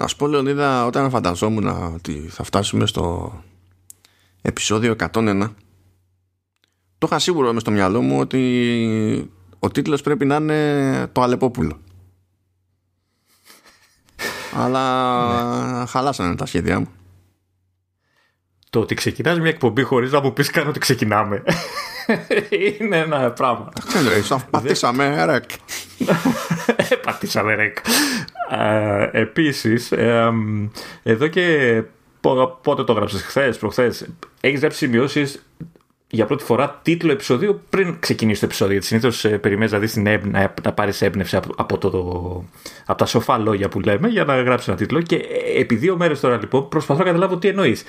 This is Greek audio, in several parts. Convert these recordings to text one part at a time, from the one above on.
Να σου πω Λεωνίδα όταν φανταζόμουν ότι θα φτάσουμε στο επεισόδιο 101 το είχα σίγουρο με στο μυαλό μου ότι ο τίτλος πρέπει να είναι το Αλεπόπουλο. Αλλά ναι. χαλάσανε τα σχέδιά μου. Το ότι ξεκινάς μια εκπομπή χωρίς να μου πεις καν ότι ξεκινάμε είναι ένα πράγμα. Πατήσαμε ρεκ. Πατήσαμε ρεκ. Επίσης, εδώ και πότε το γράψες, χθες, προχθές, έχεις γράψει σημειώσεις για πρώτη φορά τίτλο επεισοδίου πριν ξεκινήσει το επεισόδιο. Γιατί συνήθως ε, περιμένεις να δεις την να, να πάρεις έμπνευση από, από, το, από τα σοφά λόγια που λέμε για να γράψεις ένα τίτλο. Και ε, επί δύο μέρες τώρα λοιπόν προσπαθώ να καταλάβω τι εννοείς.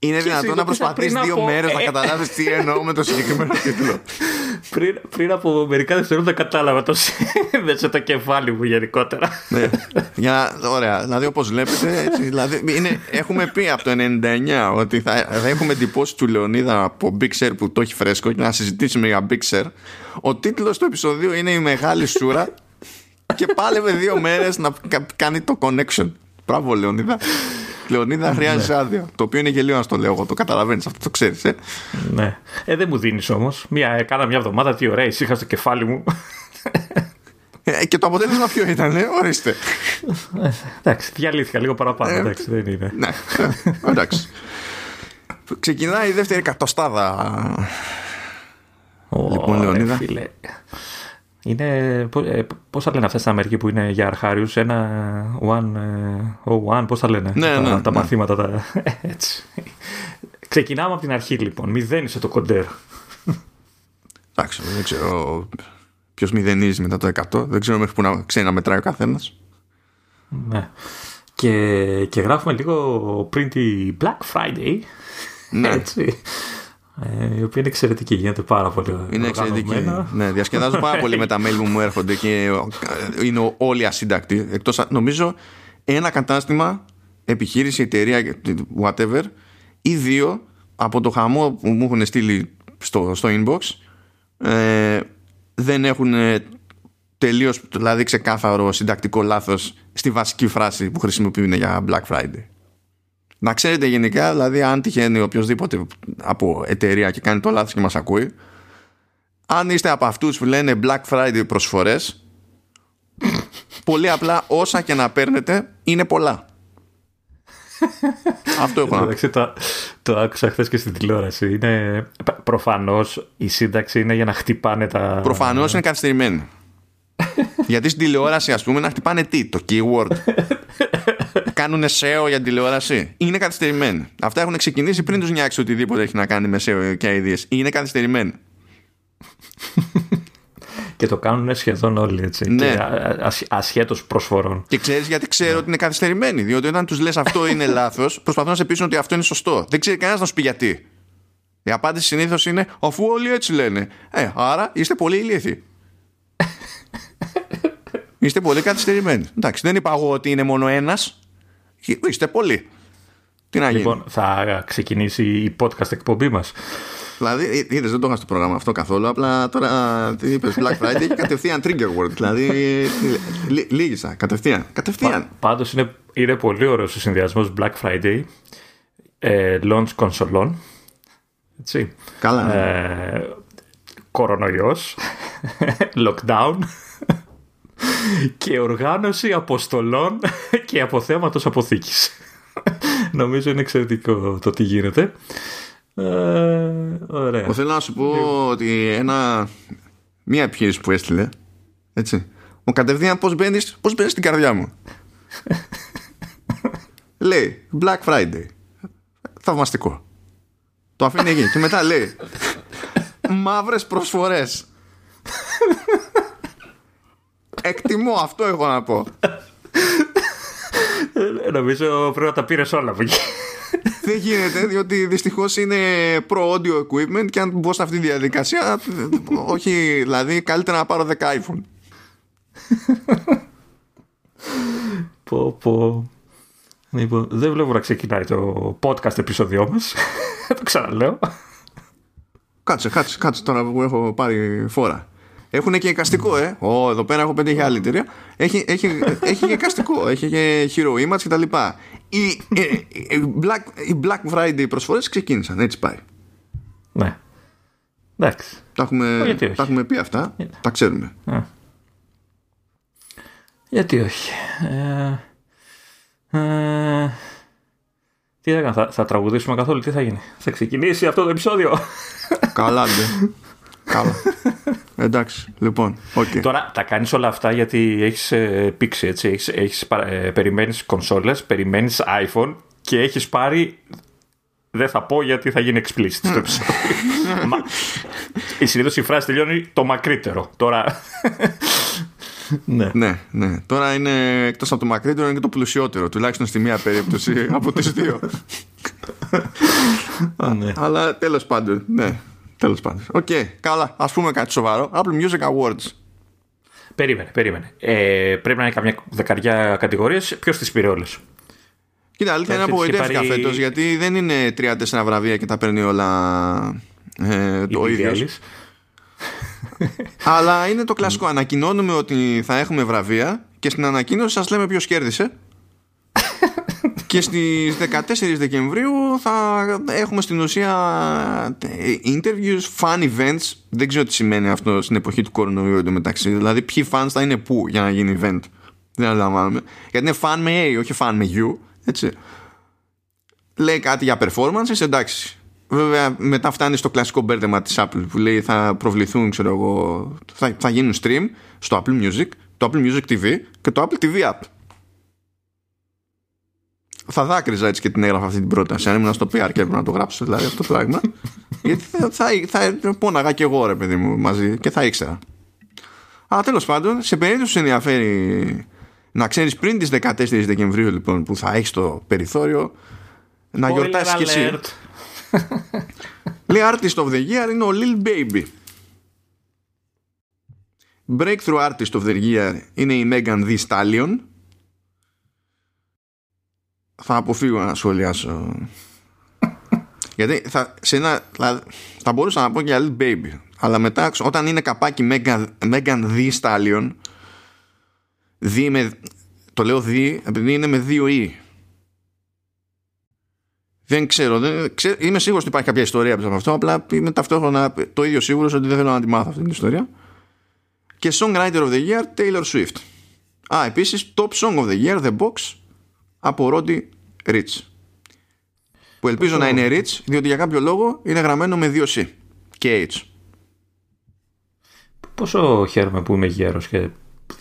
Είναι δυνατόν να προσπαθήσει δύο από... μέρες να ε, καταλάβεις τι εννοώ με το συγκεκριμένο τίτλο. πριν, πριν από μερικά δευτερόλεπτα κατάλαβα το σύνδεσε το κεφάλι μου γενικότερα. ναι. Για να, ωραία, δηλαδή όπως βλέπετε, έτσι, δηλαδή, είναι, έχουμε πει από το 99 ότι θα, θα έχουμε εντυπώσεις του Λεωνίδα από Big Sur που το έχει φρέσκο και να συζητήσουμε για Big Sur. Ο τίτλος του επεισοδίου είναι Η Μεγάλη Σούρα και πάλευε δύο μέρες να κάνει το connection. Μπράβο, Λεωνίδα. Λεωνίδα, χρειάζεσαι ναι. άδεια. Το οποίο είναι γελίο να το λέω εγώ. Το καταλαβαίνεις αυτό, το ξέρεις. Ε; Ναι. Ε, δεν μου δίνεις όμως. Μια, κάνα μια εβδομάδα, τι ωραία, ησύχα στο κεφάλι μου. Ε, και το αποτέλεσμα ποιο ήταν, ε; ορίστε. Ε, εντάξει, διαλύθηκα λίγο παραπάνω. Ε, εντάξει, δεν είναι. Ναι, εντάξει. Ξεκινάει η δεύτερη κατοστάδα. λοιπόν, Λεωνίδα. Φίλε. Είναι, ε, πώς θα λένε αυτά στην Αμερική που είναι για αρχάριους, ένα one, ε, oh one, πώς θα λένε, ναι, τα, ναι, τα ναι. μαθήματα, τα, έτσι. Ξεκινάμε από την αρχή λοιπόν, μηδένισε το κοντέρ. Εντάξει, δεν ξέρω ποιος μηδενίζει μετά το 100, δεν ξέρω μέχρι που να ξέρει να μετράει ο καθένας. Ναι. Και, και γράφουμε λίγο πριν τη Black Friday, ναι. έτσι. Ε, η οποία είναι εξαιρετική, γίνεται πάρα πολύ Είναι εξαιρετική. Ναι, διασκεδάζω πάρα πολύ με τα mail που μου έρχονται και είναι όλοι ασύντακτοι. Εκτός, νομίζω ένα κατάστημα, επιχείρηση, εταιρεία, whatever, ή δύο από το χαμό που μου έχουν στείλει στο, στο inbox ε, δεν έχουν τελείως δηλαδή ξεκάθαρο συντακτικό λάθος στη βασική φράση που χρησιμοποιούν για Black Friday. Να ξέρετε γενικά, δηλαδή αν τυχαίνει οποιοδήποτε από εταιρεία και κάνει το λάθος και μας ακούει, αν είστε από αυτούς που λένε Black Friday προσφορές, πολύ απλά όσα και να παίρνετε είναι πολλά. Αυτό έχω να πω. Το, το άκουσα χθες και στην τηλεόραση. Είναι, προφανώς η σύνταξη είναι για να χτυπάνε τα... Προφανώς είναι καθυστερημένη. Γιατί στην τηλεόραση ας πούμε να χτυπάνε τι, το keyword. Κάνουν SEO για τηλεόραση; Είναι καθυστερημένοι. Αυτά έχουν ξεκινήσει πριν τους νιάξεις οτιδήποτε έχει να κάνει με SEO και ideas. Είναι καθυστερημένοι. και το κάνουν σχεδόν όλοι έτσι. Ναι. ασχέτως προσφορών. Και ξέρεις γιατί ξέρω ναι. ότι είναι καθυστερημένοι. Διότι όταν τους λες αυτό είναι λάθος, προσπαθούν να σε πείσουν ότι αυτό είναι σωστό. Δεν ξέρει κανένας να σου πει γιατί. Η απάντηση συνήθως είναι αφού όλοι έτσι λένε. Ε, άρα είστε πολύ ηλίθιοι. Είστε πολύ καθυστερημένοι. Εντάξει, δεν είπα εγώ ότι είναι μόνο ένας. Είστε πολλοί. Τι να γίνει; Λοιπόν, θα ξεκινήσει η podcast εκπομπή μας. Δηλαδή, είδες, δεν το είχα στο πρόγραμμα αυτό καθόλου. Απλά τώρα τι είπες Black Friday και κατευθείαν trigger word. Δηλαδή, λίγησα. Κατευθείαν. κατευθείαν. Πάντως είναι, είναι πολύ ωραίος ο συνδυασμός Black Friday, ε, launch κονσολών. Έτσι. Καλά. Ναι. Ε, κορονοϊός, lockdown και οργάνωση αποστολών και αποθέματος αποθήκης. Νομίζω είναι εξαιρετικό το τι γίνεται. Ε, ωραία. Θέλω να σου πω ότι ένα, μία επιχείρηση που έστειλε έτσι, μου κατευθείαν πώς μπαίνεις, πώς μπαίνεις στην καρδιά μου. λέει Black Friday. Θαυμαστικό. Το αφήνει εκεί και μετά λέει μαύρες προσφορές. Εκτιμώ, αυτό έχω να πω. Ε, νομίζω πρέπει να τα πήρες όλα από εκεί. Δεν γίνεται, διότι δυστυχώς είναι pro audio equipment και αν μπω σε αυτή τη διαδικασία, όχι, δηλαδή καλύτερα να πάρω 10 iPhone. πω, πω. Λοιπόν, δεν βλέπω να ξεκινάει το podcast επεισόδιό μας. το ξαναλέω. Κάτσε, κάτσε, κάτσε τώρα που έχω πάρει φόρα. Έχουν και εικαστικό, ε. Ω, εδώ πέρα έχω πέντε άλλη εταιρεία. Έχει, έχει, έχει και εικαστικό, έχει και hero image κτλ. Οι, οι, οι, Black, οι Black Friday προσφορές ξεκίνησαν, έτσι πάει. Ναι. Εντάξει. Τα έχουμε, γιατί όχι; τα έχουμε πει αυτά, τα ξέρουμε. Α. Γιατί όχι; Ε, ε, τι θα, κάνω, θα, θα τραγουδήσουμε καθόλου, τι θα γίνει; Θα ξεκινήσει αυτό το επεισόδιο; Καλά, ντε. Καλά. Εντάξει, λοιπόν. Okay. Τώρα τα κάνεις όλα αυτά γιατί έχεις ε, πήξει, έτσι. Έχεις, έχεις, παρα- ε, περιμένεις κονσόλες, περιμένεις iPhone και έχεις πάρει... Δεν θα πω γιατί θα γίνει explicit στο επεισόδιο. Μα, η συνήθως η φράση τελειώνει το μακρύτερο. Τώρα... ναι. Ναι, ναι. Τώρα είναι εκτός από το μακρύτερο είναι και το πλουσιότερο. Τουλάχιστον στη μία περίπτωση από τις δύο. ναι. Αλλά τέλος πάντων, ναι. Τέλος πάντων. Οκ, καλά. Α πούμε κάτι σοβαρό. Apple Music Awards. Περίμενε, περίμενε. Ε, πρέπει να είναι καμιά δεκαριά κατηγορίες. Ποιος τις πήρε όλες; Κοίτα, αλήθεια είναι Εντάξει, απογοητεύτηκα είχε πάρει- φέτος γιατί δεν είναι τρία-τέσσερα βραβεία και τα παίρνει όλα ε, το Η ίδιος. Billie Eilish. Αλλά είναι το κλασικό. Ανακοινώνουμε ότι θα έχουμε βραβεία και στην ανακοίνωση σας λέμε ποιος κέρδισε. και στις 14 Δεκεμβρίου θα έχουμε στην ουσία ε, interviews, fan events. Δεν ξέρω τι σημαίνει αυτό στην εποχή του κορονοϊού εντωμεταξύ. Δηλαδή, ποιοι fans θα είναι πού για να γίνει event. Δεν αντιλαμβάνομαι. Γιατί είναι fan με A, όχι fan με U. Έτσι. Λέει κάτι για performances, εντάξει. Βέβαια, μετά φτάνει στο κλασικό μπέρδεμα της Apple που λέει θα προβληθούν, ξέρω εγώ, θα, θα γίνουν stream στο Apple Music, το Apple Music TV και το Apple TV App. Θα δάκρυζα έτσι και την έγραφα αυτή την πρόταση. Αν ήμουν στο PR και έπρεπε να το γράψω δηλαδή αυτό το πράγμα. γιατί θα, θα, θα, πόναγα και εγώ ρε παιδί μου μαζί και θα ήξερα. Αλλά τέλος πάντων, σε περίπτωση που σε ενδιαφέρει να ξέρεις πριν τις 14 Δεκεμβρίου λοιπόν που θα έχεις το περιθώριο να Spoiler γιορτάσεις κι εσύ. alert. Λέει Artist of the Year είναι ο Lil Baby. Breakthrough Artist of the Year είναι η Megan Thee Stallion. Θα αποφύγω να σχολιάσω. Γιατί θα, σε ένα, δηλαδή, θα μπορούσα να πω και για Lil Baby. Αλλά μετά όταν είναι καπάκι Megan, Megan Thee Stallion δι με, το λέω δι επειδή είναι με δύο ή. Δεν ξέρω, δεν, ξέρω. Είμαι σίγουρος ότι υπάρχει κάποια ιστορία πίσω από αυτό. Απλά είμαι ταυτόχρονα το ίδιο σίγουρος ότι δεν θέλω να τη μάθω αυτή την ιστορία. Και Songwriter of the Year Taylor Swift. Α, επίσης Top Song of the Year The Box από Roddy Rich. Που ελπίζω να είναι Rich, διότι για κάποιο λόγο είναι γραμμένο με δύο C και H. Πόσο χαίρομαι που είμαι γέρος και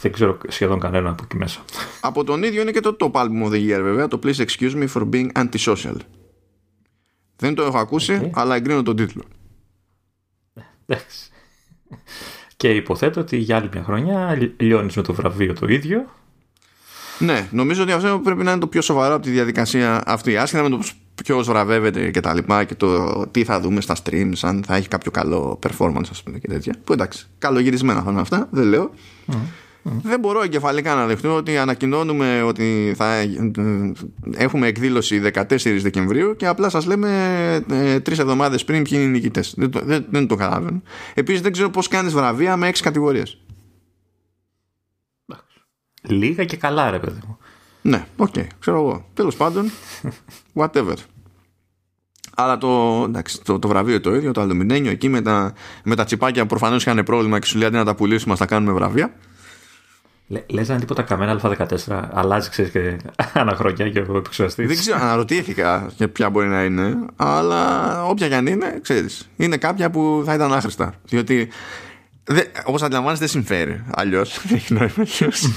δεν ξέρω σχεδόν κανένα από εκεί μέσα. Από τον ίδιο είναι και το Top Album of the Year βέβαια, το Please Excuse Me for Being Antisocial. Δεν το έχω ακούσει, Okay. αλλά εγκρίνω τον τίτλο. Εντάξει. Και υποθέτω ότι για άλλη μια χρονιά λι- λιώνεις με το βραβείο το ίδιο. Ναι, νομίζω ότι αυτό πρέπει να είναι το πιο σοβαρό από τη διαδικασία αυτή. Άσχετα με το ποιος βραβεύεται και τα λοιπά και το τι θα δούμε στα streams, αν θα έχει κάποιο καλό performance, ας πούμε και τέτοια. Που εντάξει, καλογυρισμένα θα είναι αυτά, δεν λέω. Δεν μπορώ εγκεφαλικά να δεχτώ ότι ανακοινώνουμε ότι θα ε, έχουμε εκδήλωση 14 Δεκεμβρίου και απλά σας λέμε ε, τρεις εβδομάδες πριν ποιοι είναι οι νικητές. Δεν το, δεν, δεν το καταλαβαίνω. Επίσης δεν ξέρω πώς κάνεις βραβεία με έξι κατηγορίες. Λίγα και καλά, ρε παιδί μου. Ναι, οκ, ξέρω εγώ. Τέλος πάντων, whatever. Αλλά το, εντάξει, το, το βραβείο το ίδιο, το αλουμινένιο εκεί με τα, με τα τσιπάκια που προφανώς είχαν πρόβλημα και σου λέει αντί να τα πουλήσουμε, θα κάνουμε βραβεία. Λε, λες να είναι τίποτα καμένα Α14. Αλλάζει, ξέρεις και αναχρονιά και ο επεξεργαστής. Δεν ξέρω, αναρωτήθηκα και ποια μπορεί να είναι, αλλά όποια και αν είναι, ξέρεις. Είναι κάποια που θα ήταν άχρηστα. Διότι Όπως αντιλαμβάνεσαι, δεν συμφέρει. Αλλιώς δεν έχει νόημα. αλλιώς.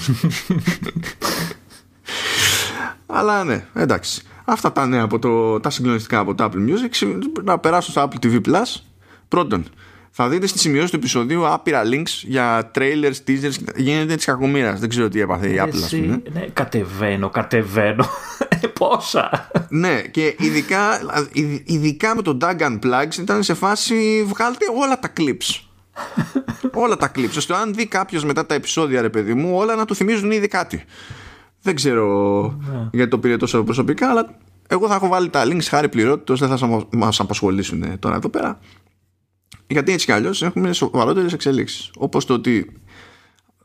Αλλά ναι, εντάξει. Αυτά τα νέα από το, τα συγκλονιστικά από το Apple Music. Να περάσω στο Apple TV Plus. Πρώτον, θα δείτε στη σημειώση του επεισοδίου άπειρα links για trailers, teasers. Γίνεται της κακομοίρας. Δεν ξέρω τι έπαθε η Apple, ας Εσύ, πούμε. ναι, κατεβαίνω, κατεβαίνω. Ε, Πόσα; Ναι, και ειδικά, ειδ- ειδικά με το Dug Unplugged ήταν σε φάση βγάλτε όλα τα clips. Όλα τα clips. ώστε αν δει κάποιος μετά τα επεισόδια, ρε παιδί μου, όλα να του θυμίζουν ήδη κάτι. Δεν ξέρω γιατί το πήρε τόσο προσωπικά, αλλά εγώ θα έχω βάλει τα links χάρη πληρότητος, δεν θα σα- μας απασχολήσουν τώρα εδώ πέρα. γιατί έτσι κι αλλιώς έχουμε σοβαρότερες εξελίξεις. Όπως το ότι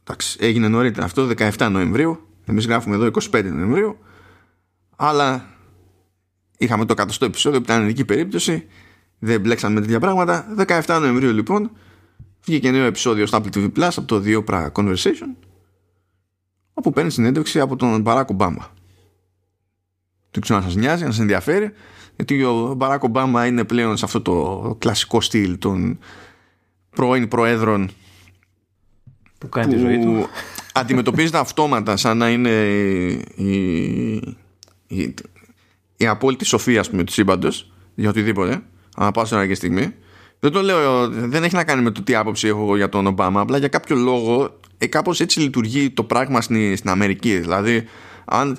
εντάξει, έγινε νωρίτερα αυτό 17 Νοεμβρίου, εμείς γράφουμε εδώ 25 Νοεμβρίου, αλλά είχαμε το εκατοστό επεισόδιο που ήταν ειδική περίπτωση, δεν μπλέξαμε με τέτοια πράγματα. 17 Νοεμβρίου λοιπόν βγήκε νέο επεισόδιο στο Apple TV Plus από το Diopra Conversation, όπου παίρνει συνέντευξη από τον Μπαράκ Ομπάμα. Δεν ξέρω αν σας νοιάζει, αν σας ενδιαφέρει, γιατί ο Μπαράκ Ομπάμα είναι πλέον σε αυτό το κλασικό στυλ των πρώην προέδρων που κάνει τη ζωή του. Αντιμετωπίζεται αυτόματα σαν να είναι η, η, η απόλυτη σοφία πούμε, του σύμπαντος για οτιδήποτε, ανά πάσα και στιγμή. Δεν το λέω, δεν έχει να κάνει με το τι άποψη έχω εγώ για τον Ομπάμα, απλά για κάποιο λόγο ε, κάπως έτσι λειτουργεί το πράγμα στην, στην Αμερική. Δηλαδή, αν,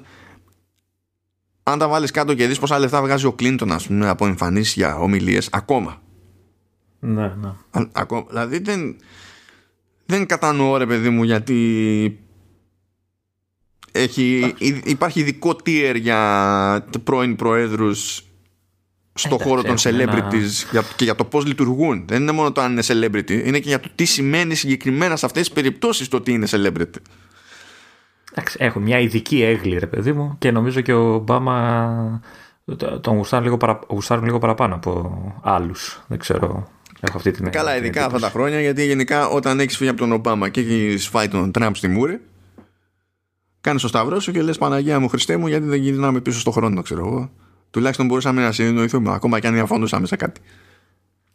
αν τα βάλεις κάτω και δεις πόσα λεφτά βγάζει ο Κλίντον ας πούμε, από εμφανίσεις για ομιλίες, ακόμα. Ναι, ναι. ακόμα δηλαδή δεν, δεν κατανοώ ρε παιδί μου γιατί έχει, υπάρχει ειδικό tier για πρώην προέδρους στο χώρο των celebrities για, και για το πώς λειτουργούν. Δεν είναι μόνο το αν είναι celebrity, είναι και για το τι σημαίνει συγκεκριμένα σε αυτές τις περιπτώσεις το τι είναι celebrity. Έχουν μια ειδική έγκλη, ρε παιδί μου, και νομίζω και ο Ομπάμα τον γουστάρουν λίγο, παρα, λίγο παραπάνω από άλλους. Δεν ξέρω. Έχω αυτή την Καλά, ειδικά αυτά τα χρόνια, γιατί γενικά όταν έχεις φύγει από τον Ομπάμα και έχεις φάει τον Τραμπ στη μούρη, κάνεις το σταυρό σου και λες Παναγία μου, Χριστέ μου, γιατί δεν γυρνάμε πίσω στο χρόνο, ξέρω εγώ. Τουλάχιστον μπορούσαμε να συνεννοηθούμε, ακόμα και αν διαφωνούσαμε σε κάτι.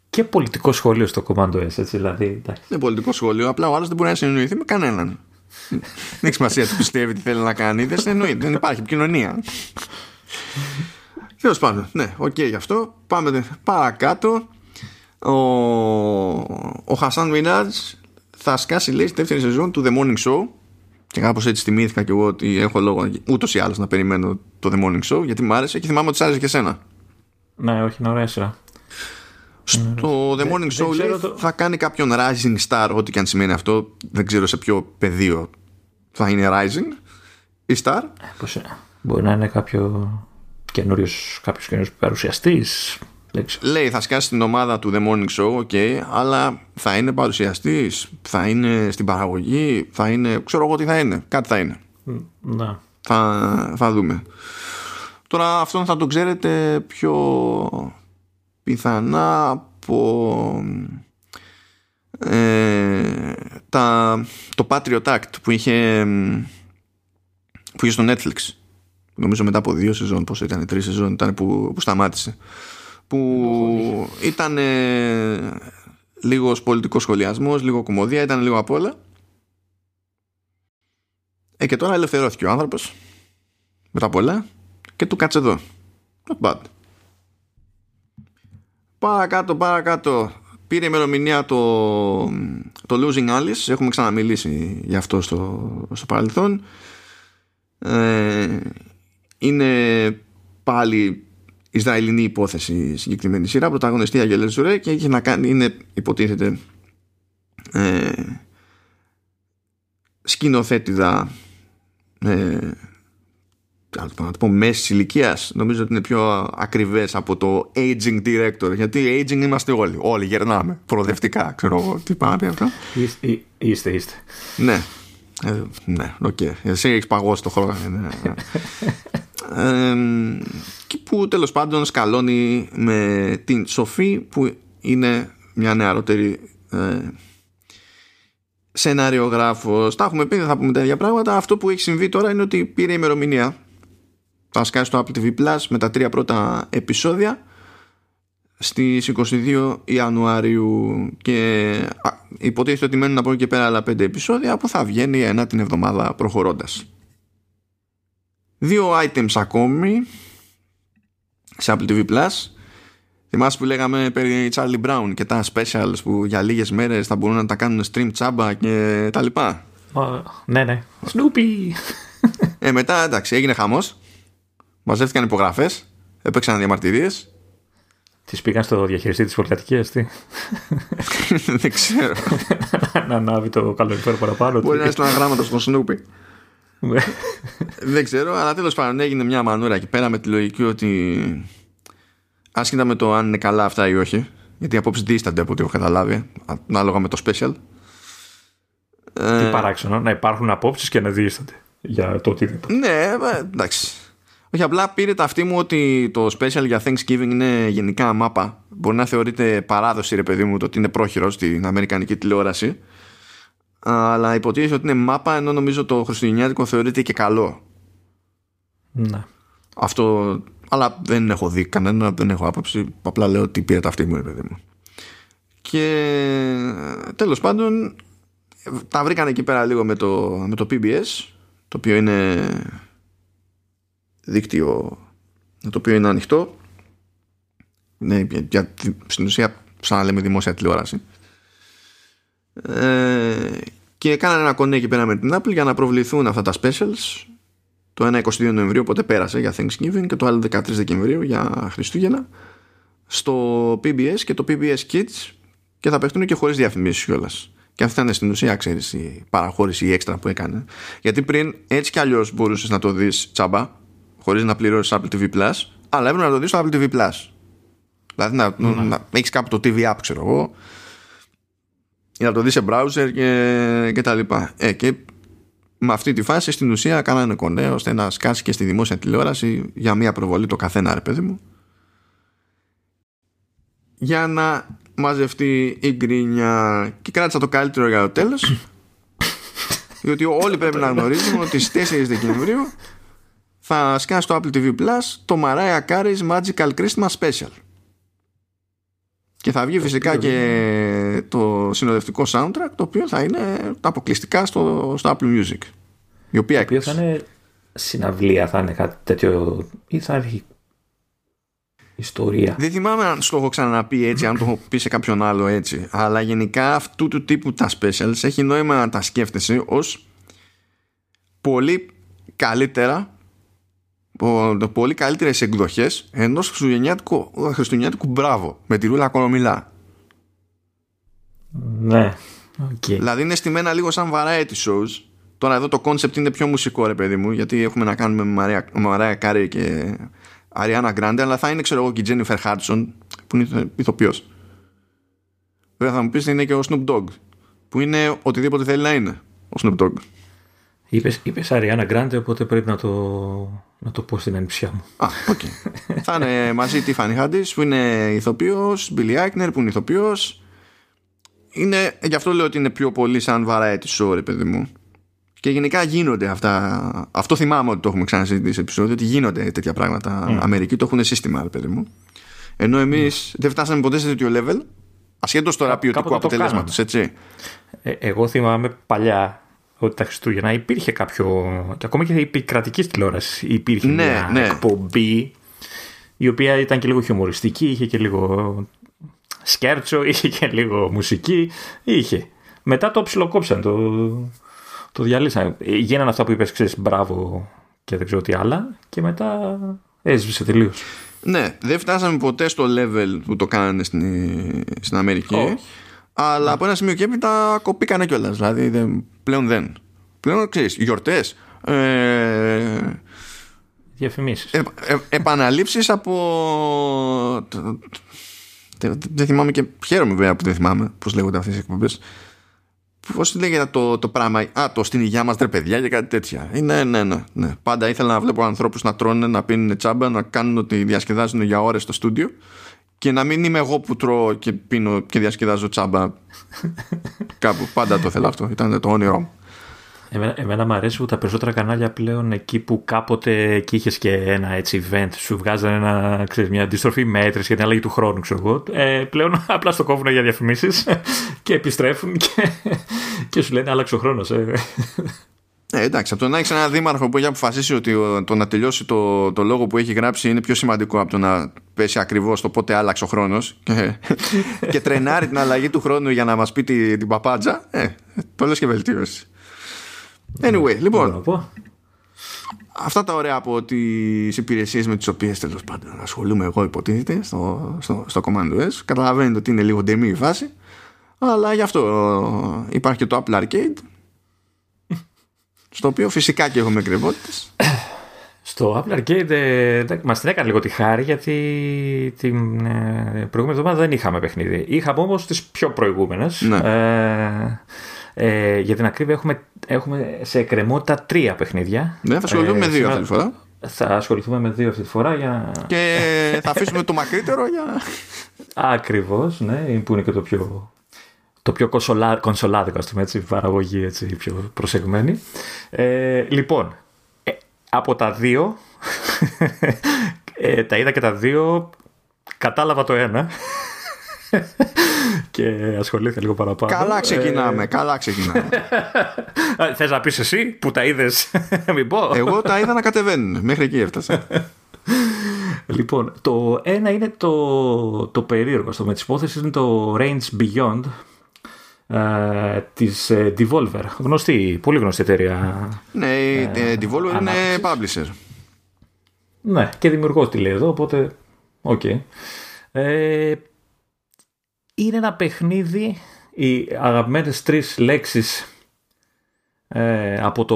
Και πολιτικό σχόλιο στο Command S, έτσι δηλαδή. Εντάξει. Δεν πολιτικό σχόλιο, απλά ο άλλος δεν μπορεί να συνεννοηθεί με κανέναν. δεν έχει σημασία τι πιστεύει, τι θέλει να κάνει. Δεν συνεννοεί, δεν υπάρχει επικοινωνία. Τέλος πάντων, ναι, οκ okay, γι' αυτό. Πάμε παρακάτω. Ο, ο Hasan Minhaj θα σκάσει λέει στη δεύτερη σεζόν του The Morning Show και κάπως έτσι θυμήθηκα και εγώ ότι έχω λόγο ούτως ή άλλως να περιμένω το The Morning Show γιατί μου άρεσε και θυμάμαι ότι σ' άρεσε και εσένα. Ναι, όχι, είναι ωραία σειρά. Στο The Morning Show λέει, το... θα κάνει κάποιον Rising Star, ό,τι και αν σημαίνει αυτό. Δεν ξέρω σε ποιο πεδίο θα είναι Rising ή Star. Ε, πώς, μπορεί να είναι κάποιο καινούριο κάποιος παρουσιαστής Λέει θα σκάσει την ομάδα του The Morning Show, ok, αλλά θα είναι παρουσιαστής, θα είναι στην παραγωγή, θα είναι. ξέρω εγώ τι θα είναι. Κάτι θα είναι. Να. Θα, θα δούμε. Τώρα αυτόν θα το ξέρετε πιο πιθανά από ε, τα, το Patriot Act που είχε, που είχε στο Netflix νομίζω μετά από δύο σεζόν πόσο ήταν, τρεις σεζόν ήταν που, που σταμάτησε που ήταν ε, λίγος πολιτικός σχολιασμός, λίγο κομμωδία, ήταν λίγο απ' όλα. Ε, και τώρα ελευθερώθηκε ο άνθρωπος μετά πολλά και του κάτσε εδώ. Not bad. Παρακάτω, παρακάτω. Πήρε ημερομηνία το, το Losing Alice. Έχουμε ξαναμιλήσει γι' αυτό στο, στο παρελθόν. Ε, είναι πάλι Ισραηλινή υπόθεση συγκεκριμένη σειρά πρωταγωνιστή Αγγελέ Ζουρέ και έχει να κάνει είναι υποτίθεται ε, σκηνοθέτηδα ε, να το πω μέσης ηλικίας. Νομίζω ότι είναι πιο ακριβές από το aging director. Γιατί aging είμαστε όλοι. Όλοι γερνάμε. Προοδευτικά, ξέρω εγώ. Τι πάει αυτό. Είστε, είστε. Ναι. Ε, ναι, οκ. Okay. Εσύ έχεις παγώσει το χρόνο. Ναι, ναι και που τέλος πάντων σκαλώνει με την Σοφή που είναι μια νεαρότερη ε, σεναριογράφος τα έχουμε πει δεν θα πούμε τα ίδια πράγματα αυτό που έχει συμβεί τώρα είναι ότι πήρε ημερομηνία θα σκάσει στο Apple TV Plus με τα τρία πρώτα επεισόδια στις 22 Ιανουαρίου και υποτίθεται ότι μένουν από εκεί και πέρα άλλα πέντε επεισόδια που θα βγαίνει ένα την εβδομάδα προχωρώντας Δύο items ακόμη σε Apple TV Plus. Θυμάσαι που λέγαμε περί Charlie Brown και τα specials που για λίγες μέρες θα μπορούν να τα κάνουν stream τσάμπα και τα λοιπά; ναι, ναι. Snoopy! Ε, μετά εντάξει, έγινε χαμός. Μαζεύτηκαν υπογραφές. Έπαιξαν διαμαρτυρίες. Τις πήγαν στο διαχειριστή της πολυκατοικία, τι; Δεν ξέρω. να ανάβει το καλοκαίρι παραπάνω. Μπορεί να έστειλαν γράμματα στον Snoopy. Ναι. Δεν ξέρω, αλλά τέλος πάντων έγινε μια μανούρα εκεί πέρα με τη λογική ότι άσχετα με το αν είναι καλά αυτά ή όχι, γιατί οι απόψεις δίστανται από ό,τι έχω καταλάβει, ανάλογα με το special. Τι ε, παράξενο, να υπάρχουν απόψεις και να δίστανται για το οτιδήποτε. Ναι, ε, εντάξει. Όχι, απλά πήρε τα αυτή μου ότι το special για Thanksgiving είναι γενικά μάπα. Μπορεί να θεωρείται παράδοση, ρε παιδί μου, το ότι είναι πρόχειρος στην Αμερικανική τηλεόραση. Αλλά υποτίθεται ότι είναι μάπα, ενώ νομίζω το Χριστουγεννιάτικο θεωρείται και καλό. Ναι. Αυτό. Αλλά δεν έχω δει κανένα, δεν έχω άποψη. Απλά λέω ότι πήρε τα αυτή μου, ρε παιδί μου. Και τέλος πάντων τα βρήκαν εκεί πέρα λίγο με το, με το PBS το οποίο είναι δίκτυο το οποίο είναι ανοιχτό. Ναι, για, στην ουσία σαν να λέμε δημόσια τηλεόραση. Ε, και κάνανε ένα κονέ εκεί πέρα με την Apple για να προβληθούν αυτά τα specials. Το ένα 22 Νοεμβρίου οπότε πέρασε για Thanksgiving και το άλλο 13 Δεκεμβρίου για Χριστούγεννα στο PBS και το PBS Kids και θα παιχτούν και χωρίς διαφημίσεις κιόλας. Και αυτή ήταν στην ουσία, ξέρεις, η παραχώρηση, η έξτρα που έκανε. Γιατί πριν έτσι κι αλλιώς μπορούσες να το δεις τσάμπα, χωρίς να πληρώσεις Apple TV Plus, αλλά έπρεπε να το δεις στο Apple TV Plus. Δηλαδή να, mm. να έχεις κάπου το TV App, ξέρω εγώ, ή να το δεις σε browser και, και τα λοιπά. Ε, και με αυτή τη φάση στην ουσία κάνανε κονέ ώστε να σκάσει και στη δημόσια τηλεόραση για μία προβολή το καθένα, ρε παιδί μου. Για να μαζευτεί η γκρίνια και κράτησα το καλύτερο για το τέλος διότι όλοι πρέπει να γνωρίζουμε ότι στις 4 Δεκεμβρίου θα σκάσει στο Apple TV Plus το Mariah Carey's Magical Christmas Special και θα βγει φυσικά και το συνοδευτικό soundtrack το οποίο θα είναι αποκλειστικά στο, στο Apple Music η οποία το οποίο θα είναι συναυλία θα είναι κάτι τέτοιο ή θα έχει ιστορία. Δεν θυμάμαι αν το έχω ξαναπεί έτσι, αν το έχω πει σε κάποιον άλλο έτσι. Αλλά γενικά αυτού του τύπου τα specials έχει νόημα να τα σκέφτεσαι ως πολύ καλύτερα πολύ καλύτερες εκδοχές ενός χριστουγεννιάτικου, χριστουγεννιάτικου μπράβο με τη Ρούλα Κορομηλά ναι okay. δηλαδή είναι στημένα λίγο σαν variety shows τώρα εδώ το concept είναι πιο μουσικό ρε παιδί μου γιατί έχουμε να κάνουμε με Mariah Carey και Ariana Grande, αλλά θα είναι ξέρω εγώ και η Jennifer Hudson που είναι ηθοποιός. Βέβαια θα μου πεις είναι και ο Snoop Dogg που είναι οτιδήποτε θέλει να είναι ο Snoop Dogg. Είπες, είπες Ariana Grande οπότε πρέπει να το, να το πω στην ανιψιά μου. Α, οκ. Okay. θα είναι μαζί η Tiffany Haddish που είναι ηθοποιός, Billy Eichner που είναι ηθοποιός. Είναι, γι' αυτό λέω ότι είναι πιο πολύ σαν variety show ρε παιδί μου. Και γενικά γίνονται αυτά. Αυτό θυμάμαι ότι το έχουμε ξανασυζητήσει σε επεισόδιο, ότι γίνονται τέτοια πράγματα. Mm. Αμερική το έχουν σύστημα, ρε παιδί μου. Ενώ εμείς mm. δεν φτάσαμε ποτέ σε τέτοιο level, ασχέτως τώρα ποιοτικού αποτελέσματος, έτσι. Ε, εγώ θυμάμαι παλιά ότι τα Χριστούγεννα υπήρχε κάποιο. και ακόμα και η κρατική τηλεόρασης υπήρχε ναι, μια ναι. εκπομπή η οποία ήταν και λίγο χιουμοριστική, είχε και λίγο σκέρτσο, είχε και λίγο μουσική. Είχε. Μετά το ψιλοκόψαν το, το διαλύσανε. Γίνανε αυτά που είπες, ξέρεις, μπράβο και δεν ξέρω τι άλλα και μετά έσβησε τελείως. Ναι, δεν φτάσαμε ποτέ στο level που το κάνανε στην, στην Αμερική. Αλλά από ένα σημείο και έπειτα κοπήκανε κιόλας. Δηλαδή δεν, πλέον δεν. Πλέον ξέρεις, γιορτές. Ε, Διαφημίσεις. Ε, ε, επαναλήψεις από. Δεν θυμάμαι και χαίρομαι βέβαια που δεν θυμάμαι πώς λέγονται αυτές οι εκπομπές. Πώς λέγεται το, το πράγμα; Α, το στην υγεία μας τρε παιδιά και κάτι τέτοια. Ναι, ναι, ναι, ναι. Πάντα ήθελα να βλέπω ανθρώπους να τρώνε, να πίνουν τσάμπα, να κάνουν ότι διασκεδάζουν για ώρες στο στούντιο και να μην είμαι εγώ που τρώω και πίνω και διασκεδάζω τσάμπα κάπου. Πάντα το ήθελα αυτό. Ήταν το όνειρό μου. Εμένα, εμένα μου αρέσει που τα περισσότερα κανάλια πλέον εκεί που κάποτε εκεί είχες και ένα έτσι event, σου βγάζανε ένα, ξέρεις, μια αντιστροφή μέτρηση για την αλλαγή του χρόνου, ξέρω εγώ. Ε, πλέον απλά στο κόβουν για διαφημίσεις και επιστρέφουν και, και σου λένε άλλαξε ο χρόνος. Ε. Ε, εντάξει, από το να έχεις ένα δήμαρχο που έχει αποφασίσει ότι το να τελειώσει το, το λόγο που έχει γράψει είναι πιο σημαντικό από το να πέσει ακριβώς το πότε άλλαξε ο χρόνος και, και τρενάρει την αλλαγή του χρόνου για να μας πει την, την παπάντζα, ε, το λες και βελτίωση. Anyway, λοιπόν. Αυτά τα ωραία από τις υπηρεσίες με τις οποίες τέλος πάντων ασχολούμαι εγώ, υποτίθεται στο, στο, στο Command OS. Καταλαβαίνετε ότι είναι λίγο ντεμή η φάση. Αλλά γι' αυτό υπάρχει και το Apple Arcade. Στο οποίο φυσικά και έχουμε κρεβότητε. Στο Apple Arcade ε, μας την έκανε λίγο τη χάρη γιατί την ε, προηγούμενη εβδομάδα δεν είχαμε παιχνίδι. Είχαμε όμως τις πιο προηγούμενες. Ναι. Ε, ε, για την ακρίβεια έχουμε, έχουμε σε εκκρεμότητα τρία παιχνίδια. Ναι, θα ασχοληθούμε με δύο σήμερα- αυτή τη φορά. Θα ασχοληθούμε με δύο αυτή τη φορά για... Και θα αφήσουμε το μακρύτερο για. Ακριβώς, ναι, που είναι και το πιο, το πιο κονσολά, κονσολάδικο, ας πούμε έτσι, παραγωγή έτσι, πιο προσεγμένη. Ε, λοιπόν, ε, από τα δύο, ε, τα είδα και τα δύο, κατάλαβα το ένα και ασχολήθηκα λίγο παραπάνω. Καλά ξεκινάμε, καλά ξεκινάμε. Ε, θες να πεις εσύ που τα είδες, μην πω. Εγώ τα είδα να κατεβαίνουν. Μέχρι εκεί έφτασα. Λοιπόν, το ένα είναι το, το περίεργο στο με τις υποθέσεις είναι το Range Beyond ε, της ε, Devolver. Γνωστή, πολύ γνωστή εταιρεία. ναι, η ε, Devolver είναι publisher. Ναι, και δημιουργός τη λέει εδώ, οπότε οκ. Ε, είναι ένα παιχνίδι, οι αγαπημένες τρεις λέξεις ε, από, το,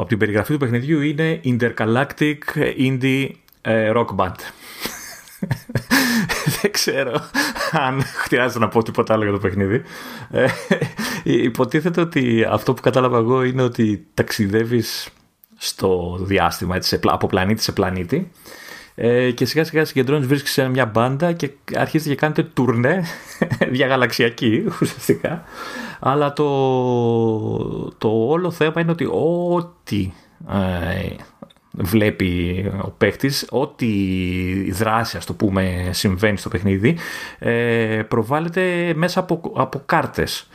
από την περιγραφή του παιχνιδιού είναι Intergalactic Indie ε, Rock Band. Δεν ξέρω αν χρειάζεται να πω τίποτα άλλο για το παιχνίδι. Ε, υποτίθεται ότι αυτό που κατάλαβα εγώ είναι ότι ταξιδεύεις στο διάστημα έτσι, σε πλα- από πλανήτη σε πλανήτη ε, και σιγά σιγά συγκεντρώνεις βρίσκεις σε μια μπάντα και αρχίζετε και κάνετε τουρνέ διαγαλαξιακή ουσιαστικά αλλά το, το όλο θέμα είναι ότι ό,τι ε, βλέπει ο παίχτης, ό,τι δράση ας το πούμε συμβαίνει στο παιχνίδι ε, προβάλλεται μέσα από, από κάρτες.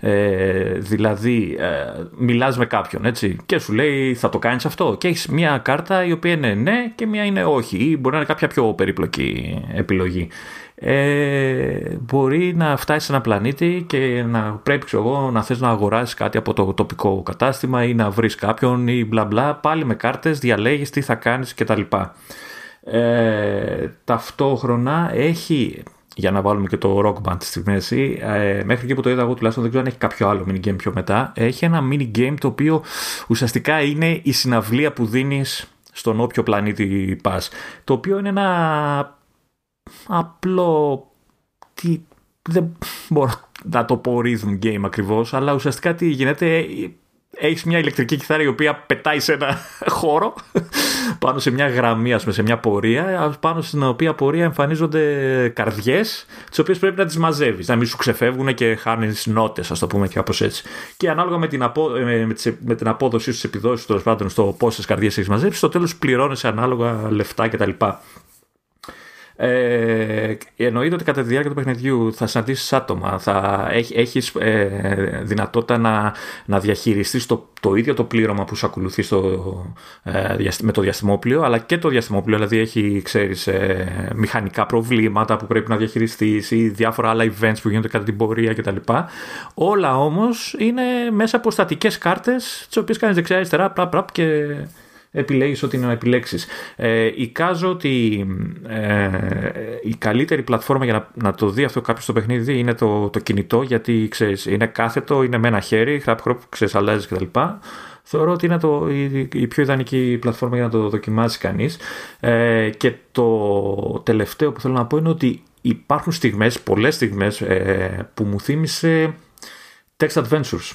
Ε, δηλαδή ε, μιλάς με κάποιον έτσι και σου λέει θα το κάνεις αυτό και έχεις μια κάρτα η οποία είναι ναι και μια είναι όχι ή μπορεί να είναι κάποια πιο περίπλοκη επιλογή ε, μπορεί να φτάσει σε ένα πλανήτη και να πρέπει ξέρω εγώ, να θες να αγοράσεις κάτι από το τοπικό κατάστημα ή να βρεις κάποιον ή μπλα μπλα πάλι με κάρτες διαλέγεις τι θα κάνεις κτλ. Ε, ταυτόχρονα έχει για να βάλουμε και το rock band στη μέση ε, μέχρι εκεί που το είδα εγώ τουλάχιστον δεν ξέρω αν έχει κάποιο άλλο mini game πιο μετά έχει ένα mini game το οποίο ουσιαστικά είναι η συναυλία που δίνεις στον όποιο πλανήτη πας το οποίο είναι ένα απλό τι, δεν μπορώ να το πω rhythm game ακριβώς αλλά ουσιαστικά τι γίνεται έχεις μια ηλεκτρική κιθάρα η οποία πετάει σε ένα χώρο πάνω σε μια γραμμή, ας πούμε, σε μια πορεία, πάνω στην οποία πορεία εμφανίζονται καρδιές, τις οποίες πρέπει να τις μαζεύεις, να μην σου ξεφεύγουν και χάνεις νότες, ας το πούμε και κάπως έτσι. Και ανάλογα με την, απο, ε, με τις, με την απόδοση στους επιδόσεις, τέλος πάντων, στο πόσες καρδιές έχεις μαζέψει, στο τέλος πληρώνεσαι ανάλογα λεφτά κτλ. Ε, εννοείται ότι κατά τη διάρκεια του παιχνιδιού θα συναντήσεις άτομα, θα έχει, έχεις ε, δυνατότητα να, να διαχειριστείς το, το ίδιο το πλήρωμα που σου ακολουθεί στο, ε, με το διαστημόπλιο, αλλά και το διαστημόπλιο, δηλαδή έχει ξέρεις, ε, μηχανικά προβλήματα που πρέπει να διαχειριστείς ή διάφορα άλλα events που γίνονται κατά την πορεία κτλ. Όλα όμως είναι μέσα από στατικές κάρτες, τις οποίες κάνεις δεξιά-αριστερά, πραπ, πραπ και επιλέγεις ό,τι είναι να επιλέξεις. Ε, εικάζω ότι ε, η καλύτερη πλατφόρμα για να, να το δει αυτό κάποιος στο παιχνίδι είναι το, το κινητό γιατί ξέρεις, είναι κάθετο, είναι με ένα χέρι, χραπ χραπ, ξέρεις, αλλάζεις κτλ. Θεωρώ ότι είναι το, η, η πιο ιδανική πλατφόρμα για να το δοκιμάσει κανείς. Ε, και το τελευταίο που θέλω να πω είναι ότι υπάρχουν στιγμές, πολλές στιγμές ε, που μου θύμισε text adventures.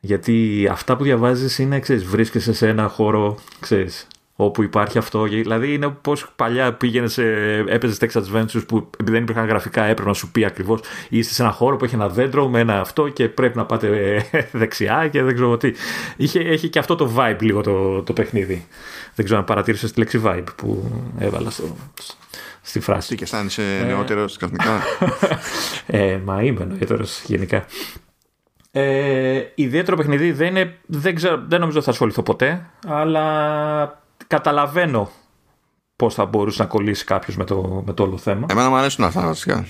Γιατί αυτά που διαβάζεις είναι, ξέρεις, βρίσκεσαι σε ένα χώρο, ξέρεις, όπου υπάρχει αυτό. Δηλαδή είναι πώς παλιά πήγαινες σε, έπαιζες text adventures που επειδή δεν υπήρχαν γραφικά έπρεπε να σου πει ακριβώς είστε σε ένα χώρο που έχει ένα δέντρο με ένα αυτό και πρέπει να πάτε δεξιά και δεν ξέρω τι. Είχε, έχει και αυτό το vibe λίγο το, το παιχνίδι. Δεν ξέρω αν παρατήρησες τη λέξη vibe που έβαλα στο, στη φράση. Τι και αισθάνεσαι νεότερος καθημερινά; ε, μα είμαι νεότερος γενικά. Ε, ιδιαίτερο παιχνίδι δεν, είναι, δεν, ξέρω, δεν νομίζω θα ασχοληθώ ποτέ, αλλά καταλαβαίνω πώς θα μπορούσε να κολλήσει κάποιος με το, με το όλο θέμα. Εμένα μου αρέσουν αυτά βασικά.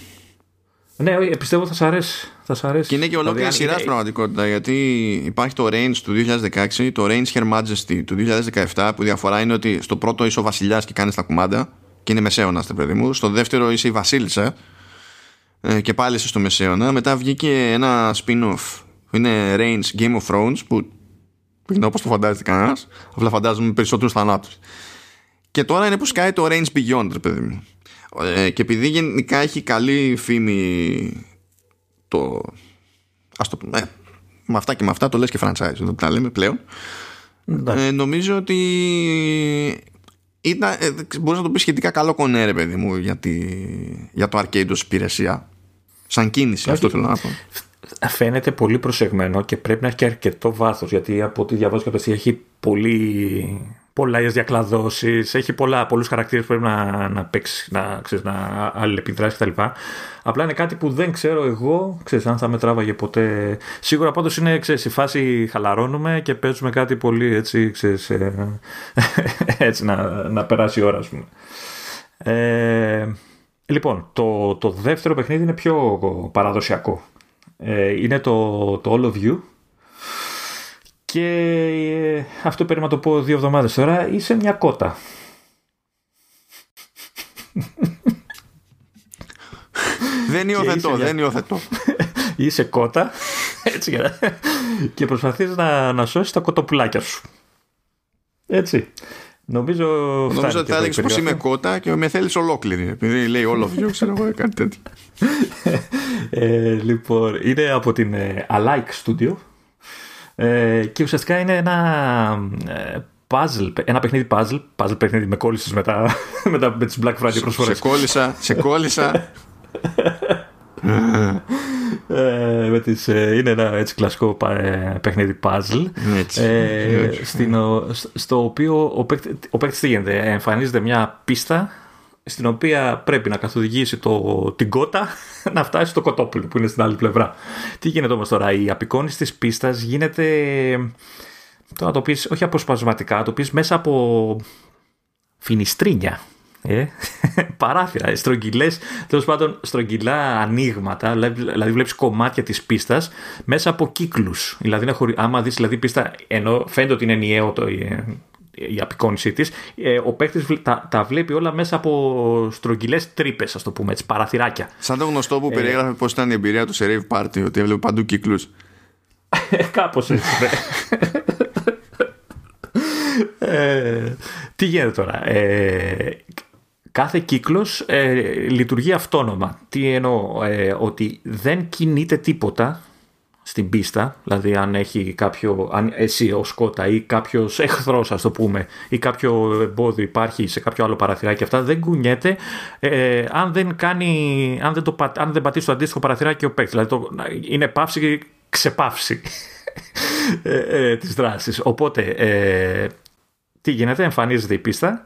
Ναι, πιστεύω θα σ' αρέσει. Θα σ αρέσει. Και είναι και ολόκληρη Δηλαδή, σειρά είναι- στην πραγματικότητα γιατί υπάρχει το Range του 2016, το Range Her Majesty του 2017 που η διαφορά είναι ότι στο πρώτο είσαι ο βασιλιάς και κάνεις τα κουμάντα και είναι μεσαίωνας τε παιδί μου. Στο δεύτερο είσαι η βασίλισσα ε, και πάλι είσαι στο μεσαίωνα. Μετά βγήκε ένα spin-off που είναι Range Game of Thrones που που είναι όπως το φαντάζεται κανένας, απλά φαντάζομαι περισσότερους θανάτους. Και τώρα είναι που σκάει το Range Beyond, ρε παιδί μου. Ε, και επειδή γενικά έχει καλή φήμη το. Ας το πούμε. Ε, με αυτά και με αυτά το λες και franchise, δεν τα λέμε πλέον. Ε, νομίζω ότι ήταν, ε, μπορείς να το πεις σχετικά καλό κονέ ρε παιδί μου για, τη, για το arcade ως υπηρεσία σαν κίνηση αυτό θέλω να πω φαίνεται πολύ προσεγμένο και πρέπει να έχει και αρκετό βάθος γιατί από ό,τι διαβάζω και έχει πολύ πολλά διακλαδώσεις, έχει πολλά, πολλούς χαρακτήρες που πρέπει να, να παίξει, να, ξέρεις, να αλληλεπιδράσει κτλ. Απλά είναι κάτι που δεν ξέρω εγώ, ξέρεις, αν θα με τράβαγε ποτέ. Σίγουρα πάντως είναι, ξέρεις, η φάση χαλαρώνουμε και παίζουμε κάτι πολύ έτσι, ξέρεις, ε, έτσι να, να περάσει η ώρα, ας πούμε. Ε, λοιπόν, το, το δεύτερο παιχνίδι είναι πιο παραδοσιακό. Ε, είναι το, το All of You και ε, αυτό πρέπει να το πω δύο εβδομάδες τώρα, είσαι μια κότα. δεν υιοθετώ, μια... δεν υιοθετώ. είσαι κότα έτσι, και προσπαθείς να, να σώσεις τα κοτοπουλάκια σου. Έτσι. Νομίζω, Νομίζω ότι θα έλεγε πως είμαι κότα και με θέλει ολόκληρη. Επειδή λέει όλο of ξέρω εγώ κάτι τέτοιο. ε, λοιπόν, είναι από την ε, Alike Studio ε, και ουσιαστικά είναι ένα ε, puzzle, ένα παιχνίδι puzzle, puzzle παιχνίδι με κόλλησες μετά, μετά με τις Black Friday προσφορές. Σε κόλλησα, σε κόλλησα. ε, με τις, ε, είναι ένα έτσι κλασικό ε, παιχνίδι puzzle έτσι, ε, στην, στο οποίο ο, παίκτη, ο παίκτης τι γίνεται εμφανίζεται μια πίστα στην οποία πρέπει να καθοδηγήσει το, την κότα να φτάσει στο κοτόπουλο που είναι στην άλλη πλευρά. Τι γίνεται όμως τώρα, η απεικόνηση της πίστας γίνεται, το να το πεις, όχι αποσπασματικά, το πεις μέσα από φινιστρίνια. Ε, παράθυρα, στρογγυλές, τέλος πάντων στρογγυλά ανοίγματα, δηλαδή, δηλαδή βλέπεις κομμάτια της πίστας μέσα από κύκλους. Δηλαδή, άμα δεις δηλαδή, πίστα, ενώ φαίνεται ότι είναι ενιαίο το, η απεικόνισή της, ε, ο παίκτης τα, τα, βλέπει όλα μέσα από στρογγυλές τρύπες, ας το πούμε έτσι, παραθυράκια. Σαν το γνωστό που ε, περιέγραφε πώς ήταν η εμπειρία του σε rave party, ότι έβλεπε παντού κύκλους. Κάπως έτσι. Ναι. ε, τι γίνεται τώρα; Ε, κάθε κύκλος ε, λειτουργεί αυτόνομα. Τι εννοώ, ε, ότι δεν κινείται τίποτα στην πίστα, δηλαδή αν έχει κάποιο, αν εσύ ως κότα ή κάποιος εχθρός ας το πούμε ή κάποιο εμπόδιο υπάρχει σε κάποιο άλλο παραθυράκι αυτά δεν κουνιέται ε, αν δεν κάνει, αν δεν, το, αν δεν πατήσει το αντίστοιχο παραθυράκι ο παίκτης, δηλαδή το, είναι παύση και ξεπαύση ε, ε, της δράσης. Οπότε ε, τι γίνεται, εμφανίζεται η πίστα,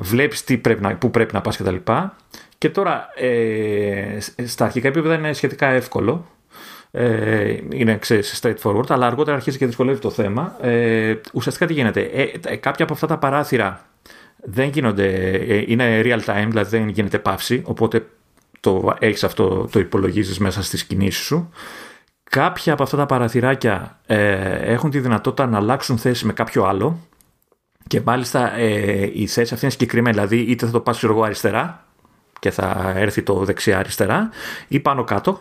βλέπεις τι πρέπει να, πού πρέπει να πας κτλ. Και, και τώρα ε, στα αρχικά επίπεδα είναι σχετικά εύκολο ε, είναι ξέρεις, straightforward, αλλά αργότερα αρχίζει και δυσκολεύει το θέμα. Ε, ουσιαστικά τι γίνεται, ε, ε, κάποια από αυτά τα παράθυρα δεν γίνονται, ε, είναι real time, δηλαδή δεν γίνεται παύση, οπότε το έχεις αυτό, το υπολογίζεις μέσα στις κινήσεις σου. Κάποια από αυτά τα παραθυράκια ε, έχουν τη δυνατότητα να αλλάξουν θέση με κάποιο άλλο και μάλιστα ε, η θέση αυτή είναι συγκεκριμένη, δηλαδή είτε θα το πας ξέρω εγώ αριστερά και θα έρθει το δεξιά αριστερά ή πάνω κάτω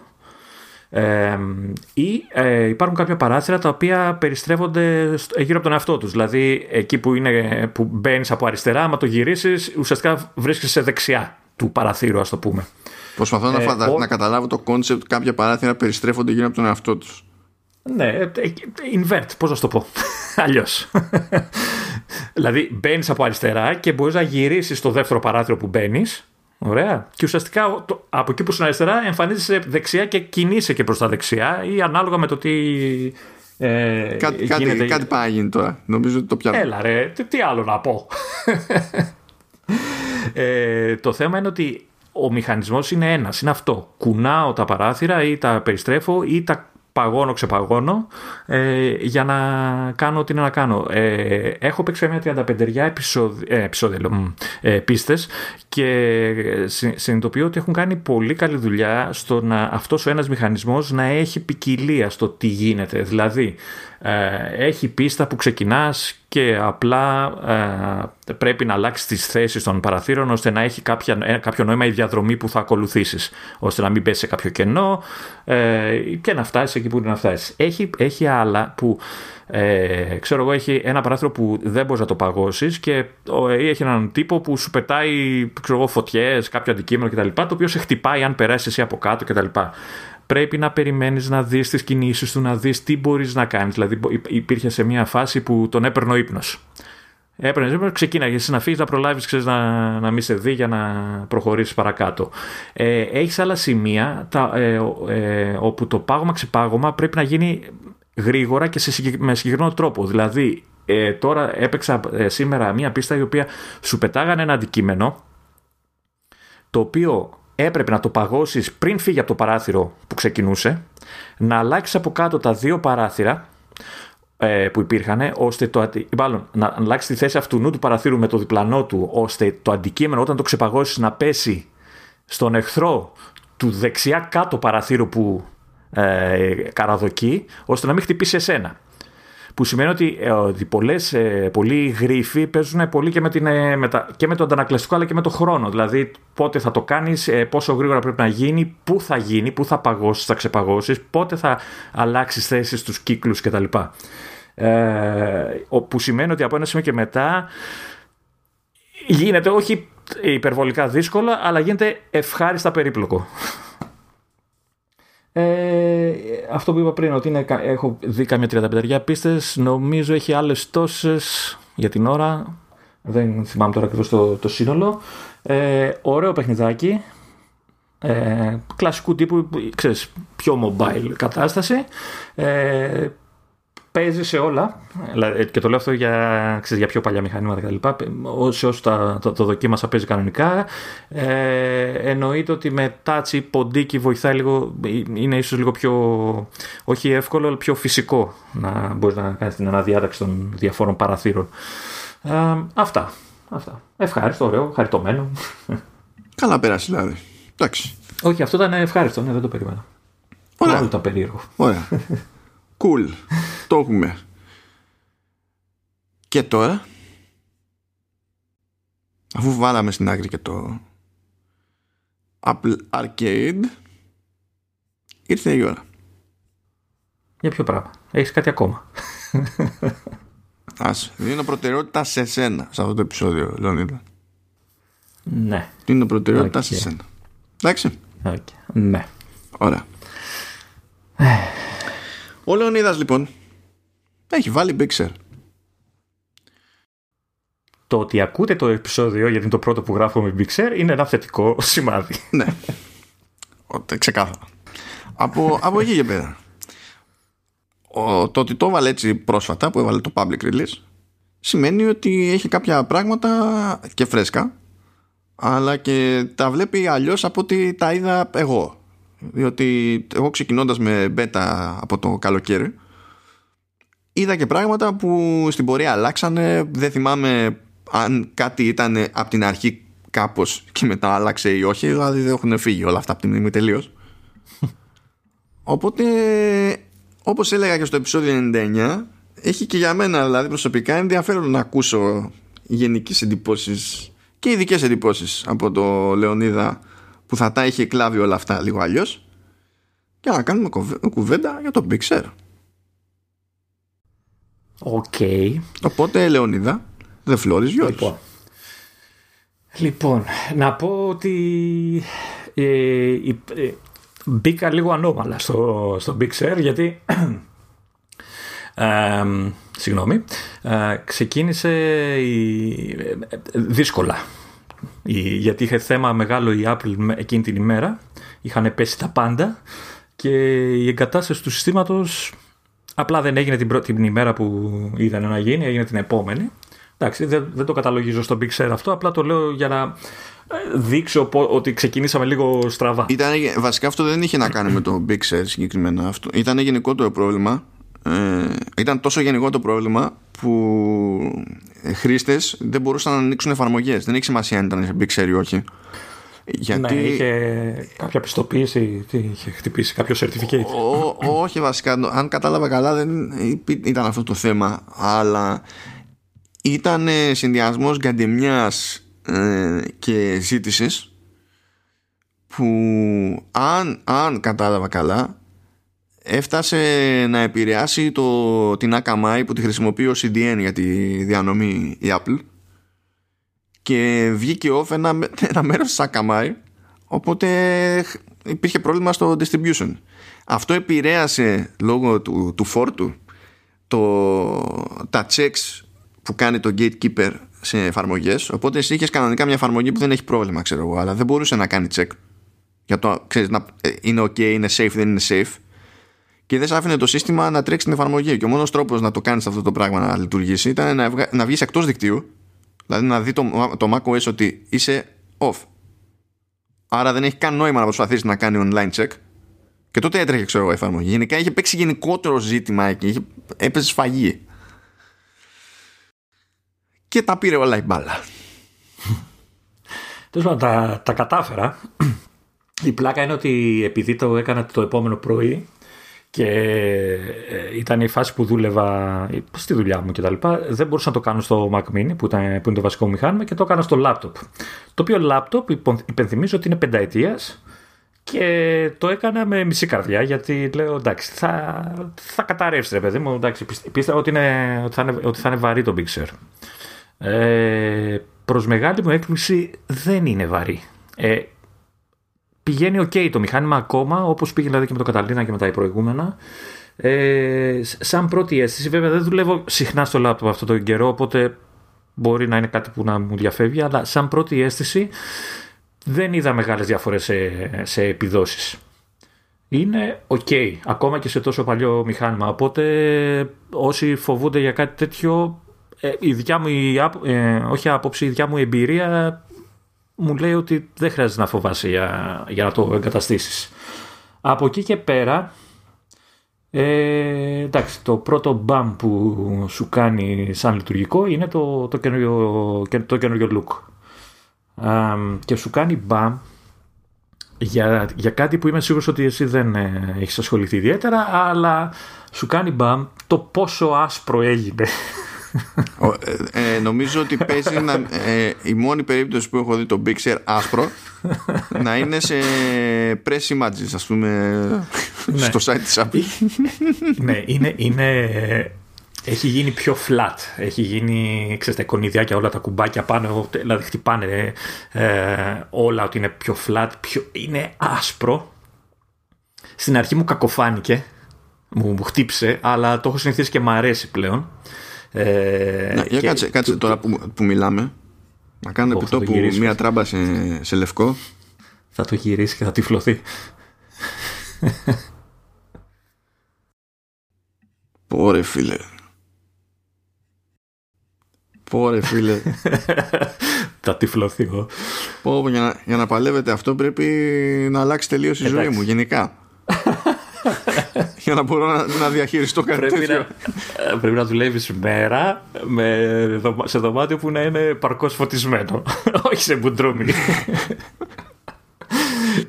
ή ε, υπάρχουν κάποια παράθυρα τα οποία περιστρέφονται γύρω από τον εαυτό τους. Δηλαδή εκεί που, είναι, που μπαίνεις από αριστερά, άμα το γυρίσεις, ουσιαστικά βρίσκεσαι σε δεξιά του παραθύρου, ας το πούμε. Προσπαθώ να, ε, φαντα... να καταλάβω το concept κάποια παράθυρα περιστρέφονται γύρω από τον εαυτό τους. Ναι, ε, ε, invert, πώς να το πω. Αλλιώς. δηλαδή μπαίνεις από αριστερά και μπορείς να γυρίσεις στο δεύτερο παράθυρο που μπαίνεις Ωραία. Και ουσιαστικά από εκεί που είναι αριστερά εμφανίζεσαι δεξιά και κινείσαι και προς τα δεξιά ή ανάλογα με το τι. Ε, κάτι, γίνεται... κάτι, πάει να γίνει τώρα. Νομίζω ότι το πιάνω. Έλα ρε, τι, άλλο να πω. ε, το θέμα είναι ότι ο μηχανισμός είναι ένας, είναι αυτό. Κουνάω τα παράθυρα ή τα περιστρέφω ή τα παγώνω, ξεπαγώνω ε, για να κάνω ό,τι είναι να κάνω. Ε, έχω παίξει μια 35 επεισόδια, ε, ε, πίστες και συνειδητοποιώ ότι έχουν κάνει πολύ καλή δουλειά στο να αυτός ο ένας μηχανισμός να έχει ποικιλία στο τι γίνεται. Δηλαδή, ε, έχει πίστα που ξεκινάς και απλά ε, πρέπει να αλλάξεις τις θέσεις των παραθύρων ώστε να έχει κάποια, ε, κάποιο νόημα η διαδρομή που θα ακολουθήσεις ώστε να μην πέσει σε κάποιο κενό και να φτάσεις εκεί που είναι να φτάσεις. Έχει, έχει άλλα που ε, ξέρω εγώ, έχει ένα παράθυρο που δεν μπορείς να το παγώσεις και ή έχει έναν τύπο που σου πετάει φωτιές, κάποιο αντικείμενο κτλ. Το οποίο σε χτυπάει αν περάσεις εσύ από κάτω κτλ. Πρέπει να περιμένεις να δεις τις κινήσεις του, να δεις τι μπορείς να κάνεις. Δηλαδή, υπήρχε σε μια φάση που τον έπαιρνε ο ύπνος. Έπαιρνες, ύπνος, ξεκίναγες εσύ να φύγεις, να προλάβεις να, να μην σε δει για να προχωρήσεις παρακάτω. Ε, έχεις άλλα σημεία τα, ε, ε, όπου το πάγωμα-ξεπάγωμα πρέπει να γίνει γρήγορα και σε, με συγκεκριμένο τρόπο. Δηλαδή, ε, τώρα έπαιξα ε, σήμερα μία πίστα η οποία σου πετάγανε ένα αντικείμενο το οποίο έπρεπε να το παγώσεις πριν φύγει από το παράθυρο που ξεκινούσε, να αλλάξεις από κάτω τα δύο παράθυρα ε, που υπήρχαν, ώστε το, μάλλον, να αλλάξεις τη θέση αυτού νου του παραθύρου με το διπλανό του, ώστε το αντικείμενο όταν το ξεπαγώσεις να πέσει στον εχθρό του δεξιά κάτω παραθύρου που ε, καραδοκεί, ώστε να μην χτυπήσει εσένα. Που σημαίνει ότι, ε, ότι πολλές, ε, πολλοί γρίφοι παίζουν πολύ και με, την, ε, με, τα, και με το αντανακλαστικό αλλά και με το χρόνο. Δηλαδή πότε θα το κάνεις, πόσο γρήγορα πρέπει να γίνει, πού θα γίνει, πού θα παγώσεις, θα ξεπαγώσεις, πότε θα αλλάξεις θέσεις στους κύκλους κτλ. Ε, που σημαίνει ότι από ένα σημείο και μετά γίνεται όχι υπερβολικά δύσκολο, αλλά γίνεται ευχάριστα περίπλοκο. Ε, αυτό που είπα πριν, ότι είναι, έχω δει κάμια 35 πίστες. Νομίζω έχει άλλες τόσες για την ώρα. Δεν θυμάμαι τώρα ακριβώς το, το σύνολο. Ε, ωραίο παιχνιδάκι. Ε, κλασικού τύπου, ξέρεις, πιο mobile κατάσταση. Ε, παίζει σε όλα. Και το λέω αυτό για, ξέρεις, για πιο παλιά μηχανήματα κτλ. Όσοι όσοι το, το, το δοκίμασα παίζει κανονικά. Ε, εννοείται ότι με τάτσι ποντίκι βοηθάει λίγο. Είναι ίσως λίγο πιο. Όχι εύκολο, αλλά πιο φυσικό να μπορείς να κάνεις την αναδιάταξη των διαφόρων παραθύρων. Ε, αυτά. αυτά. Ευχάριστο, ωραίο, χαριτωμένο. Καλά πέρασε δηλαδή. Εντάξει. Όχι, αυτό ήταν ευχάριστο, ναι, δεν το περίμενα. Ωραία. Άλλο ήταν περίεργο. Ωραία. Cool. Το έχουμε. Και τώρα, αφού βάλαμε στην άκρη και το Apple Arcade, ήρθε η ώρα. Για ποιο πράγμα; Έχεις κάτι ακόμα; Ας, δίνω προτεραιότητα σε σένα σε αυτό το επεισόδιο, Λεωνίδα. Ναι. Δίνω προτεραιότητα σε σένα. Εντάξει. Okay. Ναι. Ωραία. Ε. Ο Λεωνίδας λοιπόν έχει βάλει Big Το ότι ακούτε το επεισόδιο, γιατί είναι το πρώτο που γράφω με Big είναι ένα θετικό σημάδι. ναι. Ξεκάθαρα. από, από εκεί και πέρα. Ο, το ότι το έβαλε έτσι πρόσφατα, που έβαλε το public release, σημαίνει ότι έχει κάποια πράγματα και φρέσκα, αλλά και τα βλέπει αλλιώς από ότι τα είδα εγώ διότι εγώ ξεκινώντας με beta από το καλοκαίρι είδα και πράγματα που στην πορεία αλλάξανε. Δεν θυμάμαι αν κάτι ήταν από την αρχή κάπως και μετά άλλαξε ή όχι. Δηλαδή δεν έχουν φύγει όλα αυτά από την μνήμη τελείως. Οπότε όπως έλεγα και στο επεισόδιο 99 έχει και για μένα δηλαδή προσωπικά ενδιαφέρον να ακούσω γενικές εντυπώσεις και ειδικές εντυπώσεις από το Λεωνίδα που θα τα είχε καταλάβει όλα αυτά λίγο αλλιώς και να κάνουμε κουβέντα για το Big Sur. Οκ. Οπότε, Λεωνίδα, the floor is yours. Λοιπόν, λοιπόν να πω ότι ε, ε, μπήκα λίγο ανώμαλα στο, στο Big Sur γιατί ε, συγγνώμη, ε, ξεκίνησε η, δύσκολα γιατί είχε θέμα μεγάλο η Apple εκείνη την ημέρα. Είχαν πέσει τα πάντα και η εγκατάσταση του συστήματος απλά δεν έγινε την πρώτη ημέρα που είδαν να γίνει, έγινε την επόμενη. Εντάξει, δεν, δεν το καταλογίζω στο Big Share αυτό, απλά το λέω για να ε, δείξω ότι ξεκινήσαμε λίγο στραβά. Ήταν, βασικά αυτό δεν είχε να κάνει με το Big Share συγκεκριμένα. Αυτό. Ήταν γενικό το πρόβλημα. Ε, ήταν τόσο γενικό το πρόβλημα που χρήστες δεν μπορούσαν να ανοίξουν εφαρμογές. Δεν έχει σημασία αν ήταν σε Big Share ή όχι. Γιατί... Ναι, είχε κάποια πιστοποίηση, τι είχε χτυπήσει, κάποιο certificate. όχι βασικά, αν κατάλαβα καλά δεν ήταν αυτό το θέμα, αλλά ήταν συνδυασμός γκαντεμιάς ε, και ζήτησης που αν, αν κατάλαβα καλά έφτασε να επηρεάσει το, την Akamai που τη χρησιμοποιεί ο CDN για τη διανομή η Apple και βγήκε off ένα, ένα μέρος της Akamai οπότε υπήρχε πρόβλημα στο distribution αυτό επηρέασε λόγω του, του φόρτου το, τα checks που κάνει το gatekeeper σε εφαρμογές. Οπότε εσύ είχες κανονικά μια εφαρμογή που δεν έχει πρόβλημα, ξέρω εγώ, αλλά δεν μπορούσε να κάνει check. Για το ξέρεις, να, ε, είναι OK, είναι safe, δεν είναι safe. Και δεν σε άφηνε το σύστημα να τρέξει την εφαρμογή. Και ο μόνος τρόπος να το κάνεις αυτό το πράγμα να λειτουργήσει ήταν να, να βγεις εκτός δικτύου, δηλαδή να δει το, το macOS ότι είσαι off. Άρα δεν έχει καν νόημα να προσπαθήσεις να κάνει online check. Και τότε έτρεχε, ξέρω εγώ, η εφαρμογή. Γενικά είχε παίξει γενικότερο ζήτημα εκεί. Είχε, έπαιζε σφαγή και τα πήρε όλα η μπάλα. Τέλος τα, τα κατάφερα. Η πλάκα είναι ότι επειδή το έκανα το επόμενο πρωί και ε, ήταν η φάση που δούλευα στη δουλειά μου κτλ. Δεν μπορούσα να το κάνω στο Mac Mini που, ήταν, που είναι το βασικό μηχάνημα και το έκανα στο laptop. Το οποίο laptop υπενθυμίζω ότι είναι πενταετίας και το έκανα με μισή καρδιά γιατί λέω εντάξει θα, θα καταρρεύσει ρε παιδί μου. Εντάξει, πίστευα ότι, είναι, ότι, θα είναι, ότι θα είναι βαρύ το Big Sur. Ε, προς μεγάλη μου έκπληξη δεν είναι βαρύ. Ε, πηγαίνει ok το μηχάνημα ακόμα, όπως πήγε δηλαδή και με το Καταλήνα και με τα προηγούμενα. Ε, σαν πρώτη αίσθηση, βέβαια δεν δουλεύω συχνά στο laptop αυτό το καιρό, οπότε μπορεί να είναι κάτι που να μου διαφεύγει, αλλά σαν πρώτη αίσθηση δεν είδα μεγάλες διαφορές σε, σε επιδόσεις. Είναι ok, ακόμα και σε τόσο παλιό μηχάνημα, οπότε όσοι φοβούνται για κάτι τέτοιο ε, η δικιά μου, ε, όχι άποψη, η δικιά μου εμπειρία μου λέει ότι δεν χρειάζεται να φοβάσαι για, για να το εγκαταστήσεις. Από εκεί και πέρα, ε, εντάξει, το πρώτο μπαμ που σου κάνει σαν λειτουργικό είναι το, το, καινούριο, το καινούριο look. και σου κάνει μπαμ για, για κάτι που είμαι σίγουρος ότι εσύ δεν ε, έχεις ασχοληθεί ιδιαίτερα, αλλά σου κάνει μπαμ το πόσο άσπρο έγινε ε, ε, νομίζω ότι παίζει να, ε, η μόνη περίπτωση που έχω δει το Big άσπρο να είναι σε press images ας πούμε ναι. στο site της Apple ναι είναι, είναι έχει γίνει πιο flat. Έχει γίνει, ξέρεις, τα εικονιδιάκια, όλα τα κουμπάκια πάνω, δηλαδή χτυπάνε ε, όλα ότι είναι πιο flat, πιο, είναι άσπρο. Στην αρχή μου κακοφάνηκε, μου, μου χτύπησε, αλλά το έχω συνηθίσει και μου αρέσει πλέον. Ε, να, για κάτσε, κάτσε τώρα που, που μιλάμε. Να κάνω επί τόπου μία τράμπα σε, σε λευκό. Θα το γυρίσεις και θα τυφλωθεί. Πόρε φίλε. Πόρε φίλε. θα τυφλωθεί εγώ. Πω, για, να, για να παλεύετε αυτό πρέπει να αλλάξει τελείως η ζωή μου γενικά. για να μπορώ να, να διαχειριστώ κάτι πρέπει τέτοιο. Να, πρέπει να δουλεύεις μέρα με, σε δωμάτιο που να είναι παρκώς φωτισμένο. Όχι σε μπουντρούμι.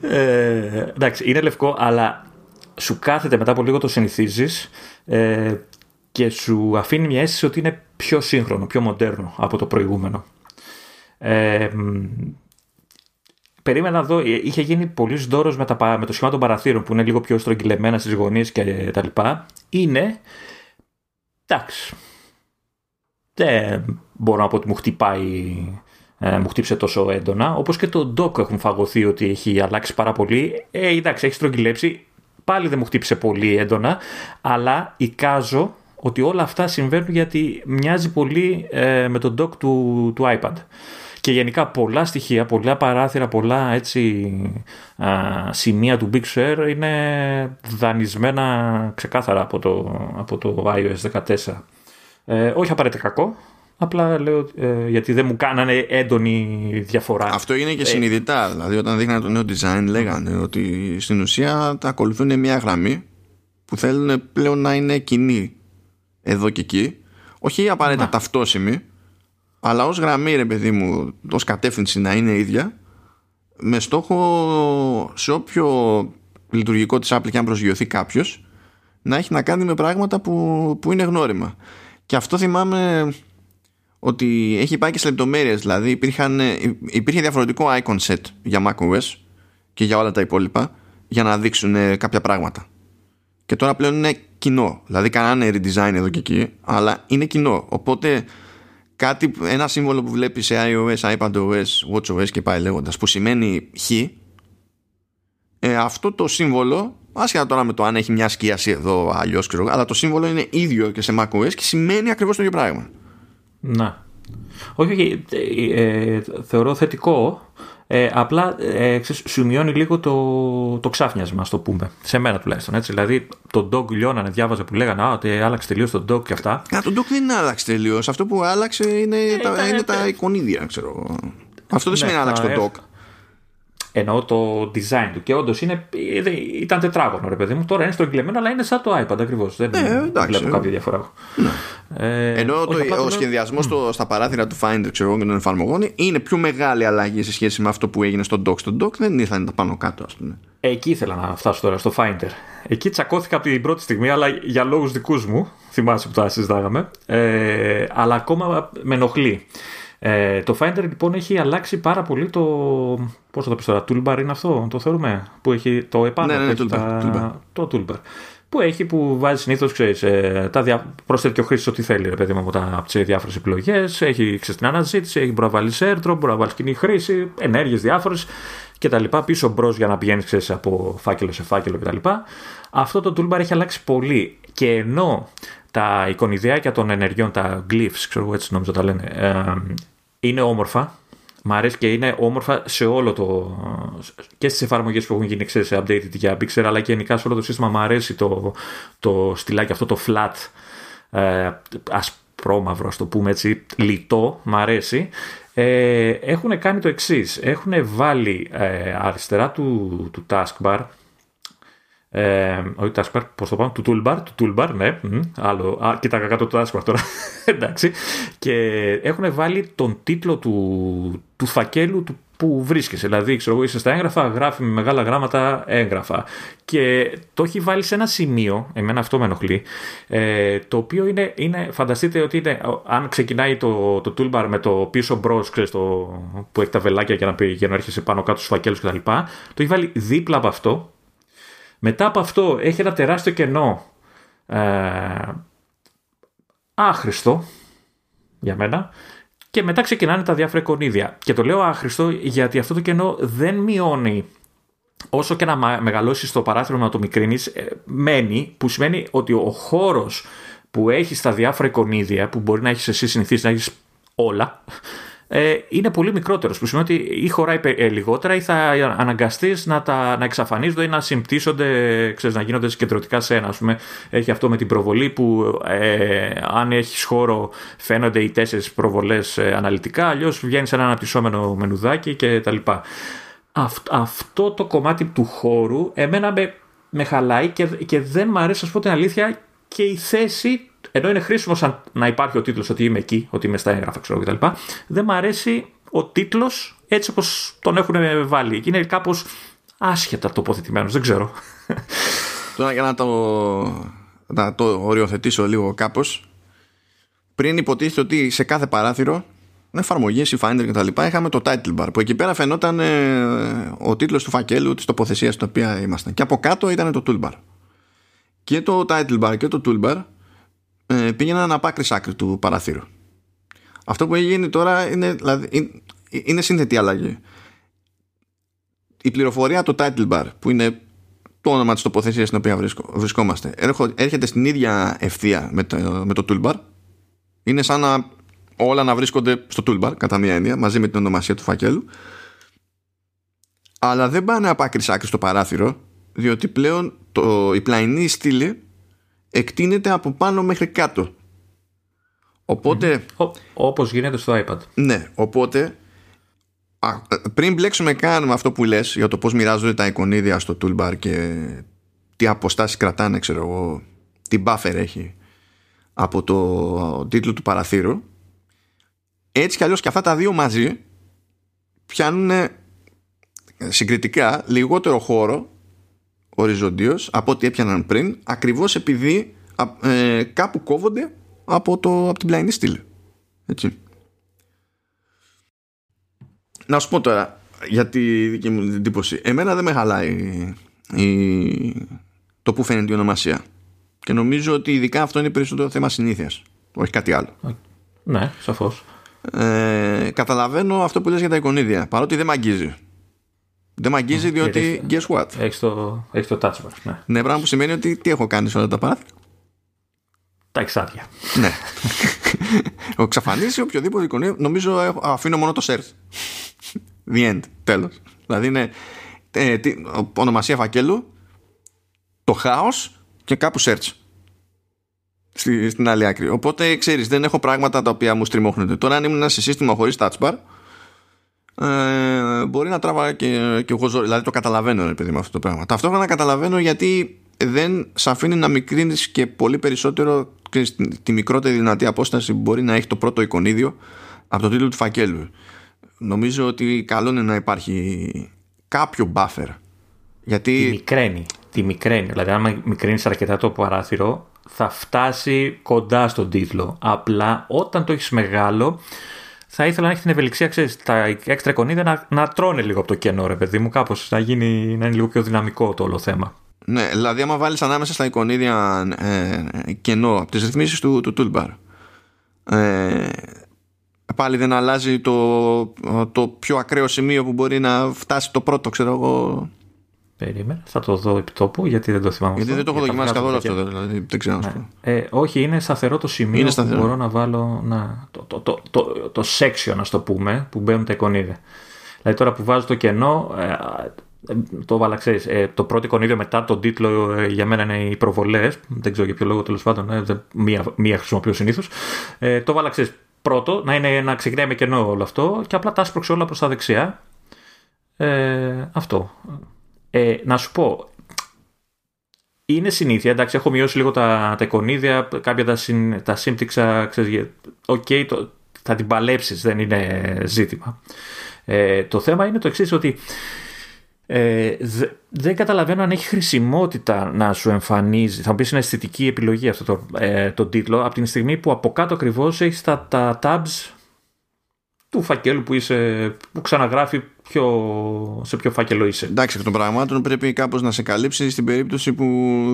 ε, εντάξει, είναι λευκό, αλλά σου κάθεται μετά από λίγο το συνηθίζεις ε, και σου αφήνει μια αίσθηση ότι είναι πιο σύγχρονο, πιο μοντέρνο από το προηγούμενο. Ε, περίμενα να δω, ε, είχε γίνει πολύ δώρος με, με το σχήμα των παραθύρων που είναι λίγο πιο στρογγυλεμένα στις γωνίες και τα λοιπά. Είναι. Εντάξει. Δεν μπορώ να πω ότι μου χτυπάει. Ε, μου χτύψε τόσο έντονα. Όπως και το ντοκ έχουν φαγωθεί ότι έχει αλλάξει πάρα πολύ. Ε, εντάξει, έχει στρογγυλέψει. Πάλι δεν μου χτύπησε πολύ έντονα. Αλλά εικάζω ότι όλα αυτά συμβαίνουν γιατί μοιάζει πολύ ε, με το dock του, του iPad και γενικά πολλά στοιχεία, πολλά παράθυρα, πολλά έτσι α, σημεία του Big Share είναι δανεισμένα ξεκάθαρα από το, από το iOS 14. Ε, όχι απαραίτητα κακό, Απλά λέω ε, γιατί δεν μου κάνανε έντονη διαφορά. Αυτό είναι και ε, συνειδητά. Δηλαδή, όταν δείχνανε το νέο design, λέγανε ότι στην ουσία τα ακολουθούν μια γραμμή που θέλουν πλέον να είναι κοινή εδώ και εκεί. Όχι απαραίτητα ταυτόσιμη, αλλά ως γραμμή ρε παιδί μου ως κατεύθυνση να είναι ίδια με στόχο σε όποιο λειτουργικό της Apple και αν προσγειωθεί κάποιος να έχει να κάνει με πράγματα που, που είναι γνώριμα και αυτό θυμάμαι ότι έχει πάει και σε λεπτομέρειες δηλαδή υπήρχαν, υπήρχε διαφορετικό icon set για macOS και για όλα τα υπόλοιπα για να δείξουν κάποια πράγματα και τώρα πλέον είναι κοινό. Δηλαδή κάνανε redesign εδώ και εκεί, αλλά είναι κοινό. Οπότε κάτι, ένα σύμβολο που βλέπεις σε iOS, iPadOS, WatchOS και πάει λέγοντας, που σημαίνει χ, ε, αυτό το σύμβολο, άσχετα τώρα με το αν έχει μια σκίαση εδώ αλλιώς, αλλά το σύμβολο είναι ίδιο και σε macOS και σημαίνει ακριβώς το ίδιο πράγμα. Να. Όχι, όχι. Ε, ε, θεωρώ θετικό. Ε, απλά ε, σου μειώνει λίγο το, το ξάφνιασμα, το πούμε. Σε μένα τουλάχιστον. Έτσι. Δηλαδή, το dog λιώνανε, διάβαζα που λέγανε Α, ότι άλλαξε τελείως το dog και αυτά. Α, το dog δεν άλλαξε τελείως. Αυτό που άλλαξε είναι, ε, τα, είναι τα εικονίδια, ξέρω. Αυτό δεν ναι, σημαίνει άλλαξε το dog. Εννοώ το design του. Και όντως ήταν τετράγωνο, ρε παιδί μου. Τώρα είναι στρογγυλεμένο, αλλά είναι σαν το iPad ακριβώς. Δεν ε, βλέπω κάποια διαφορά. Ναι. Ε, Ενώ το, ο, ο σχεδιασμός mm. στα παράθυρα του Finder ξέρω, και των εφαρμογών είναι πιο μεγάλη αλλαγή σε σχέση με αυτό που έγινε στο Dock. Στο Dock δεν ήρθαν τα πάνω κάτω, ας πούμε. Εκεί ήθελα να φτάσω τώρα, στο Finder. Εκεί τσακώθηκα από την πρώτη στιγμή, αλλά για λόγους δικούς μου. Θυμάσαι που τα συζητάγαμε. Ε, αλλά ακόμα με ενοχλεί. Ε, το Finder λοιπόν έχει αλλάξει πάρα πολύ το. Πώς θα το πεις τώρα, Toolbar είναι αυτό, το θεωρούμε. Που έχει το επάνω. Ναι, ναι, ναι toolbar, τα... Το Toolbar. Που έχει που βάζει συνήθως, ξέρεις, ε, τα δια... προσθέτει και ο χρήστη ό,τι θέλει, ρε παιδί μου, από, τα... τις διάφορες επιλογές. Έχει ξέρεις, την αναζήτηση, έχει μπορεί να βάλεις airdrop, μπορεί να βάλεις κοινή χρήση, ενέργειες διάφορες κτλ. Πίσω μπρος για να πηγαίνεις από φάκελο σε φάκελο κτλ. Αυτό το toolbar έχει αλλάξει πολύ. Και ενώ τα εικονιδιάκια των ενεργειών, τα glyphs, ξέρω έτσι νομίζω τα λένε, ε, είναι όμορφα. Μ' αρέσει και είναι όμορφα σε όλο το. και στις εφαρμογές που έχουν γίνει ξέρεις, updated για Pixel, αλλά και γενικά σε όλο το σύστημα. Μ' αρέσει το, το στυλάκι αυτό, το flat, ε, ασπρόμαυρο, ας το πούμε έτσι, λιτό. Μ' αρέσει. Ε, έχουν κάνει το εξής. Έχουν βάλει ε, αριστερά του, του taskbar ε, όχι taskbar, πώς το πάω, του toolbar, του toolbar, ναι, άλλο, α, κοίταγα κάτω το taskbar τώρα, εντάξει, και έχουν βάλει τον τίτλο του, του φακέλου του που βρίσκεσαι. Δηλαδή, ξέρω εγώ, είσαι στα έγγραφα, γράφει με μεγάλα γράμματα έγγραφα. Και το έχει βάλει σε ένα σημείο, εμένα αυτό με ενοχλεί, ε, το οποίο είναι, είναι φανταστείτε ότι είναι, αν ξεκινάει το, το toolbar με το πίσω μπρος, που έχει τα βελάκια για να, για να έρχεσαι πάνω κάτω στους φακέλους κτλ. Το έχει βάλει δίπλα από αυτό μετά από αυτό έχει ένα τεράστιο κενό ε, άχρηστο για μένα και μετά ξεκινάνε τα διάφορα εικονίδια. Και το λέω άχρηστο γιατί αυτό το κενό δεν μειώνει όσο και να μεγαλώσει το παράθυρο να το μικρύνεις, ε, μένει, που σημαίνει ότι ο χώρος που έχει τα διάφορα εικονίδια, που μπορεί να έχεις εσύ συνηθίσει να έχεις όλα, ε, είναι πολύ μικρότερος. Που σημαίνει ότι ή χωράει ε, λιγότερα ή θα αναγκαστείς να, τα, να εξαφανίζονται ή να συμπτύσσονται, ξέρεις, να γίνονται συγκεντρωτικά σε ένα. Ας πούμε, έχει αυτό με την προβολή που ε, αν έχεις χώρο φαίνονται οι τέσσερις προβολές ε, αναλυτικά, αλλιώς βγαίνεις σε ένα αναπτυσσόμενο μενουδάκι κτλ. αυτό το κομμάτι του χώρου εμένα με, με χαλάει και, και δεν μου αρέσει, ας πω την αλήθεια, και η θέση ενώ είναι χρήσιμο σαν να υπάρχει ο τίτλος ότι είμαι εκεί, ότι είμαι στα έγγραφα, ξέρω κτλ. Δεν μου αρέσει ο τίτλος έτσι όπως τον έχουν βάλει. Είναι κάπως άσχετα τοποθετημένος, δεν ξέρω. Τώρα για να το, να το οριοθετήσω λίγο κάπως. Πριν υποτίθεται ότι σε κάθε παράθυρο εφαρμογές, η Finder και τα λοιπά, είχαμε το title bar που εκεί πέρα φαινόταν ε, ο τίτλος του φακέλου της τοποθεσίας στην οποία ήμασταν. Και από κάτω ήταν το toolbar. Και το title bar και το toolbar ε, πήγαιναν από άκρη άκρη του παραθύρου. Αυτό που έγινε τώρα είναι, δηλαδή, είναι σύνθετη αλλαγή. Η πληροφορία το title bar που είναι το όνομα της τοποθεσίας στην οποία βρισκόμαστε έρχεται στην ίδια ευθεία με το, με το toolbar είναι σαν να όλα να βρίσκονται στο toolbar κατά μία έννοια μαζί με την ονομασία του φακέλου αλλά δεν πάνε από άκρη άκρη στο παράθυρο διότι πλέον το, η πλαϊνή στήλη εκτείνεται από πάνω μέχρι κάτω. Οπότε. Mm. Όπως γίνεται στο iPad. Ναι, οπότε. πριν μπλέξουμε καν με αυτό που λες για το πώς μοιράζονται τα εικονίδια στο toolbar και τι αποστάσεις κρατάνε, ξέρω εγώ, τι buffer έχει από το τίτλο του παραθύρου, έτσι κι αλλιώς και αυτά τα δύο μαζί πιάνουν συγκριτικά λιγότερο χώρο οριζοντίως από ό,τι έπιαναν πριν ακριβώς επειδή ε, κάπου κόβονται από, το, από την πλαϊνή στήλη. Έτσι. Να σου πω τώρα για τη δική μου εντύπωση. Εμένα δεν με χαλάει η, το που φαίνεται η ονομασία. Και νομίζω ότι ειδικά αυτό είναι περισσότερο θέμα συνήθειας. Όχι κάτι άλλο. Ναι, σαφώς. Ε, καταλαβαίνω αυτό που λες για τα εικονίδια. Παρότι δεν μ' αγγίζει. Δεν μ' αγγίζει διότι. Guess what; Έχει το, έχεις το touch bar. Ναι. ναι, πράγμα που σημαίνει ότι τι έχω κάνει σε όλα τα παράθυρα. Τα εξάδια. ναι. Ο ξαφανίσει οποιοδήποτε εικονίδιο. Νομίζω αφήνω μόνο το search. The end. Τέλος. Δηλαδή είναι ε, τι, ονομασία φακέλου, το χάος και κάπου search. Στη, στην άλλη άκρη. Οπότε ξέρεις, δεν έχω πράγματα τα οποία μου στριμώχνονται. Τώρα, αν ήμουν σε σύστημα χωρίς touch bar, ε, μπορεί να τράβα και, και εγώ ζω. Δηλαδή το καταλαβαίνω, ρε παιδί, με αυτό το πράγμα. Ταυτόχρονα καταλαβαίνω γιατί δεν σε αφήνει να μικρύνεις και πολύ περισσότερο τη μικρότερη δυνατή απόσταση που μπορεί να έχει το πρώτο εικονίδιο από το τίτλο του φακέλου. Νομίζω ότι καλό είναι να υπάρχει κάποιο buffer. Γιατί... Τη μικραίνει. Τη μικραίνει. Δηλαδή, αν μικρύνεις αρκετά το παράθυρο, θα φτάσει κοντά στον τίτλο. Απλά όταν το έχεις μεγάλο, θα ήθελα να έχει την ευελιξία, ξέρεις, τα έξτρα εικονίδια να, να τρώνε λίγο από το κενό, ρε παιδί μου, κάπως να, γίνει, να είναι λίγο πιο δυναμικό το όλο θέμα. Ναι, δηλαδή, άμα βάλεις ανάμεσα στα εικονίδια ε, κενό από τις ρυθμίσεις του, του toolbar, ε, πάλι δεν αλλάζει το, το πιο ακραίο σημείο που μπορεί να φτάσει το πρώτο, ξέρω εγώ. Περίμενε, θα το δω επί τόπου γιατί δεν το θυμάμαι. Γιατί αυτό. δεν το έχω δοκιμάσει καθόλου αυτό, δηλαδή δεν ξέρω ναι. ε, όχι, είναι σταθερό το σημείο είναι σταθερό. που μπορώ να βάλω να, το, το, το, το, το section, ας το πούμε, που μπαίνουν τα εικονίδια. Δηλαδή τώρα που βάζω το κενό, ε, το βάλα, ξέρεις, ε, το πρώτο εικονίδιο μετά τον τίτλο ε, για μένα είναι οι προβολές. Δεν ξέρω για ποιο λόγο τέλος πάντων, ε, μία, μία χρησιμοποιώ συνήθως. Ε, το 'βαλα, ξέρεις, πρώτο, να, είναι, να ξεκινάει με κενό όλο αυτό και απλά τα άσπρωξε όλα προς τα δεξιά. Ε, αυτό. Ε, να σου πω, είναι συνήθεια, εντάξει, έχω μειώσει λίγο τα, τα εικονίδια, κάποια τα, συν, τα σύμπτυξα, ξέρεις, οκ, okay, θα την παλέψεις, δεν είναι ζήτημα. Ε, το θέμα είναι το εξής ότι ε, δεν καταλαβαίνω αν έχει χρησιμότητα να σου εμφανίζει. Θα μου πεις είναι αισθητική επιλογή αυτό το, ε, το τίτλο, από την στιγμή που από κάτω ακριβώς έχεις τα, τα tabs του φακέλου που είσαι, που ξαναγράφει ποιο, σε ποιο φάκελο είσαι. Εντάξει, εκ των πραγμάτων πρέπει κάπως να σε καλύψει στην περίπτωση που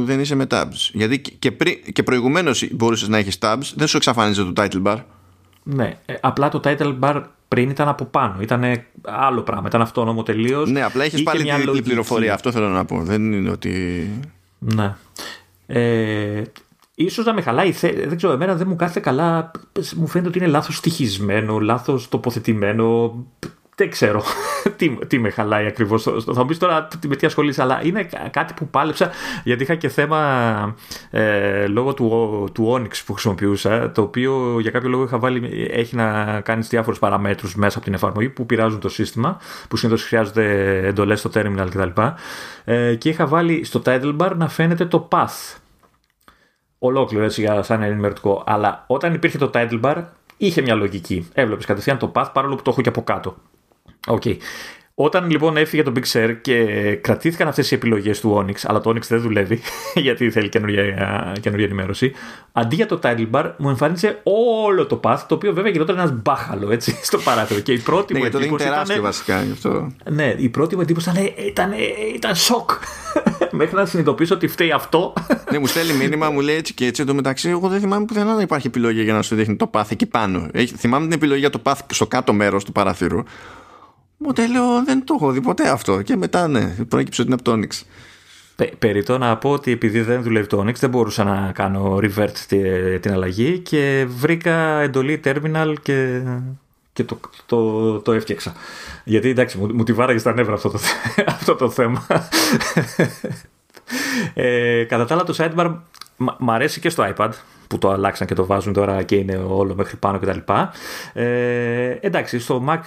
δεν είσαι με tabs. Γιατί και, πρι, και προηγουμένως μπορούσες να έχεις tabs, δεν σου εξαφάνιζε το title bar. Ναι, ε, απλά το title bar πριν ήταν από πάνω. Ήταν άλλο πράγμα. Ήταν αυτόνομο τελείως. Ναι, απλά έχεις πάλι την πληροφορία. Αυτό θέλω να πω. Δεν είναι ότι. Ναι. Ε, ίσως να με χαλάει, δεν ξέρω, εμένα δεν μου κάθεται καλά, μου φαίνεται ότι είναι λάθος στοιχισμένο, λάθος τοποθετημένο, δεν ξέρω τι, τι με χαλάει ακριβώς. Θα μου πεις τώρα με τι ασχολείσαι, αλλά είναι κάτι που πάλεψα γιατί είχα και θέμα ε, λόγω του, του Onyx που χρησιμοποιούσα, το οποίο για κάποιο λόγο είχα βάλει, έχει να κάνεις διάφορους παραμέτρους μέσα από την εφαρμογή που πειράζουν το σύστημα, που συνήθως χρειάζονται εντολές στο terminal κτλ. Ε, και είχα βάλει στο title bar να φαίνεται το path. Ολόκληρο έτσι για σαν ενημερωτικό. Αλλά όταν υπήρχε το title bar, είχε μια λογική. Έβλεπες κατευθείαν το path παρόλο που το έχω και από κάτω. Okay. Όταν λοιπόν έφυγε το Big Sur και κρατήθηκαν αυτές οι επιλογές του Onyx, αλλά το Onyx δεν δουλεύει γιατί θέλει καινούργια, καινούργια ενημέρωση, αντί για το title bar μου εμφάνισε όλο το path, το οποίο βέβαια γινόταν ένας μπάχαλο έτσι, στο παράθυρο. Και η πρώτη ναι, μου εντύπωση. Είναι τεράστιο ήταν... βασικά αυτό. Ναι, η πρώτη μου εντύπωση ήταν, ήταν, ήταν σοκ. Μέχρι να συνειδητοποιήσω ότι φταίει αυτό. ναι, μου στέλνει μήνυμα, μου λέει έτσι και έτσι. Εν τω μεταξύ, εγώ δεν θυμάμαι πουθενά να υπάρχει επιλογή για να σου δείχνει το path εκεί πάνω. Θυμάμαι την επιλογή για το path στο κάτω μέρος του παραθύρου Οπότε λέω δεν το έχω δει ποτέ αυτό. Και μετά ναι, προέκυψε ότι είναι από το Onyx. Περιτώ να πω ότι επειδή δεν δουλεύει το Onyx δεν μπορούσα να κάνω revert την αλλαγή και βρήκα εντολή terminal και, και το, το, το έφτιαξα. Γιατί εντάξει μου, μου τη βάραγε στα νεύρα αυτό το, αυτό το θέμα. ε, κατά τα άλλα το sidebar μ' αρέσει και στο iPad που το αλλάξαν και το βάζουν τώρα και είναι όλο μέχρι πάνω κτλ. Ε, εντάξει, στο Mac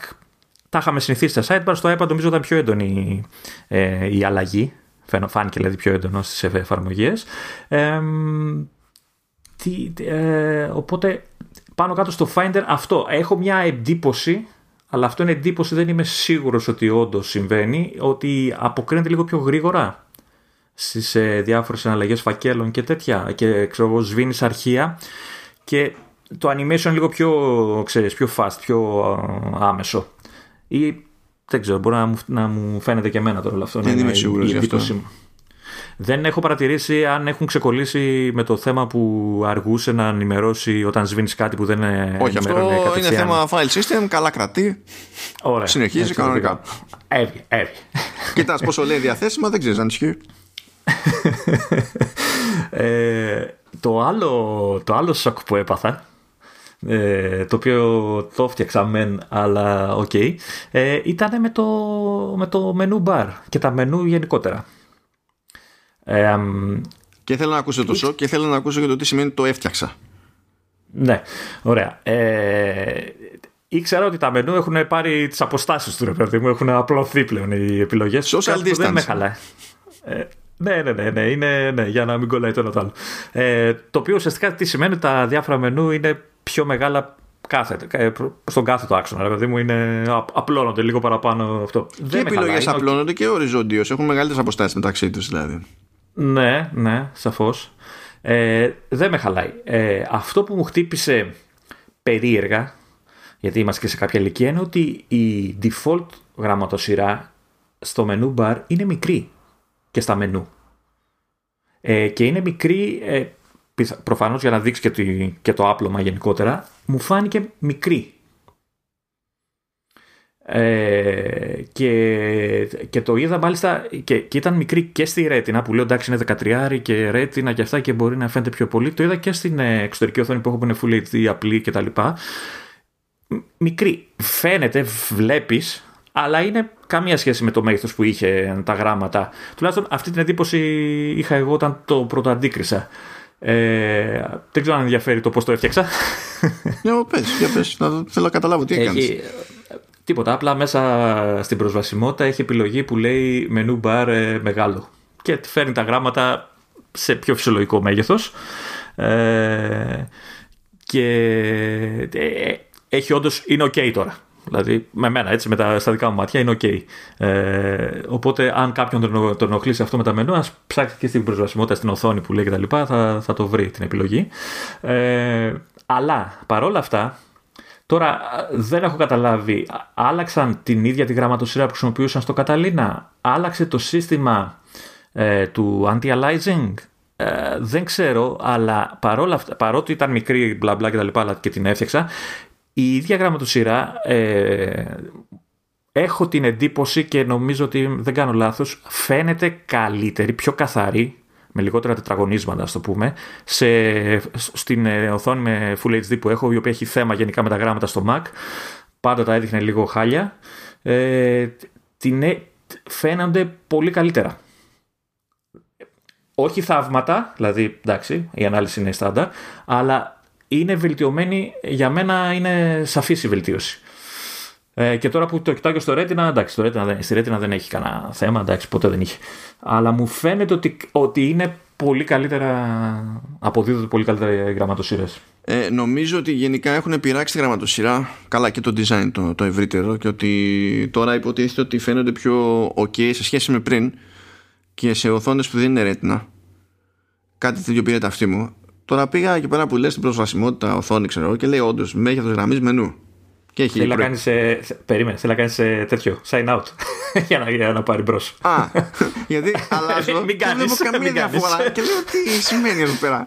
τα είχαμε συνηθίσει στα sidebar. Στο iPad νομίζω ήταν πιο έντονη ε, η αλλαγή. Φάνηκε δηλαδή πιο έντονο στις εφαρμογές. Ε, ε, οπότε πάνω κάτω στο Finder αυτό. Έχω μια εντύπωση, αλλά αυτό είναι εντύπωση, δεν είμαι σίγουρος ότι όντως συμβαίνει, ότι αποκρίνεται λίγο πιο γρήγορα στις ε, διάφορες αναλλαγές φακέλων και τέτοια και ξέρω εγώ σβήνεις αρχεία και το animation λίγο πιο, ξέρεις, πιο fast, πιο άμεσο. Ή δεν ξέρω, μπορεί να μου, να μου φαίνεται και εμένα τώρα όλο αυτό. Δεν είμαι σίγουρος γι' αυτό. Δεν έχω παρατηρήσει αν έχουν ξεκολλήσει με το θέμα που αργούσε να ενημερώσει όταν σβήνεις κάτι που δεν είναι. Όχι, αυτό είναι θέμα file system, καλά κρατεί. Ωραία. Συνεχίζει κανονικά. Εύγε, εύγε. Κοιτάς πόσο λέει διαθέσιμα, δεν ξέρεις αν ισχύει. ε, το, άλλο, το άλλο σοκ που έπαθα ε, το οποίο το 'φτιαξα μεν αλλά οκ. Okay, ε, ήταν με το, με το μενού bar και τα μενού γενικότερα. Ε, και θέλω να ακούσω το σοκ και θέλω να ακούσω και το τι σημαίνει το έφτιαξα ναι, ωραία. Ε, ήξερα ότι τα μενού έχουν πάρει τις αποστάσεις του ρε παιδί μου. Έχουν απλωθεί πλέον οι επιλογές. Social distance δεν με χαλάει ε, ναι, ναι, ναι, ναι, είναι, ναι, για να μην κολλάει το ένα το άλλο. Ε, το οποίο ουσιαστικά τι σημαίνει τα διάφορα μενού είναι πιο μεγάλα κάθε, ε, στον κάθε το άξονα. Δηλαδή μου είναι, απλώνονται λίγο παραπάνω αυτό. Και οι επιλογές απλώνονται και οριζόντιω. Έχουν μεγαλύτερες αποστάσεις μεταξύ τους δηλαδή. Ναι, ναι, σαφώς. Ε, δεν με χαλάει. Ε, αυτό που μου χτύπησε περίεργα, γιατί είμαστε και σε κάποια ηλικία, είναι ότι η default γραμματοσυρά στο μενού bar είναι μικρή και στα μενού. Ε, και είναι μικρή, ε, προφανώς για να δείξει και, και το άπλωμα γενικότερα, μου φάνηκε μικρή. Ε, και, και το είδα μάλιστα και, και, ήταν μικρή και στη ρέτινα που λέω εντάξει είναι 13 και ρέτινα και αυτά και μπορεί να φαίνεται πιο πολύ το είδα και στην ε, εξωτερική οθόνη που έχω που είναι Full HD απλή και τα λοιπά μικρή φαίνεται βλέπεις αλλά είναι καμία σχέση με το μέγεθος που είχε τα γράμματα. Τουλάχιστον αυτή την εντύπωση είχα εγώ όταν το πρώτο αντίκρισα. Ε, δεν ξέρω αν ενδιαφέρει το πώς το έφτιαξα. Ναι, πες, για πες, να θέλω να καταλάβω τι έκανες. Τίποτα, απλά μέσα στην προσβασιμότητα έχει επιλογή που λέει μενού μπαρ ε, μεγάλο και φέρνει τα γράμματα σε πιο φυσιολογικό μέγεθος ε, και ε, έχει όντως, είναι ok τώρα Δηλαδή, με μένα, έτσι, με τα, στα δικά μου μάτια είναι OK. Ε, οπότε, αν κάποιον τον, τον ενοχλήσει αυτό με τα μενού, ας ψάξει και στην προσβασιμότητα στην οθόνη που λέει κτλ. Θα, θα το βρει την επιλογή. Ε, αλλά παρόλα αυτά, τώρα δεν έχω καταλάβει, άλλαξαν την ίδια τη γραμματοσύρα που χρησιμοποιούσαν στο Καταλήνα, άλλαξε το σύστημα ε, του anti-aliasing; Ε, δεν ξέρω, αλλά παρόλα αυτά, παρότι ήταν μικρή μπλα μπλα και τα λοιπά, και την έφτιαξα, η ίδια γραμματοσυρά ε, έχω την εντύπωση και νομίζω ότι δεν κάνω λάθος φαίνεται καλύτερη, πιο καθαρή με λιγότερα τετραγωνίσματα, ας το πούμε, σε, στην ε, οθόνη με Full HD που έχω, η οποία έχει θέμα γενικά με τα γράμματα στο Mac. Πάντα τα έδειχνε λίγο χάλια. Ε, την, ε, φαίνονται πολύ καλύτερα. Όχι θαύματα, δηλαδή εντάξει, η ανάλυση είναι στάνταρ, αλλά είναι βελτιωμένη, για μένα είναι σαφής η βελτίωση. Ε, και τώρα που το κοιτάω και στο Retina, εντάξει, το Retina, στη Retina δεν έχει κανένα θέμα, εντάξει, ποτέ δεν είχε. Αλλά μου φαίνεται ότι, ότι είναι πολύ καλύτερα, αποδίδονται πολύ καλύτερα οι γραμματοσύρες. Ε, νομίζω ότι γενικά έχουν πειράξει τη γραμματοσυρά, καλά και το design το, το ευρύτερο και ότι τώρα υποτίθεται ότι φαίνονται πιο ok σε σχέση με πριν και σε οθόνες που δεν είναι Retina. Κάτι τέτοιο πήρε ταυτή μου Τώρα πήγα εκεί πέρα που λες την προσβασιμότητα οθόνη, ξέρω και λέει όντως μέγεθο γραμμή μενού. Και έχει θέλει, να κάνεις, περίμενε, θέλει να κάνεις τέτοιο, sign out για, να, για να πάρει μπρος. Α, γιατί αλλάζω μην κάνεις, δεν έχω καμία διαφορά και λέω τι σημαίνει εδώ πέρα;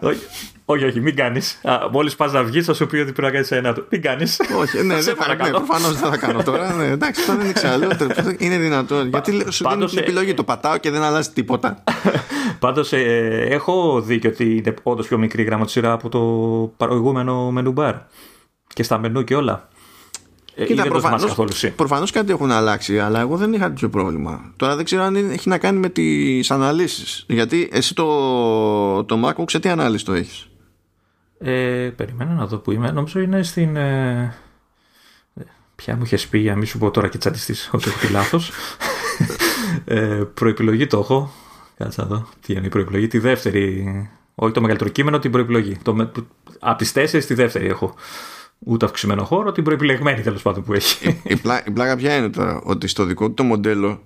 Όχι, όχι, μην κάνεις. Μόλις πας να βγεις, θα σου πει ότι πρέπει να κάνεις ένα. Μην κάνεις. Όχι, ναι, δεν ναι, προφανώς δεν θα κάνω τώρα. Ναι, εντάξει, αυτό δεν ξέρω. Είναι δυνατόν. Γιατί σου δίνει την επιλογή, το πατάω και δεν αλλάζει τίποτα. Πάντως ε, έχω δει και ότι είναι όντως πιο μικρή γραμματοσυρά από το προηγούμενο μενού μπαρ. Και στα μενού και όλα. Ε, Κοίτα, προφανώς, προφανώς κάτι έχουν αλλάξει, αλλά εγώ δεν είχα τέτοιο πρόβλημα. Τώρα δεν ξέρω αν έχει να κάνει με τις αναλύσεις. Γιατί εσύ το, το MacBook σε τι ανάλυση το έχεις; Ε, περιμένω να δω που είμαι. Νομίζω είναι στην... Ε, ποια μου είχες πει για να μην σου πω τώρα και τσαντιστείς ότι έχω πει λάθος. ε, προεπιλογή το έχω. Κάτσε να δω. Τι είναι η προεπιλογή. Τη δεύτερη. Όχι το μεγαλύτερο κείμενο, την προεπιλογή. Το, από τις τέσσερις τη δεύτερη έχω ούτε αυξημένο χώρο, την προεπιλεγμένη τέλος πάντων που έχει. Η, πλά, η πλάκα ποια είναι τώρα, ότι στο δικό του το μοντέλο,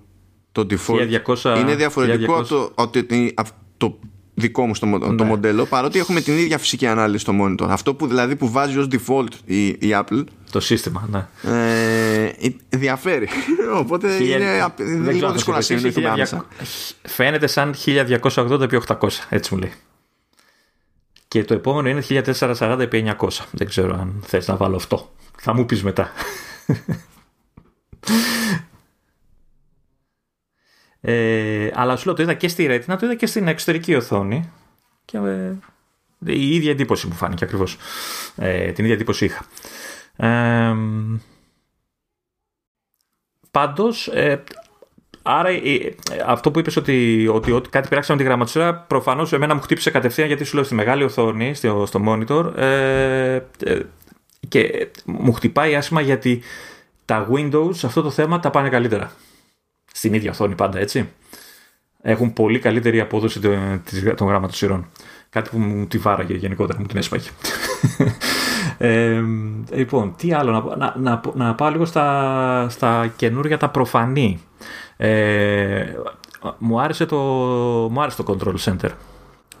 το default, 1200, είναι διαφορετικό από το, ότι, το δικό μου στο, το ναι. μοντέλο, παρότι έχουμε την ίδια φυσική ανάλυση στο monitor. Αυτό που δηλαδή που βάζει ως default η, η Apple το σύστημα. Ναι. Ε, διαφέρει. Οπότε είναι λίγο δύσκολο να συνεννοηθούμε άμεσα. Φαίνεται σαν 1280 επί 800, έτσι μου λέει. Και το επόμενο είναι 1440 επί 900. Δεν ξέρω αν θες να βάλω αυτό. Θα μου πεις μετά. Ε, αλλά σου λέω το είδα και στη Retina, το είδα και στην εξωτερική οθόνη. Και ε, η ίδια εντύπωση μου φάνηκε ακριβώς. Ε, την ίδια εντύπωση είχα. Ε, πάντως, ε, άρα ε, αυτό που είπες ότι, ότι, ότι κάτι πειράξαμε με τη γραμματοσύρα προφανώς εμένα μου χτύπησε κατευθείαν γιατί σου λέω στη μεγάλη οθόνη, στο, στο monitor ε, και μου χτυπάει άσχημα γιατί τα Windows σε αυτό το θέμα τα πάνε καλύτερα στην ίδια οθόνη πάντα, έτσι. Έχουν πολύ καλύτερη απόδοση των γραμματοσυρών. Κάτι που μου τη βάραγε γενικότερα, μου την έσπαγε. ε, λοιπόν, τι άλλο, να, να, να, να πάω λίγο στα, στα καινούργια τα προφανή. Ε, μου, άρεσε το, μου άρεσε το Control Center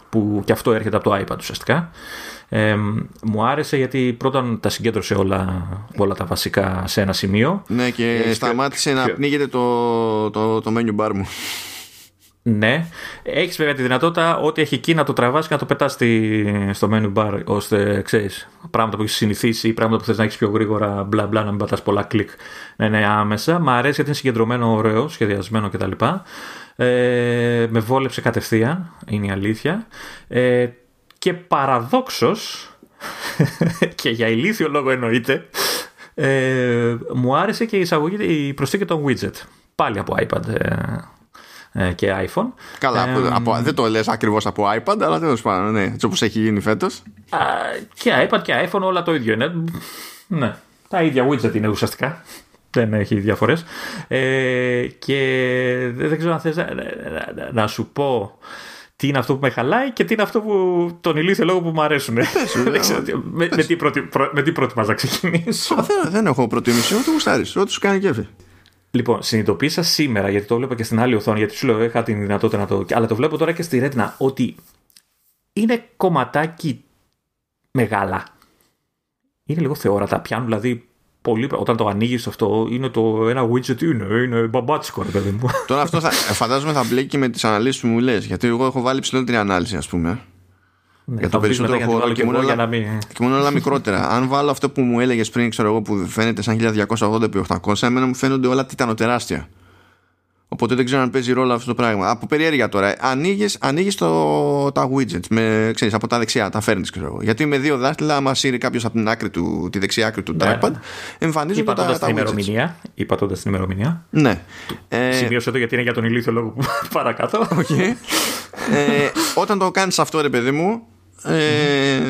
που και αυτό έρχεται από το iPad ουσιαστικά. Ε, μου άρεσε γιατί πρώτα τα συγκέντρωσε όλα, όλα τα βασικά σε ένα σημείο. Ναι, και ε, σταμάτησε να πνίγεται το, το, το menu bar μου. Ναι. Έχεις βέβαια τη δυνατότητα ό,τι έχει εκεί να το τραβάς και να το πετάς στο menu bar ώστε ξέρεις πράγματα που έχεις συνηθίσει ή πράγματα που θες να έχεις πιο γρήγορα, μπλα μπλα, να μην πατάς πολλά κλικ. Ναι, ναι, άμεσα. Μ' αρέσει γιατί είναι συγκεντρωμένο, ωραίο, σχεδιασμένο κτλ. Ε, με βόλεψε κατευθείαν, είναι η αλήθεια. Ε, και παραδόξως και για ηλίθιο λόγο εννοείται ε, μου άρεσε και η εισαγωγή η προσθήκη των widget. Πάλι από iPad ε, ε και iPhone. Καλά, ε, από, δεν το λες ακριβώς από iPad αλλά τέλος πάντων, ναι, έτσι όπως έχει γίνει φέτος. Και iPad και iPhone όλα το ίδιο είναι. Ναι, τα ίδια widget είναι ουσιαστικά. Δεν έχει διαφορές. Ε, και δεν ξέρω αν θες να, να, να σου πω τι είναι αυτό που με χαλάει και τι είναι αυτό που τον ηλίθιο λόγο που μου αρέσουν. με, με, τι πρώτη, με τι πρώτη να ξεκινήσω. δεν, δεν έχω προτίμηση, ό,τι γουστάρει, ό,τι σου κάνει κέφι. Λοιπόν, συνειδητοποίησα σήμερα, γιατί το βλέπω και στην άλλη οθόνη, γιατί σου λέω είχα την δυνατότητα να το. Αλλά το βλέπω τώρα και στη Retina, ότι είναι κομματάκι μεγάλα. Είναι λίγο θεόρατα. Πιάνουν δηλαδή πολύ, όταν το ανοίγεις αυτό, είναι το ένα widget είναι, είναι μπαμπάτσικο, ρε παιδί μου. Τώρα αυτό θα, φαντάζομαι θα μπλέκει με τις αναλύσεις που μου λες. Γιατί εγώ έχω βάλει ψηλότερη ανάλυση, ας πούμε. Ναι, για το περισσότερο χώρο και, μόνο, όλα, μην... και μόνο όλα μικρότερα. Αν βάλω αυτό που μου έλεγες πριν, ξέρω εγώ, που φαίνεται σαν 1280x800, εμένα μου φαίνονται όλα τιτανοτεράστια. Οπότε δεν ξέρω αν παίζει ρόλο αυτό το πράγμα. Από περιέργεια τώρα. Ανοίγεις ανοίγεις το, τα widgets με, ξέρεις, από τα δεξιά, τα φέρνεις. Γιατί με δύο δάχτυλα, άμα σύρει κάποιος από την άκρη του, τη δεξιά άκρη του ναι. iPad, εμφανίζονται τα, τα, την ημερομηνία. Υπατώντα την ημερομηνία. Ναι. Ε, Σημείωσε το γιατί είναι για τον ηλίθιο λόγο που παρακάτω. Okay. ε, όταν το κάνεις αυτό, ρε παιδί μου, ε,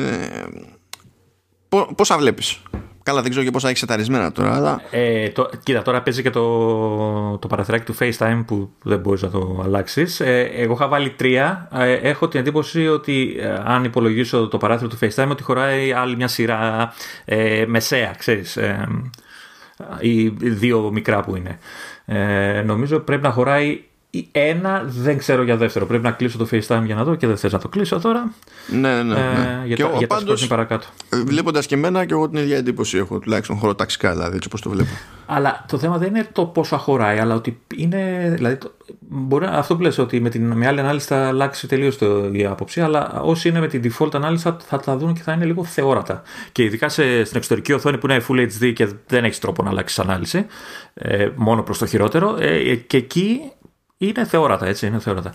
πόσα βλέπεις; Καλά, δεν ξέρω και πόσα έχει σεταρισμένα τώρα. Αλλά... Ε, το, κοίτα, τώρα παίζει και το, το παραθυράκι του FaceTime που δεν μπορείς να το αλλάξεις. Ε, εγώ είχα βάλει τρία. Ε, έχω την εντύπωση ότι ε, αν υπολογίσω το παράθυρο του FaceTime, ότι χωράει άλλη μια σειρά ε, μεσαία, ξέρεις. Ε, οι δύο μικρά που είναι. Ε, νομίζω πρέπει να χωράει ένα, δεν ξέρω για δεύτερο. Πρέπει να κλείσω το FaceTime για να δω και δεν θες να το κλείσω τώρα. Ναι, ναι, ναι. Ε, για και τα, για πάντως, παρακάτω. Βλέποντας και εμένα και εγώ την ίδια εντύπωση έχω, τουλάχιστον χωροταξικά δηλαδή, έτσι όπως το βλέπω. Αλλά το θέμα δεν είναι το πόσο χωράει, αλλά ότι είναι. Δηλαδή, το, μπορεί, αυτό που λες ότι με, την, με άλλη ανάλυση θα αλλάξει τελείως η άποψη, αλλά όσοι είναι με την default ανάλυση θα, θα τα δουν και θα είναι λίγο θεόρατα. Και ειδικά σε, στην εξωτερική οθόνη που είναι Full HD και δεν έχεις τρόπο να αλλάξεις ανάλυση, ε, μόνο προς το χειρότερο, ε, και εκεί είναι θεόρατα, έτσι, είναι θεόρατα.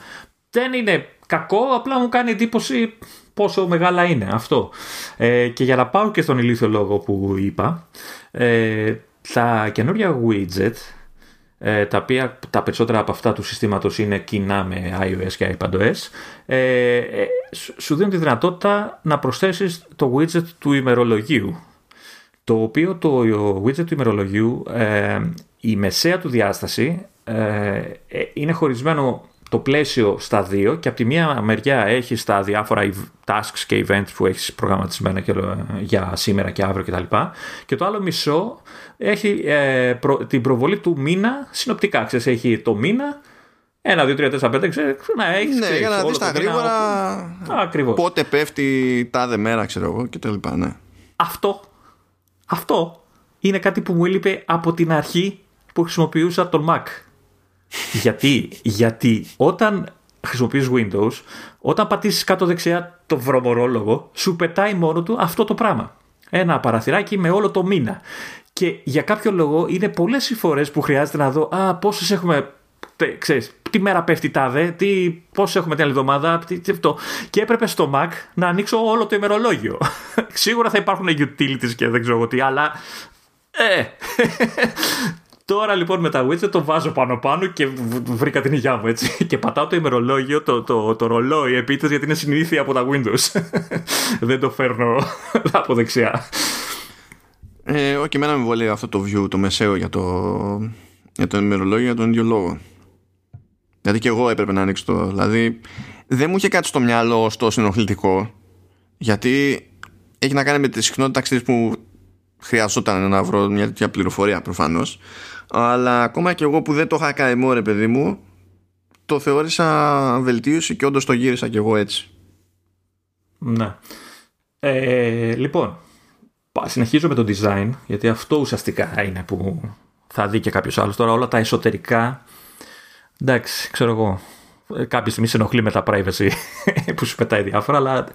Δεν είναι κακό, απλά μου κάνει εντύπωση πόσο μεγάλα είναι αυτό. Ε, και για να πάω και στον ηλίθιο λόγο που είπα, ε, τα καινούργια widget, ε, τα οποία τα περισσότερα από αυτά του συστήματος είναι κοινά με iOS και iPadOS, ε, ε, σου δίνουν τη δυνατότητα να προσθέσεις το widget του ημερολογίου. Το οποίο το widget του ημερολογίου, ε, η μεσαία του διάσταση ε, ε, είναι χωρισμένο το πλαίσιο στα δύο και από τη μία μεριά έχει τα διάφορα tasks και events που έχεις προγραμματισμένα και, για σήμερα και αύριο κτλ. Και, και το άλλο μισό έχει ε, την προβολή του μήνα συνοπτικά. Ξέρεις, έχει το μήνα, ένα, δύο, τρία, τέσσερα, πέντε, ξέρεις, να έχεις. Ναι, για να δεις τα γρήγορα Ακριβώς. πότε πέφτει τάδε μέρα, ξέρω εγώ κτλ. Ναι. Αυτό, αυτό είναι κάτι που μου έλειπε από την αρχή που χρησιμοποιούσα τον Mac. Γιατί, γιατί όταν χρησιμοποιείς Windows, όταν πατήσεις κάτω δεξιά το βρωμορόλογο, σου πετάει μόνο του αυτό το πράγμα. Ένα παραθυράκι με όλο το μήνα. Και για κάποιο λόγο είναι πολλές οι φορές που χρειάζεται να δω α, πόσες έχουμε ξέρεις, τι μέρα πέφτει τάδε, τι, πώς έχουμε την άλλη εβδομάδα, τι, τι, αυτό. Και έπρεπε στο Mac να ανοίξω όλο το ημερολόγιο. Σίγουρα θα υπάρχουν utilities και δεν ξέρω τι, αλλά ε, Τώρα λοιπόν με τα widget το βάζω πάνω πάνω και βρήκα την υγειά μου έτσι. Και πατάω το ημερολόγιο, το, το, το ρολόι επίτες γιατί είναι συνήθεια από τα Windows. Δεν το φέρνω από δεξιά. Ε, όχι, εμένα με βολεύει αυτό το view, το μεσαίο για το, για το ημερολόγιο για τον ίδιο λόγο. Γιατί και εγώ έπρεπε να ανοίξω το. Δηλαδή, δεν μου είχε κάτι στο μυαλό στο συνοχλητικό, γιατί έχει να κάνει με τη συχνότητα που χρειαζόταν να βρω μια τέτοια πληροφορία προφανώς. Αλλά ακόμα και εγώ που δεν το είχα κάνει ρε παιδί μου, το θεώρησα βελτίωση και όντως το γύρισα κι εγώ έτσι. Ναι. Ε, λοιπόν, συνεχίζω με το design, γιατί αυτό ουσιαστικά είναι που θα δει και κάποιος άλλος. Τώρα όλα τα εσωτερικά. Εντάξει, ξέρω εγώ. Ε, κάποια στιγμή σε ενοχλεί με τα privacy που σου πετάει διάφορα, αλλά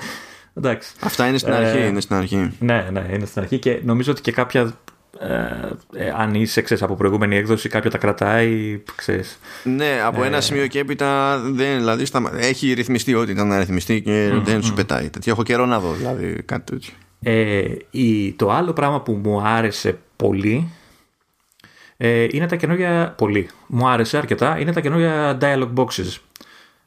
εντάξει. Αυτά είναι στην αρχή. Ε, είναι στην αρχή. Ναι, ναι, είναι στην αρχή και νομίζω ότι και κάποια ε, ε, αν είσαι ξέρεις, από προηγούμενη έκδοση κάποια τα κρατάει ξέρεις. ναι από ένα σημείο και έπειτα δεν, δηλαδή, στα, έχει ρυθμιστεί ό,τι ήταν να ρυθμιστεί και mm, δεν σου πετάει τέτοιο έχω καιρό να δω δηλαδή κάτι τέτοιο ε, η, το άλλο πράγμα που μου άρεσε πολύ ε, είναι τα καινούργια. Πολύ. Μου άρεσε αρκετά. Είναι τα καινούργια dialog boxes.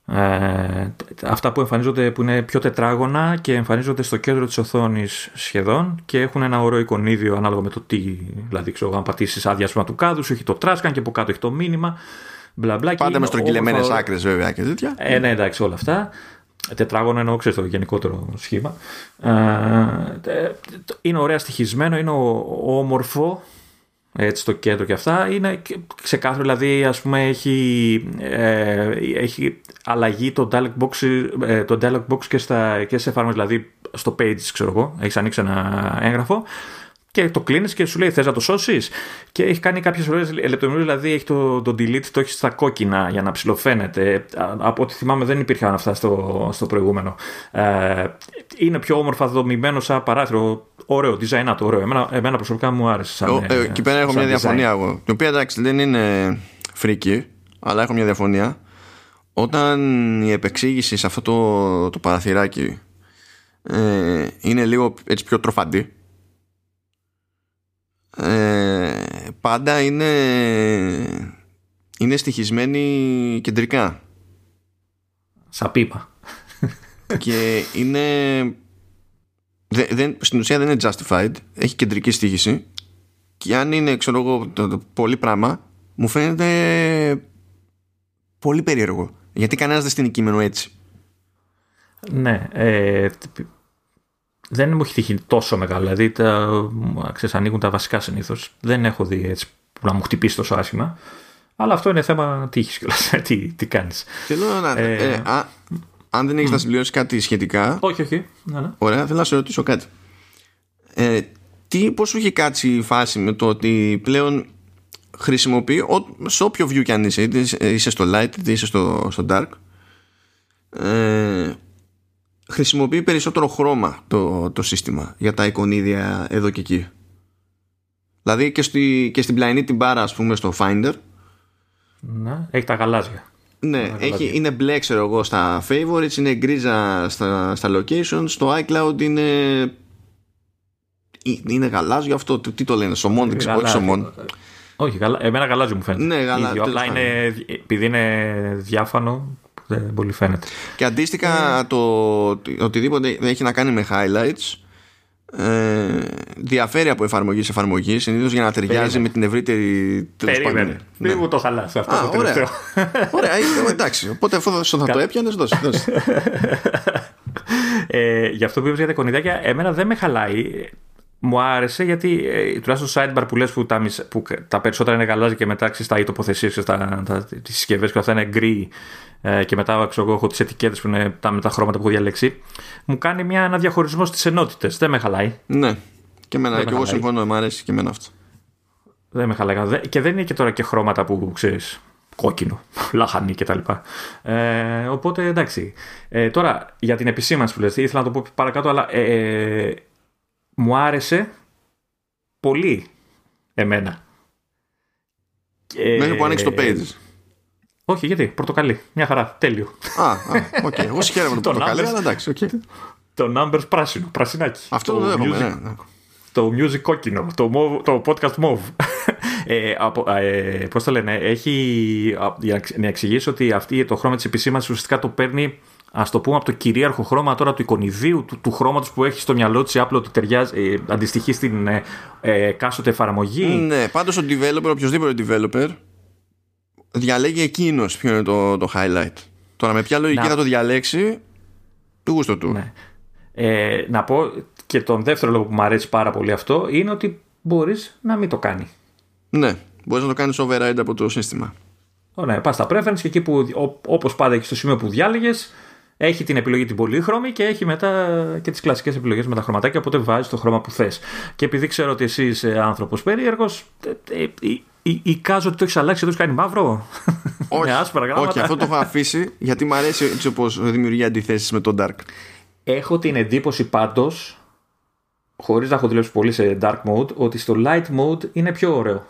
Ε, αυτά που εμφανίζονται που είναι πιο τετράγωνα και εμφανίζονται στο κέντρο της οθόνης σχεδόν και έχουν ένα ωραίο εικονίδιο ανάλογα με το τι δηλαδή ξέρω αν πατήσεις άδεια του κάδου σου έχει το τράσκαν και από κάτω έχει το μήνυμα μπλα, μπλα, Πάντα με στρογγυλεμένες όμορφο... άκρες βέβαια και τέτοια. Ε, ναι εντάξει όλα αυτά. Τετράγωνο εννοώ ξέρεις το γενικότερο σχήμα. Ε, είναι ωραία στοιχισμένο είναι όμορφο έτσι στο κέντρο και αυτά είναι ξεκάθαρο δηλαδή ας πούμε έχει, ε, έχει αλλαγή το dialog box, ε, το dialog box και, στα, και σε εφαρμογές δηλαδή στο page ξέρω εγώ έχεις ανοίξει ένα έγγραφο και το κλείνεις και σου λέει θες να το σώσεις. Και έχει κάνει κάποιες ωραίε λεπτομέρειε, δηλαδή έχει το, το delete, το έχεις στα κόκκινα για να ψηλοφαίνεται. Από ό,τι θυμάμαι δεν υπήρχαν αυτά στο, στο προηγούμενο. Ε, είναι πιο όμορφα δομημένο σαν παράθυρο. Ωραίο, design το ωραίο. Εμένα, εμένα προσωπικά μου άρεσε. Σαν, ε, εκεί πέρα έχω μια διαφωνία εγώ. Η οποία εντάξει δεν είναι φρίκη, αλλά έχω μια διαφωνία. Όταν η επεξήγηση σε αυτό το, το παραθυράκι ε, είναι λίγο έτσι πιο τροφαντή ε, πάντα είναι είναι στοιχισμένη κεντρικά Σα πίπα και είναι δεν, στην ουσία δεν είναι justified έχει κεντρική στοίχηση και αν είναι ξέρω εγώ το, το, πολύ πράγμα μου φαίνεται πολύ περίεργο γιατί κανένας δεν στην κείμενο έτσι ναι ε, δεν μου έχει τύχει τόσο μεγάλο. Δηλαδή, τα, ξέρεις, ανοίγουν τα βασικά συνήθως. Δεν έχω δει έτσι που να μου χτυπήσει τόσο άσχημα. Αλλά αυτό είναι θέμα τύχης κιόλας. τι, τι κάνεις. Θέλω να. Ε, ε, α, αν δεν έχεις να συμπληρώσεις κάτι σχετικά. Όχι, όχι. Ναι, ναι. Ωραία, θέλω να σε ρωτήσω κάτι. Ε, τι, πώς σου έχει κάτσει η φάση με το ότι πλέον χρησιμοποιεί ό, σε όποιο view κι αν είσαι είτε είσαι στο light είτε είσαι στο, στο dark ε, χρησιμοποιεί περισσότερο χρώμα το, το σύστημα για τα εικονίδια εδώ και εκεί. Δηλαδή και, στη, και στην πλαϊνή την μπάρα ας πούμε στο Finder ναι, έχει τα γαλάζια. Ναι, έχει, είναι μπλε ξέρω εγώ στα favorites, είναι γκρίζα στα, στα locations, στο iCloud είναι είναι γαλάζιο αυτό, τι το λένε, σωμόν, δεν ξέρω, όχι σωμόν. Όχι, εμένα γαλάζιο μου φαίνεται. Ναι, γαλάζιο. Απλά είναι, επειδή είναι διάφανο, δεν πολύ φαίνεται. Και αντίστοιχα ε. το οτιδήποτε έχει να κάνει με highlights ε, διαφέρει από εφαρμογή σε εφαρμογή συνήθως για να ταιριάζει με την ευρύτερη Περίμενε. Μην μου το χαλάσει αυτό το τελευταίο. Ωραία, εντάξει. Οπότε αφού θα το έπιανες, δώσε. ε, γι' αυτό που είπες για τα κονιδάκια, εμένα δεν με χαλάει μου άρεσε γιατί ε, τουλάχιστον στο sidebar που λες που τα, που τα περισσότερα είναι γαλάζια και μετά ξέρεις τα οι τοποθεσίες και τα, τα, τις συσκευές και αυτά είναι γκρι ε, και μετά ξέρω, εγώ έχω τις ετικέτες που είναι τα, με τα χρώματα που έχω διαλέξει μου κάνει μια, ένα διαχωρισμό στις ενότητες δεν με χαλάει ναι και, εμένα, και εγώ συμφωνώ μου αρέσει και εμένα αυτό Δεν με χαλάγανε. Και δεν είναι και τώρα και χρώματα που ξέρεις. Κόκκινο, λάχανη κτλ. Ε, οπότε εντάξει. Ε, τώρα για την επισήμανση που λες, ήθελα να το πω παρακάτω, αλλά ε, μου άρεσε πολύ εμένα. Μέχρι που άνοιξε το Pages. Όχι, γιατί, πορτοκαλί. Μια χαρά, τέλειο. Α, οκ. Εγώ σιχαίνομαι το πορτοκαλί, αλλά εντάξει, okay. Το numbers πράσινο, πρασινάκι. Αυτό το έχουμε, ναι, ναι. Το music κόκκινο, το, το podcast μωβ. ε, ε, Πώς το λένε, έχει. Για να εξηγήσω ότι αυτή, το χρώμα της επισήμανσης ουσιαστικά το παίρνει ας το πούμε από το κυρίαρχο χρώμα τώρα του εικονιδίου, του, του χρώματος που έχει στο μυαλό της η Apple ότι ταιριάζει, ε, αντιστοιχεί στην ε, ε, εκάστοτε εφαρμογή. Ναι, πάντως ο developer, οποιοδήποτε developer, διαλέγει εκείνος ποιο είναι το, το highlight. Τώρα με ποια λογική να. θα το διαλέξει, του γούστο του. Ναι. Ε, να πω και τον δεύτερο λόγο που μου αρέσει πάρα πολύ αυτό είναι ότι μπορείς να μην το κάνει. Ναι, μπορείς να το κάνεις override από το σύστημα. Ωραία, πας στα preference και εκεί που όπως πάντα έχει στο σημείο που διάλεγες, έχει την επιλογή την πολύχρωμη και έχει μετά και τις κλασικές επιλογές με τα χρωματάκια. Οπότε βάζεις το χρώμα που θες. Και επειδή ξέρω ότι εσύ είσαι άνθρωπος περίεργος, ε, ε, εικάζω ότι το έχεις αλλάξει, το έχει κάνει μαύρο; Όχι, άσπρα όχι, αυτό το έχω αφήσει γιατί μου αρέσει έτσι όπως δημιουργεί αντιθέσεις με τον Dark. Έχω την εντύπωση πάντως, χωρίς να έχω δουλέψει πολύ σε Dark Mode, ότι στο Light Mode είναι πιο ωραίο.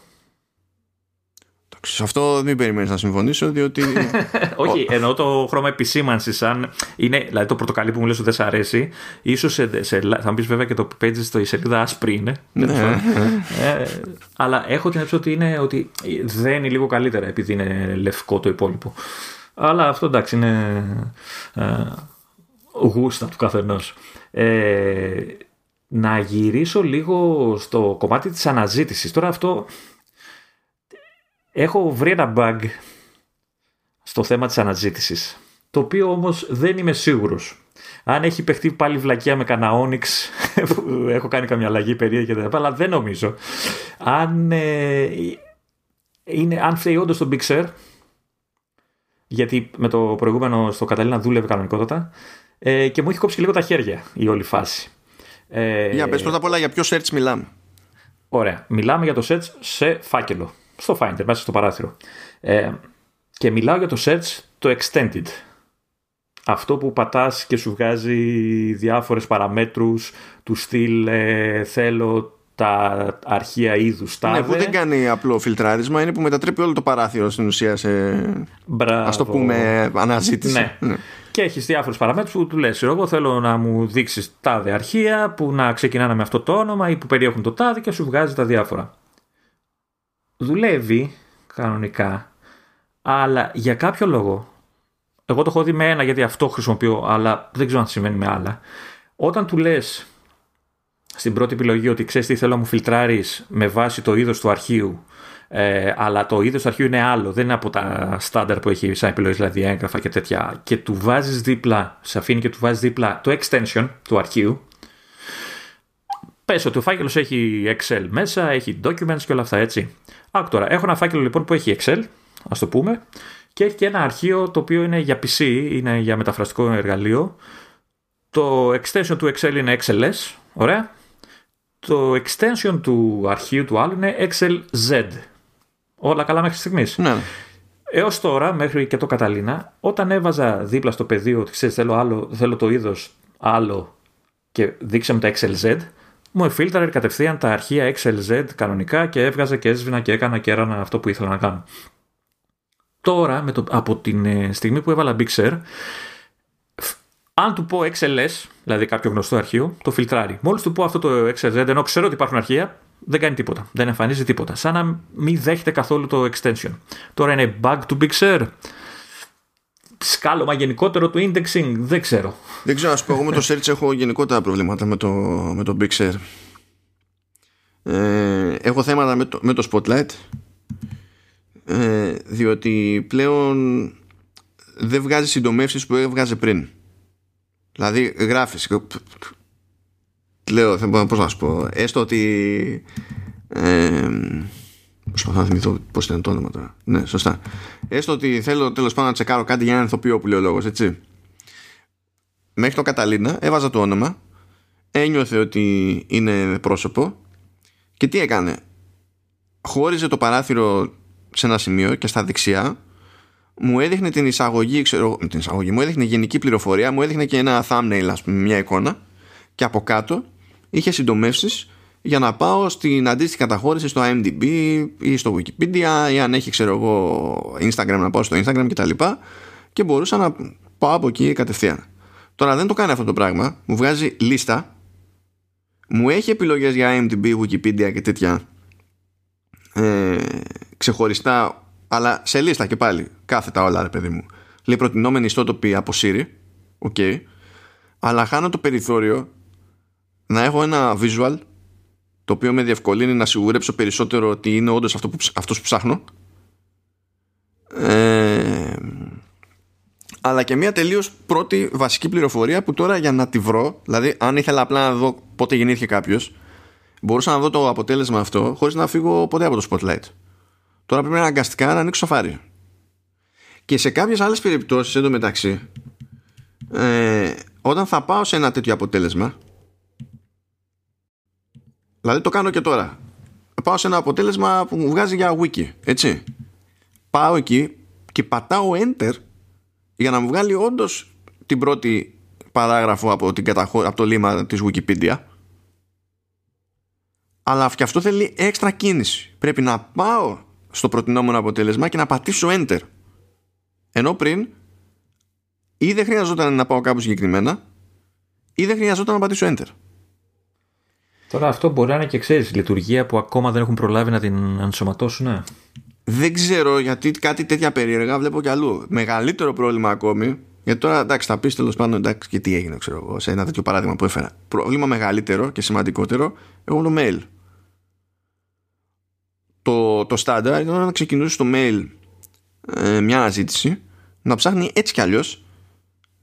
Σε αυτό μην περιμένεις να συμφωνήσω, διότι. Όχι, εννοώ το χρώμα επισήμανσης. Αν είναι, δηλαδή το πορτοκαλί που μου λες ότι δεν σε αρέσει, ίσως σε, σε, θα μου πεις βέβαια και το page στο η σελίδα άσπρη είναι. Ναι. ε, αλλά έχω την άποψη ότι, είναι, ότι δεν είναι λίγο καλύτερα επειδή είναι λευκό το υπόλοιπο. Αλλά αυτό εντάξει είναι ε, γούστα του καθενός. Ε, να γυρίσω λίγο στο κομμάτι της αναζήτησης. Τώρα αυτό Έχω βρει ένα bug στο θέμα της αναζήτησης, το οποίο όμως δεν είμαι σίγουρος. Αν έχει παιχτεί πάλι βλακεία με κανένα Onyx, έχω κάνει καμιά αλλαγή περίεργη και αλλά δεν νομίζω. Αν, ε, είναι, αν φταίει όντως το Big γιατί με το προηγούμενο στο Καταλήνα δούλευε κανονικότατα, ε, και μου έχει κόψει λίγο τα χέρια η όλη φάση. Ε, για πες πρώτα απ' όλα για ποιο search μιλάμε. Ωραία. Μιλάμε για το search σε φάκελο στο Finder, μέσα στο παράθυρο. Ε, και μιλάω για το search το extended. Αυτό που πατάς και σου βγάζει διάφορες παραμέτρους του στυλ ε, θέλω τα αρχεία είδους τάδε. Ναι, που δεν κάνει απλό φιλτράρισμα, είναι που μετατρέπει όλο το παράθυρο στην ουσία σε. Μπράβο. Ας το πούμε αναζήτηση. Ναι. ναι. Και έχεις διάφορου παραμέτρους που του λες: Εγώ θέλω να μου δείξεις τάδε αρχεία που να ξεκινάνε με αυτό το όνομα ή που περιέχουν το τάδε και σου βγάζει τα διάφορα δουλεύει κανονικά, αλλά για κάποιο λόγο, εγώ το έχω δει με ένα γιατί αυτό χρησιμοποιώ, αλλά δεν ξέρω αν σημαίνει με άλλα. Όταν του λες στην πρώτη επιλογή ότι ξέρεις τι θέλω να μου φιλτράρεις με βάση το είδος του αρχείου, ε, αλλά το είδος του αρχείου είναι άλλο, δεν είναι από τα στάνταρ που έχει σαν επιλογή, δηλαδή έγγραφα και τέτοια, και του βάζεις δίπλα, σε αφήνει και του βάζεις δίπλα το extension του αρχείου, Πες ότι ο φάκελος έχει Excel μέσα, έχει documents και όλα αυτά έτσι. Άκου τώρα, έχω ένα φάκελο λοιπόν που έχει Excel, ας το πούμε, και έχει και ένα αρχείο το οποίο είναι για PC, είναι για μεταφραστικό εργαλείο. Το extension του Excel είναι XLS, ωραία. Το extension του αρχείου του άλλου είναι XLZ. Όλα καλά μέχρι στιγμής. Ναι. Έως τώρα, μέχρι και το Καταλήνα, όταν έβαζα δίπλα στο πεδίο ότι ξέρεις, θέλω, θέλω το είδος άλλο και δείξαμε τα XLZ, μου εφίλτραρε κατευθείαν τα αρχεία XLZ κανονικά και έβγαζε και έσβηνα και έκανα και έρανα αυτό που ήθελα να κάνω. Τώρα, με το, από την ε, στιγμή που έβαλα Big αν του πω XLS, δηλαδή κάποιο γνωστό αρχείο, το φιλτράρει. Μόλις του πω αυτό το XLZ, ενώ ξέρω ότι υπάρχουν αρχεία, δεν κάνει τίποτα. Δεν εμφανίζει τίποτα. Σαν να μην δέχεται καθόλου το extension. Τώρα είναι bug του Big σκάλωμα γενικότερο του indexing, δεν ξέρω. Δεν ξέρω, ας πω, εγώ με το search έχω γενικότερα προβλήματα με το, με το Big Sur. Ε, έχω θέματα με το, με το Spotlight ε, διότι πλέον δεν βγάζει συντομεύσεις που έβγαζε πριν. Δηλαδή γράφεις λέω, πώς να σου πω έστω ότι ε, Προσπαθώ να θυμηθώ πώς ήταν το όνομα τώρα. Ναι, σωστά. Έστω ότι θέλω τέλος πάντων να τσεκάρω κάτι για έναν ηθοποιό που λέει ο λόγος, έτσι. Μέχρι το Καταλήνα έβαζα το όνομα, ένιωθε ότι είναι πρόσωπο και τι έκανε. χώριζε το παράθυρο σε ένα σημείο και στα δεξιά μου έδειχνε την εισαγωγή, ξέρω, την εισαγωγή, μου έδειχνε γενική πληροφορία, μου έδειχνε και ένα thumbnail, ας πούμε, μια εικόνα και από κάτω είχε συντομεύσεις για να πάω στην αντίστοιχη καταχώρηση στο IMDb ή στο Wikipedia ή αν έχει ξέρω εγώ Instagram να πάω στο Instagram κτλ. Και, και μπορούσα να πάω από εκεί κατευθείαν. Τώρα δεν το κάνει αυτό το πράγμα. Μου βγάζει λίστα. Μου έχει επιλογές για IMDb, Wikipedia και τέτοια ε, ξεχωριστά αλλά σε λίστα και πάλι κάθετα όλα ρε παιδί μου. Λέει προτινόμενη ιστότοπη από Siri. OK. Okay. Αλλά χάνω το περιθώριο να έχω ένα visual το οποίο με διευκολύνει να σιγουρέψω περισσότερο ότι είναι όντως αυτό που, αυτός που ψάχνω. Ε, αλλά και μια τελείως πρώτη βασική πληροφορία που τώρα για να τη βρω δηλαδή αν ήθελα απλά να δω πότε γεννήθηκε κάποιος, μπορούσα να δω το αποτέλεσμα αυτό χωρίς να φύγω ποτέ από το spotlight. Τώρα πρέπει αναγκαστικά να ανοίξω Safari. Και σε κάποιες άλλες περιπτώσεις εντωμεταξύ ε, όταν θα πάω σε ένα τέτοιο αποτέλεσμα Δηλαδή το κάνω και τώρα. Πάω σε ένα αποτέλεσμα που μου βγάζει για wiki, έτσι. Πάω εκεί και πατάω enter για να μου βγάλει όντως την πρώτη παράγραφο από, την από το λίμα της Wikipedia. Αλλά και αυτό θέλει έξτρα κίνηση. Πρέπει να πάω στο προτινόμενο αποτέλεσμα και να πατήσω enter. Ενώ πριν ή δεν χρειαζόταν να πάω κάπου συγκεκριμένα ή δεν χρειαζόταν να πατήσω enter. Τώρα αυτό μπορεί να είναι και ξέρεις λειτουργία που ακόμα δεν έχουν προλάβει να την ενσωματώσουν. Ναι. Δεν ξέρω γιατί κάτι τέτοια περίεργα βλέπω κι αλλού. Μεγαλύτερο πρόβλημα ακόμη. Γιατί τώρα εντάξει, θα πεις τέλος πάντων εντάξει και τι έγινε, ξέρω εγώ, σε ένα τέτοιο παράδειγμα που έφερα. Πρόβλημα μεγαλύτερο και σημαντικότερο έχω το mail. Το, το standard ήταν να ξεκινούσε το mail ε, μια αναζήτηση να ψάχνει έτσι κι αλλιώς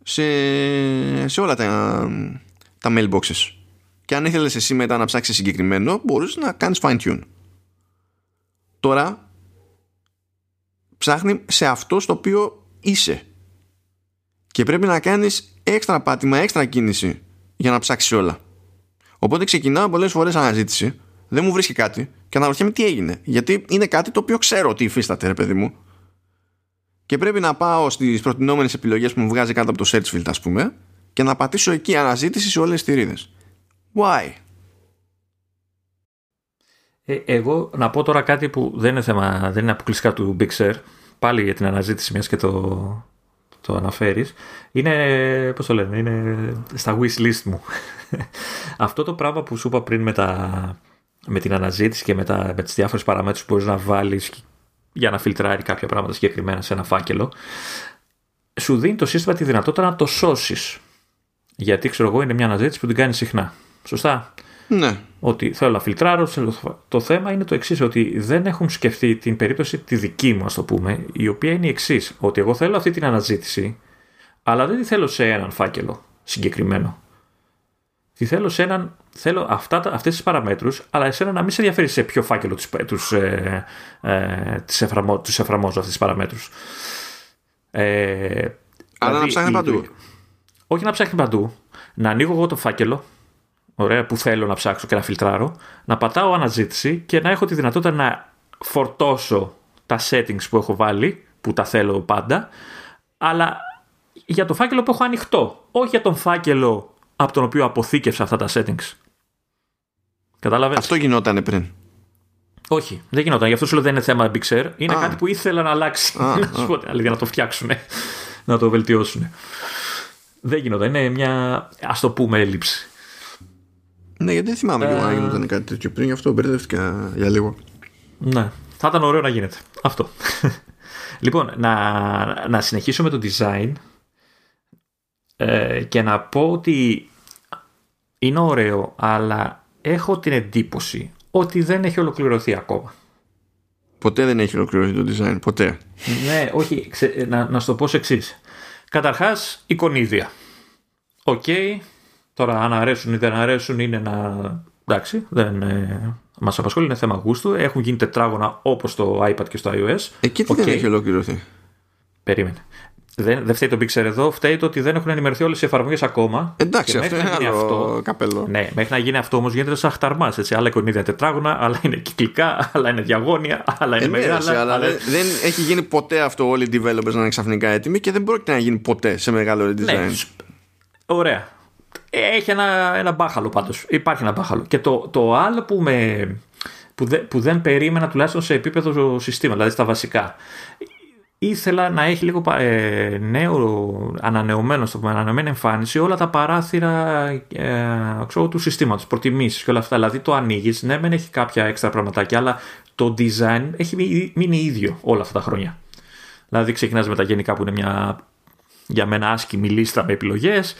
σε, σε όλα τα, τα mailboxes και αν ήθελες εσύ μετά να ψάξεις συγκεκριμένο μπορείς να κάνεις fine tune. Τώρα ψάχνει σε αυτό στο οποίο είσαι. Και πρέπει να κάνεις έξτρα πάτημα, έξτρα κίνηση για να ψάξεις όλα. Οπότε ξεκινάω πολλές φορές αναζήτηση δεν μου βρίσκει κάτι και αναρωτιέμαι τι έγινε. Γιατί είναι κάτι το οποίο ξέρω ότι υφίσταται ρε παιδί μου. Και πρέπει να πάω στις προτινόμενες επιλογές που μου βγάζει κάτω από το search field ας πούμε και να πατήσω εκεί αναζήτηση σε όλες τις θηρίδες Why? Ε, εγώ να πω τώρα κάτι που δεν είναι θέμα, δεν είναι αποκλειστικά του Big Sur, πάλι για την αναζήτηση μιας και το, το αναφέρεις, είναι, πώς το λένε, είναι στα wish list μου. Αυτό το πράγμα που σου είπα πριν με, τα, με την αναζήτηση και με, τα, με τις διάφορες παραμέτρους που μπορείς να βάλεις για να φιλτράρει κάποια πράγματα συγκεκριμένα σε ένα φάκελο, σου δίνει το σύστημα τη δυνατότητα να το σώσεις. Γιατί ξέρω εγώ είναι μια αναζήτηση που την κάνεις συχνά. Σωστά. Ναι. Ότι θέλω να φιλτράρω. Το θέμα είναι το εξής, ότι δεν έχουν σκεφτεί την περίπτωση τη δική μου, ας το πούμε, η οποία είναι η εξής. Ότι εγώ θέλω αυτή την αναζήτηση, αλλά δεν τη θέλω σε έναν φάκελο συγκεκριμένο. Τη θέλω σε έναν. Θέλω αυτά, αυτές τις παραμέτρους, αλλά εσένα να μην σε ενδιαφέρει σε ποιο φάκελο τους, τους, ε, ε, τις εφαρμο, τους εφαρμόζω αυτές τις παραμέτρους. Ε, αλλά δηλαδή, να ψάχνει παντού. Όχι να ψάχνει παντού. Να ανοίγω εγώ το φάκελο, ωραία, που θέλω να ψάξω και να φιλτράρω, να πατάω αναζήτηση και να έχω τη δυνατότητα να φορτώσω τα settings που έχω βάλει, που τα θέλω πάντα, αλλά για το φάκελο που έχω ανοιχτό, όχι για τον φάκελο από τον οποίο αποθήκευσα αυτά τα settings. Κατάλαβες; Αυτό γινόταν πριν. Όχι, δεν γινόταν. Γι' αυτό σου λέω δεν είναι θέμα Big Share. Είναι κάτι που ήθελα να αλλάξει. να σου πω να το φτιάξουν. να το βελτιώσουν. Δεν γινόταν. Είναι μια ας το πούμε έλλειψη. Ναι, γιατί δεν θυμάμαι ε... να γινόταν κάτι τέτοιο πριν, γι' αυτό μπερδεύτηκα για λίγο. Ναι, θα ήταν ωραίο να γίνεται. Αυτό. λοιπόν, να, να συνεχίσω με το design ε, και να πω ότι είναι ωραίο, αλλά έχω την εντύπωση ότι δεν έχει ολοκληρωθεί ακόμα. Ποτέ δεν έχει ολοκληρωθεί το design, ποτέ. ναι, όχι, να, να σου το πω εξής. Καταρχάς, εικονίδια. OK, okay, Τώρα, αν αρέσουν ή δεν αρέσουν, είναι ένα. Εντάξει, δεν ε, μας απασχολεί, είναι θέμα γούστου. Έχουν γίνει τετράγωνα όπως το iPad και στο iOS. Εκεί τι okay. δεν έχει ολοκληρωθεί; Περίμενε. δεν, δεν φταίει το Pixar εδώ, φταίει το ότι δεν έχουν ενημερωθεί όλες οι εφαρμογές ακόμα. Εντάξει, αυτό είναι άλλο αυτό, καπέλο. Ναι, μέχρι να γίνει αυτό όμως γίνεται σαν χταρμάς. Άλλα εικονίδια τετράγωνα, άλλα είναι κυκλικά, άλλα είναι διαγώνια, άλλα είναι ε, μεγάλα. Ναι, αλλά άλλα... δεν έχει γίνει ποτέ αυτό όλοι οι developers να είναι ξαφνικά έτοιμοι και δεν πρόκειται να γίνει ποτέ σε μεγάλο redesign. Ναι, ωραία. Έχει ένα, ένα μπάχαλο πάντως. Υπάρχει ένα μπάχαλο. Και το, το άλλο που με. Που, δε, που δεν περίμενα τουλάχιστον σε επίπεδο συστήμα, δηλαδή στα βασικά ήθελα να έχει λίγο ε, νέο, ανανεωμένο, στο ανανεωμένη εμφάνιση όλα τα παράθυρα ε, ξέρω, του συστήματος, προτιμήσεις και όλα αυτά. Δηλαδή το ανοίγεις, ναι, δεν έχει κάποια έξτρα πραγματάκια, αλλά το design έχει μείνει ίδιο όλα αυτά τα χρόνια. Δηλαδή ξεκινάς με τα γενικά που είναι μια για μένα άσχημη λίστα με επιλογές.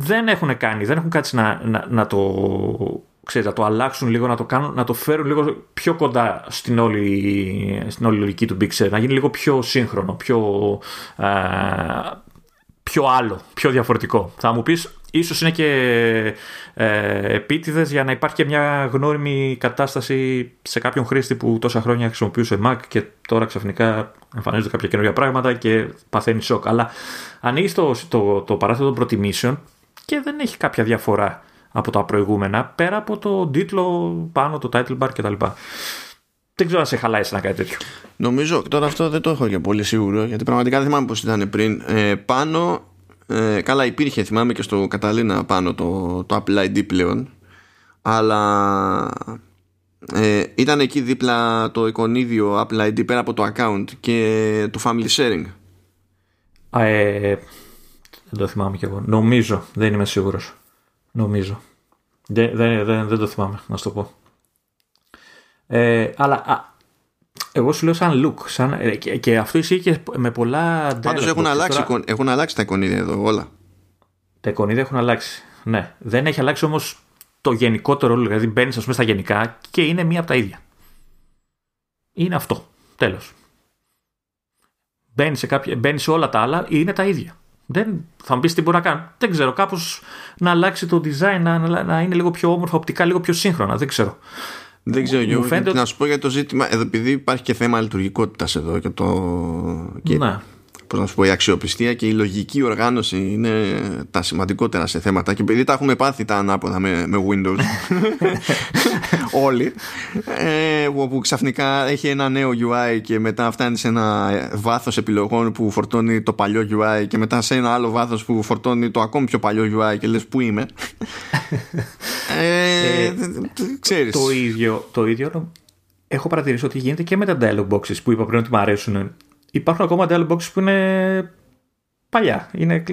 Δεν έχουν κάνει, δεν έχουν κάτσει να, να, να το ξέρεις, να το αλλάξουν λίγο, να το, κάνουν, να το φέρουν λίγο πιο κοντά στην όλη, στην όλη λογική του Pixel, να γίνει λίγο πιο σύγχρονο, πιο, πιο άλλο, πιο διαφορετικό. Θα μου πεις, ίσως είναι και ε, επίτηδες για να υπάρχει και μια γνώριμη κατάσταση σε κάποιον χρήστη που τόσα χρόνια χρησιμοποιούσε Mac και τώρα ξαφνικά εμφανίζονται κάποια καινούργια πράγματα και παθαίνει σοκ. Αλλά ανοίγεις το, το, το παράθυρο των προτιμήσεων και δεν έχει κάποια διαφορά από τα προηγούμενα, πέρα από το τίτλο πάνω, το title bar κτλ. Δεν ξέρω αν σε χαλάει να κάτι τέτοιο. Νομίζω, τώρα αυτό δεν το έχω για πολύ σίγουρο, γιατί πραγματικά δεν θυμάμαι πώς ήταν πριν. Ε, πάνω, ε, καλά υπήρχε, θυμάμαι και στο Καταλήνα πάνω το, το Apple ID πλέον, αλλά ε, ήταν εκεί δίπλα το εικονίδιο Apple ID πέρα από το account και το family sharing. Ε, δεν το θυμάμαι κι εγώ. Νομίζω, δεν είμαι σίγουρος. Νομίζω. Δεν, δεν, δεν, το θυμάμαι, να σου το πω. Ε, αλλά α, εγώ σου λέω σαν look. Σαν, ε, και, και αυτό ισχύει και με πολλά. Πάντως έχουν, αλλάξει, τώρα... έχουν αλλάξει τα εικονίδια εδώ όλα. Τα εικονίδια έχουν αλλάξει. Ναι. Δεν έχει αλλάξει όμως το γενικότερο ρόλο. Δηλαδή μπαίνεις, ας πούμε, στα γενικά και είναι μία από τα ίδια. Είναι αυτό. Τέλος. Μπαίνεις σε, μπαίνεις σε όλα τα άλλα, είναι τα ίδια. Δεν, θα μου πεις τι μπορεί να κάνει. Δεν ξέρω. Κάπως να αλλάξει το design, να, να είναι λίγο πιο όμορφο οπτικά, λίγο πιο σύγχρονα. Δεν ξέρω. Δεν ξέρω, Γιώργο. Φαίνεται... Να σου πω για το ζήτημα. Εδώ, επειδή υπάρχει και θέμα λειτουργικότητας εδώ και το. Ναι πώς να σου πω, η αξιοπιστία και η λογική οργάνωση είναι τα σημαντικότερα σε θέματα. Και επειδή τα έχουμε πάθει τα ανάποδα με, με Windows όλοι ε, όπου ξαφνικά έχει ένα νέο UI και μετά φτάνει σε ένα βάθος επιλογών που φορτώνει το παλιό UI και μετά σε ένα άλλο βάθος που φορτώνει το ακόμη πιο παλιό UI και λες που είμαι; Ε, ε, ξέρεις. το ίδιο, το ίδιο έχω παρατηρήσει ότι γίνεται και με τα dialog boxes που είπα πριν ότι μου αρέσουν υπάρχουν ακόμα dialog boxes που είναι παλιά. Είναι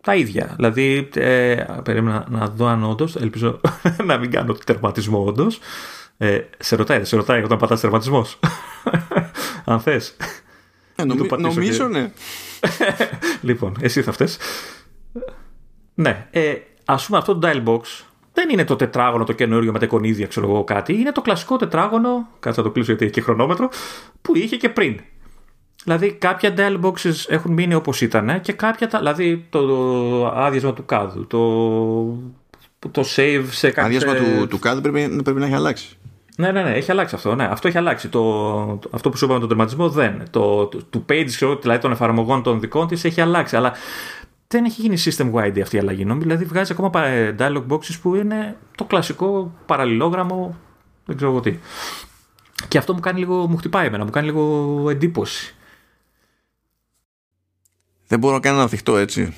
τα ίδια. Δηλαδή, ε, περίμενα να δω αν όντως, ελπίζω να μην κάνω τερματισμό όντως. Ε, σε ρωτάει, σε ρωτάει όταν πατάς τερματισμός. αν θες. Ε, νομίζω, ναι. λοιπόν, εσύ θα φταίει. Ναι, ε, ας πούμε αυτό το dial box δεν είναι το τετράγωνο το καινούριο με τα εικονίδια, ξέρω εγώ κάτι. Είναι το κλασικό τετράγωνο, κάτσε να το κλείσω γιατί έχει και χρονόμετρο, που είχε και πριν. Δηλαδή κάποια dial boxes έχουν μείνει όπως ήταν και κάποια, δηλαδή το άδειασμα του κάδου, το, το save σε κάποια... Άδειασμα του, του κάδου πρέπει, πρέπει να έχει αλλάξει. Ναι, ναι, ναι, έχει αλλάξει αυτό. Ναι. Αυτό έχει αλλάξει. Το, αυτό που σου είπαμε τον τερματισμό δεν. Το, το, το page, δηλαδή των εφαρμογών των δικών της έχει αλλάξει. Αλλά δεν έχει γίνει system wide αυτή η αλλαγή. Δηλαδή βγάζει ακόμα dialog boxes που είναι το κλασικό παραλληλόγραμμο. Δεν ξέρω εγώ τι. Και αυτό μου κάνει λίγο, μου χτυπάει εμένα, μου κάνει λίγο εντύπωση. Δεν μπορώ καν να θυχτώ έτσι.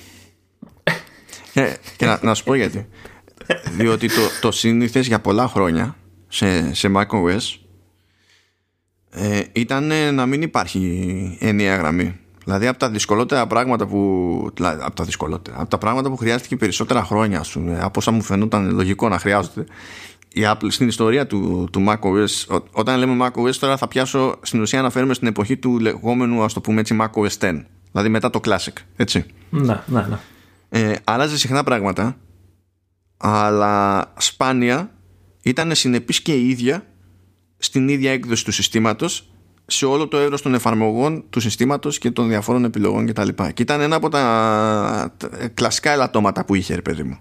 και, και να, να, σου πω γιατί. Διότι το, το σύνηθες για πολλά χρόνια σε, σε macOS ε, ήταν να μην υπάρχει ενιαία γραμμή. Δηλαδή από τα δυσκολότερα πράγματα που. από τα δυσκολότερα. Από τα πράγματα που χρειάστηκε περισσότερα χρόνια, σου, από όσα μου φαινόταν λογικό να χρειάζονται, η Apple στην ιστορία του, του macOS. όταν λέμε macOS, τώρα θα πιάσω στην ουσία αναφέρουμε στην εποχή του λεγόμενου, ας το πούμε έτσι, macOS 10. Δηλαδή μετά το Classic, έτσι. Ναι, ναι, ναι. Ε, άλλαζε συχνά πράγματα, αλλά σπάνια ήταν συνεπής και η ίδια στην ίδια έκδοση του συστήματος σε όλο το εύρος των εφαρμογών του συστήματος και των διαφόρων επιλογών κτλ. Και, και ήταν ένα από τα κλασικά ελαττώματα που είχε, ρε παιδί μου.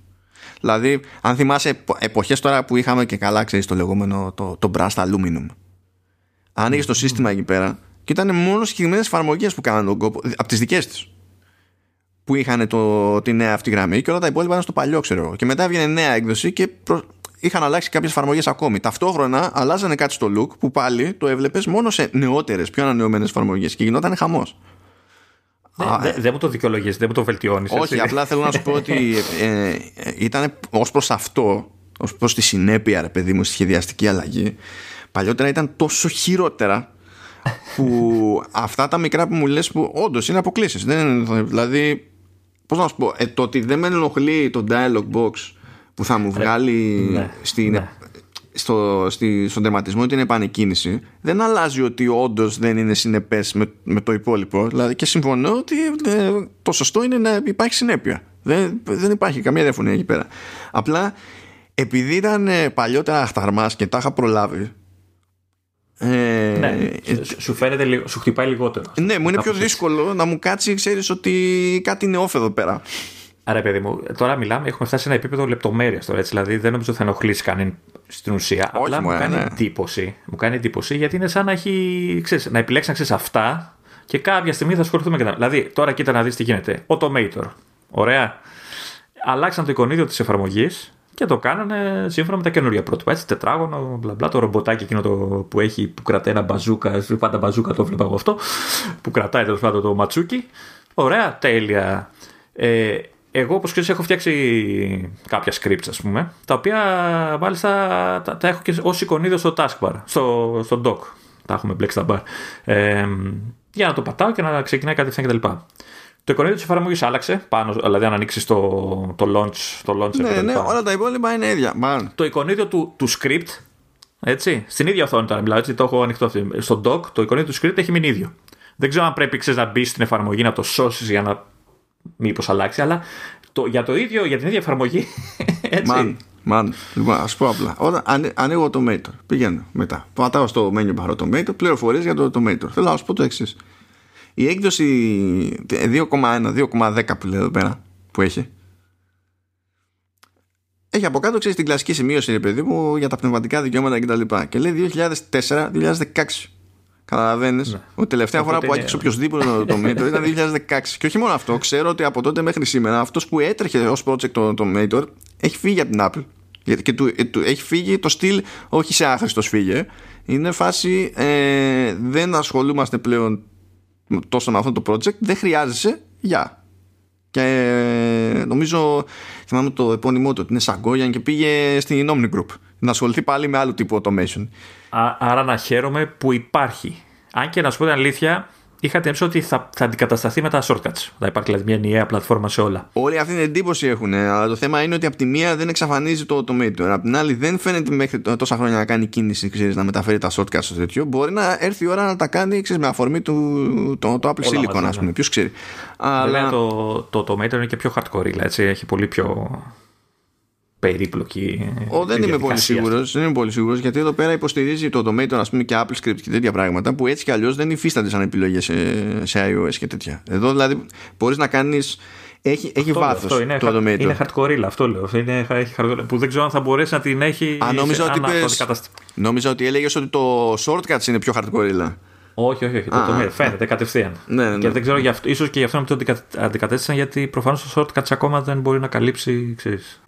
Δηλαδή, αν θυμάσαι εποχές τώρα που είχαμε και καλά, ξέρεις, το λεγόμενο το, το Brust Aluminum. Αν το σύστημα εκεί πέρα και ήταν μόνος συγκεκριμένες εφαρμογές που κάνανε τον κόπο από τις δικές τη. που είχαν το, τη νέα αυτή γραμμή και όλα τα υπόλοιπα ήταν στο παλιό, ξέρω εγώ. Και μετά έβγαινε νέα έκδοση και προ... είχαν αλλάξει κάποιες εφαρμογές ακόμη. Ταυτόχρονα αλλάζανε κάτι στο look που πάλι το έβλεπες μόνο σε νεότερες, πιο ανανεωμένες εφαρμογές και γινόταν χαμός. Δεν δε, δε μου το δικαιολογείς, δεν μου το βελτιώνεις. Όχι, απλά θέλω να σου πω ότι ε, ε, ήταν ως προς αυτό, ως προς τη συνέπεια, ρε παιδί μου, στη σχεδιαστική αλλαγή. Παλιότερα ήταν τόσο χειρότερα που αυτά τα μικρά που μου λες που όντως είναι αποκλήσεις. Δηλαδή, πώς να σου πω, ε, το ότι δεν με ενοχλεί το dialog box που θα μου βγάλει ναι, στην, ναι. Στο, στη, στον τερματισμό την επανεκκίνηση δεν αλλάζει ότι όντως δεν είναι συνεπές με, με το υπόλοιπο. Δηλαδή και συμφωνώ ότι ε, το σωστό είναι να υπάρχει συνέπεια. Δεν, δεν υπάρχει καμία διαφωνία εκεί πέρα. Απλά επειδή ήταν ε, παλιότερα αχταρμάς και τα είχα προλάβει ε, ναι, σου φαίνεται σου χτυπάει λιγότερο. Ναι, μου είναι πιο δύσκολο να μου κάτσει, ξέρεις ότι κάτι είναι off εδώ πέρα. Άρα, παιδί μου, τώρα μιλάμε, έχουμε φτάσει σε ένα επίπεδο λεπτομέρειας τώρα. Έτσι, δηλαδή, δεν νομίζω ότι θα ενοχλήσει κανέναν στην ουσία. Όχι, Απλά μου, μου κάνει ναι. εντύπωση. Μου κάνει εντύπωση γιατί είναι σαν να, έχει, ξέρεις, να επιλέξει να ξέρεις αυτά και κάποια στιγμή θα ασχοληθούμε και τα. Δηλαδή, τώρα κοίτα να δεις τι γίνεται. Automator. Ωραία. Αλλάξαν το εικονίδιο της εφαρμογής και το κάνανε σύμφωνα με τα καινούργια πρότυπα. Έτσι, τετράγωνο, μπλα μπλα, το ρομποτάκι εκείνο το που έχει, που κρατάει ένα μπαζούκα, πάντα μπαζούκα το βλέπα εγώ αυτό, που κρατάει τέλος πάντων το ματσούκι. Ωραία, τέλεια. Ε, εγώ, όπως ξέρεις, έχω φτιάξει κάποια scripts, ας πούμε, τα οποία μάλιστα τα, τα έχω και ως εικονίδιο στο taskbar, στο, στο dock. Τα έχουμε μπλέξει τα bar. Ε, για να το πατάω και να ξεκινάει κατευθείαν κτλ. Το εικονίδιο της εφαρμογής άλλαξε. Πάνω, δηλαδή, αν ανοίξεις το, το launch. Το launch ναι, ναι, όλα τα υπόλοιπα είναι ίδια. Man. Το εικονίδιο του, του script, έτσι, στην ίδια οθόνη τώρα μιλάω, έτσι, το έχω ανοιχτό. Στο dock, το εικονίδιο του script έχει μείνει ίδιο. Δεν ξέρω αν πρέπει ξέρεις, να μπει στην εφαρμογή να το σώσεις για να μήπως αλλάξει, αλλά το, για το ίδιο, για την ίδια εφαρμογή. Έτσι. Man, man. Λοιπόν, ας πω απλά. Όταν ανοίγω το Automator, πηγαίνω μετά. Πατάω στο menu bar Automator, πληροφορίες για το Automator. Θέλω να σου πω το εξής. Η έκδοση 2,1, 2,10 που λέει εδώ πέρα, που έχει, έχει από κάτω, ξέρεις την κλασική σημείωση, ρε παιδί μου, για τα πνευματικά δικαιώματα κτλ. Και, και λέει 2004-2016. Καταλαβαίνεις; Ναι. Ότι τελευταία φορά που άκουσε οποιοδήποτε το Tomator ήταν 2016. Και όχι μόνο αυτό, ξέρω ότι από τότε μέχρι σήμερα αυτός που έτρεχε ως project το, το Mator έχει φύγει από την Apple. Και του, ε, του, έχει φύγει το στυλ, όχι σε άχρηστο φύγε. Είναι φάση ε, δεν ασχολούμαστε πλέον τόσο με αυτό το project, δεν χρειάζεσαι, για. Και ε, νομίζω, θυμάμαι το επώνυμό του, ότι είναι Σαγκόγιαν και πήγε στην Omni Group να ασχοληθεί πάλι με άλλο τύπο automation. άρα να χαίρομαι που υπάρχει. Αν και να σου πω την αλήθεια, είχα την ότι θα, θα αντικατασταθεί με τα shortcuts. Θα υπάρχει δηλαδή μια ενιαία πλατφόρμα σε όλα. Όλη αυτή την εντύπωση έχουν. Αλλά το θέμα είναι ότι από τη μία δεν εξαφανίζει το automator. Από την άλλη δεν φαίνεται μέχρι τόσα χρόνια να κάνει κίνηση ξέρεις, να μεταφέρει τα shortcuts στο τέτοιο. Μπορεί να έρθει η ώρα να τα κάνει ξέρεις, με αφορμή του, το, το Apple Silicon, ας πούμε. Ναι. Ποιος ξέρει. Αλλά... το, το automator είναι και πιο hardcore. Έτσι. Έχει πολύ πιο περίπλοκη. Ο, δεν είμαι πολύ σίγουρος. Δεν είμαι πολύ σίγουρος γιατί εδώ πέρα υποστηρίζει το Automator ας πούμε, και Apple Script και τέτοια πράγματα που έτσι κι αλλιώς δεν υφίστανται σαν επιλογές σε, σε iOS και τέτοια. Εδώ δηλαδή μπορείς να κάνεις. Έχει, έχει βάθος το Automator. Είναι hardcore, αυτό λέω. Είναι, έχει hardcore, που δεν ξέρω αν θα μπορέσει να την έχει. Α, νόμιζα, ότι, πες, νόμιζα ότι έλεγες ότι το shortcuts είναι πιο hardcore. Όχι, όχι, όχι. Το, το φαίνεται κατευθείαν. Ναι, ναι. Και δεν ξέρω, ίσως και γι' αυτό να το αντικατέστησαν γιατί προφανώς το shortcuts ακόμα δεν μπορεί να καλύψει. Ξέρεις,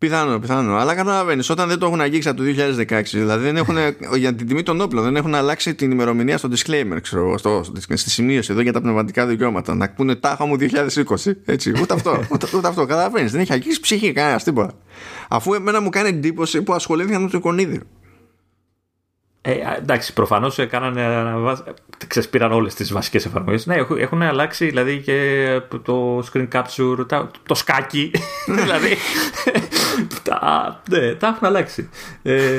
Πιθανό, πιθανό. Αλλά καταλαβαίνεις, όταν δεν το έχουν αγγίξει από το 2016, δηλαδή δεν έχουν, για την τιμή των όπλων, δεν έχουν αλλάξει την ημερομηνία στο disclaimer, ξέρω στο, στη σημείωση εδώ για τα πνευματικά δικαιώματα. Να πούνε τάχα μου 2020. Έτσι, ούτε αυτό. ούτε, ούτε αυτό. Καταλαβαίνεις, δεν έχει αγγίξει ψυχή κανένας τίποτα. Αφού εμένα μου κάνει εντύπωση που ασχολήθηκαν με το εικονίδιο. Ε, εντάξει, προφανώς κάνανε. Ξεσπήραν όλες τις βασικές εφαρμογές. Ναι, έχουν αλλάξει δηλαδή και το screen capture, το σκάκι. δηλαδή. τα, ναι, τα έχουν αλλάξει. Ε,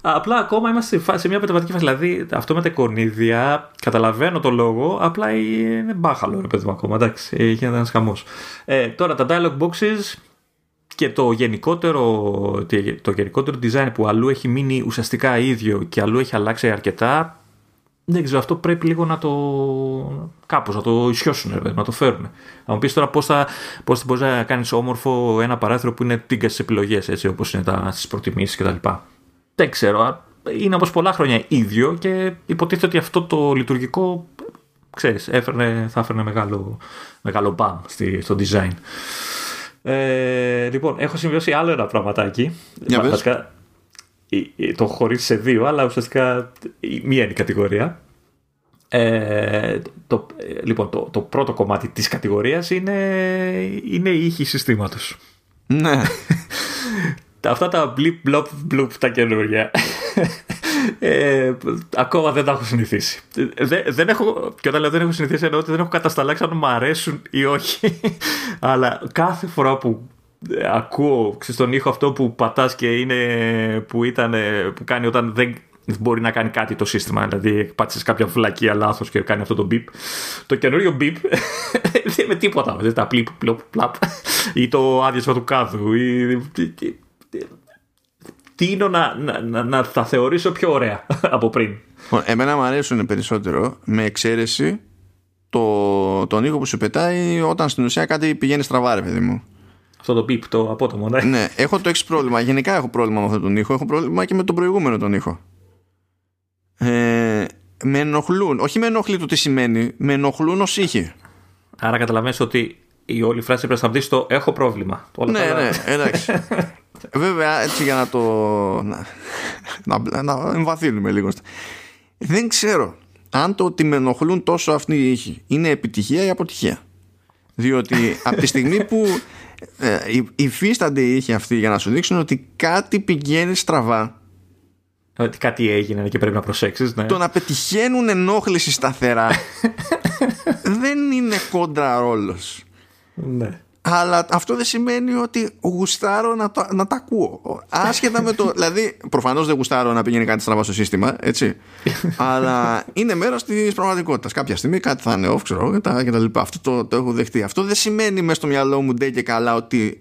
απλά ακόμα είμαστε σε μια μεταβατική φάση. Δηλαδή, αυτό με τα εικονίδια, καταλαβαίνω το λόγο, απλά είναι μπάχαλο, ρε παιδί μου, ακόμα. Εντάξει, γίνεται ένα χαμός. Ε, τώρα, τα dialog boxes και το γενικότερο, το γενικότερο design που αλλού έχει μείνει ουσιαστικά ίδιο και αλλού έχει αλλάξει αρκετά δεν ξέρω, αυτό πρέπει λίγο να το. κάπως να το ισιώσουν, να το φέρουν. Να μου πεις τώρα πώς θα, πώς μπορείς να κάνεις όμορφο ένα παράθυρο που είναι τίγκα στις επιλογές, έτσι όπως είναι στις προτιμήσεις κτλ. Δεν ξέρω. Είναι όπως πολλά χρόνια ίδιο και υποτίθεται ότι αυτό το λειτουργικό ξέρεις, έφερνε, θα έφερνε μεγάλο, μεγάλο μπαμ στη, στο design. Ε, λοιπόν, έχω σημειώσει άλλο ένα πραγματάκι. Για πες. Βασικά, ε, ε, το έχω χωρίσει σε δύο, αλλά ουσιαστικά η- μία είναι η κατηγορία. Ε, το, ε, λοιπόν, το, το πρώτο κομμάτι της κατηγορίας είναι, είναι η ήχη συστήματος. Ναι. Τα- Αυτά τα blip blop bloop τα καινούργια. Ε, ακόμα δεν τα έχω συνηθίσει. Ε, Δεν, δεν έχω, και όταν λέω δεν έχω συνηθίσει εννοώ ότι δεν έχω κατασταλάξει αν μου αρέσουν ή όχι. Αλλά κάθε φορά που ε, ακούω ξέρεις, τον ήχο αυτό που πατάς και είναι που, ήταν, ε, που κάνει όταν δεν μπορεί να κάνει κάτι το σύστημα. Δηλαδή πάτησες κάποια βλακία λάθος και κάνει αυτό το beep. Το καινούριο beep δεν με τίποτα. Δεν τα πλίπ, πλοπ, πλαπ. Ή το άδειασμα του κάδου. Ή, τίνω να, να, να, να τα θεωρήσω πιο ωραία από πριν. Λοιπόν, Εμένα μου αρέσουν περισσότερο με εξαίρεση το, τον ήχο που σου πετάει όταν στην ουσία κάτι πηγαίνει στραβά, ρε παιδί μου. Αυτό το beep, το απότομο, ναι. ναι, έχω το εξή πρόβλημα. Γενικά έχω πρόβλημα με αυτόν τον ήχο. Έχω πρόβλημα και με τον προηγούμενο τον ήχο. Ε, με ενοχλούν. Όχι με ενοχλεί το τι σημαίνει. Με ενοχλούν ω ήχοι. Άρα καταλαβαίνεις ότι η όλη φράση πρέπει να μπει στο έχω πρόβλημα. Όλα ναι, τα άλλα- ναι, εντάξει. Βέβαια, έτσι για να το. να, να, να εμβαθύνουμε λίγο. Δεν ξέρω αν το ότι με ενοχλούν τόσο αυτοί οι ήχοι είναι επιτυχία ή αποτυχία. Διότι από τη στιγμή που ε, υ- υφίστανται οι ήχοι αυτοί για να σου δείξουν ότι κάτι πηγαίνει στραβά, Ότι κάτι έγινε και πρέπει να προσέξεις. Ναι. το να πετυχαίνουν ενόχληση σταθερά δεν είναι κόντρα ρόλος. ναι. Αλλά αυτό δεν σημαίνει ότι γουστάρω να, το, να τα ακούω. Άσχετα με το. Δηλαδή, προφανώς δεν γουστάρω να πηγαίνει κάτι στραβά στο σύστημα, έτσι. αλλά είναι μέρος της πραγματικότητας. Κάποια στιγμή κάτι θα είναι off, ξέρω εγώ, και τα, και τα λοιπά. Αυτό το, το έχω δεχτεί. Αυτό δεν σημαίνει μέσα στο μυαλό μου ντε και καλά ότι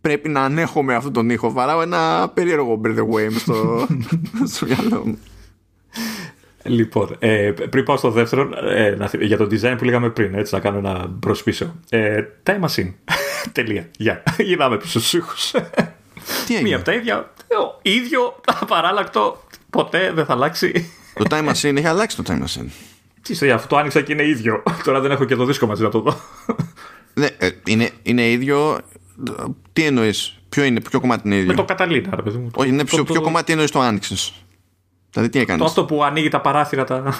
πρέπει να ανέχομαι αυτόν τον ήχο. Βαράω ένα περίεργο Breath Away μες στο, στο μυαλό μου. Λοιπόν, ε, πριν πάω στο δεύτερο, ε, να θυ- για το design που λέγαμε πριν, έτσι, να κάνω ένα μπρος πίσω. Ε, time machine. Τελεία. Γεια. Γυρνάμε πίσω στους ήχους. Τι έγινε; Μία από τα ίδια. ο- ίδιο, απαράλλακτο. Ποτέ δεν θα αλλάξει. Το Time Machine έχει αλλάξει το Time Machine. Τι στο αυτό το άνοιξα και είναι ίδιο. Τώρα δεν έχω και το δίσκο μαζί να το δω. Ναι, ε, είναι, είναι ίδιο. Τι εννοείς, Ποιο είναι, ποιο κομμάτι είναι ίδιο; Με το Καταλήνα, ρε παιδί μου. Όχι, είναι Το- ποιο, το- ποιο κομμάτι εννοείς το άνοιξες; Δηλαδή τι έκανες; Το αυτό που ανοίγει τα παράθυρα τα.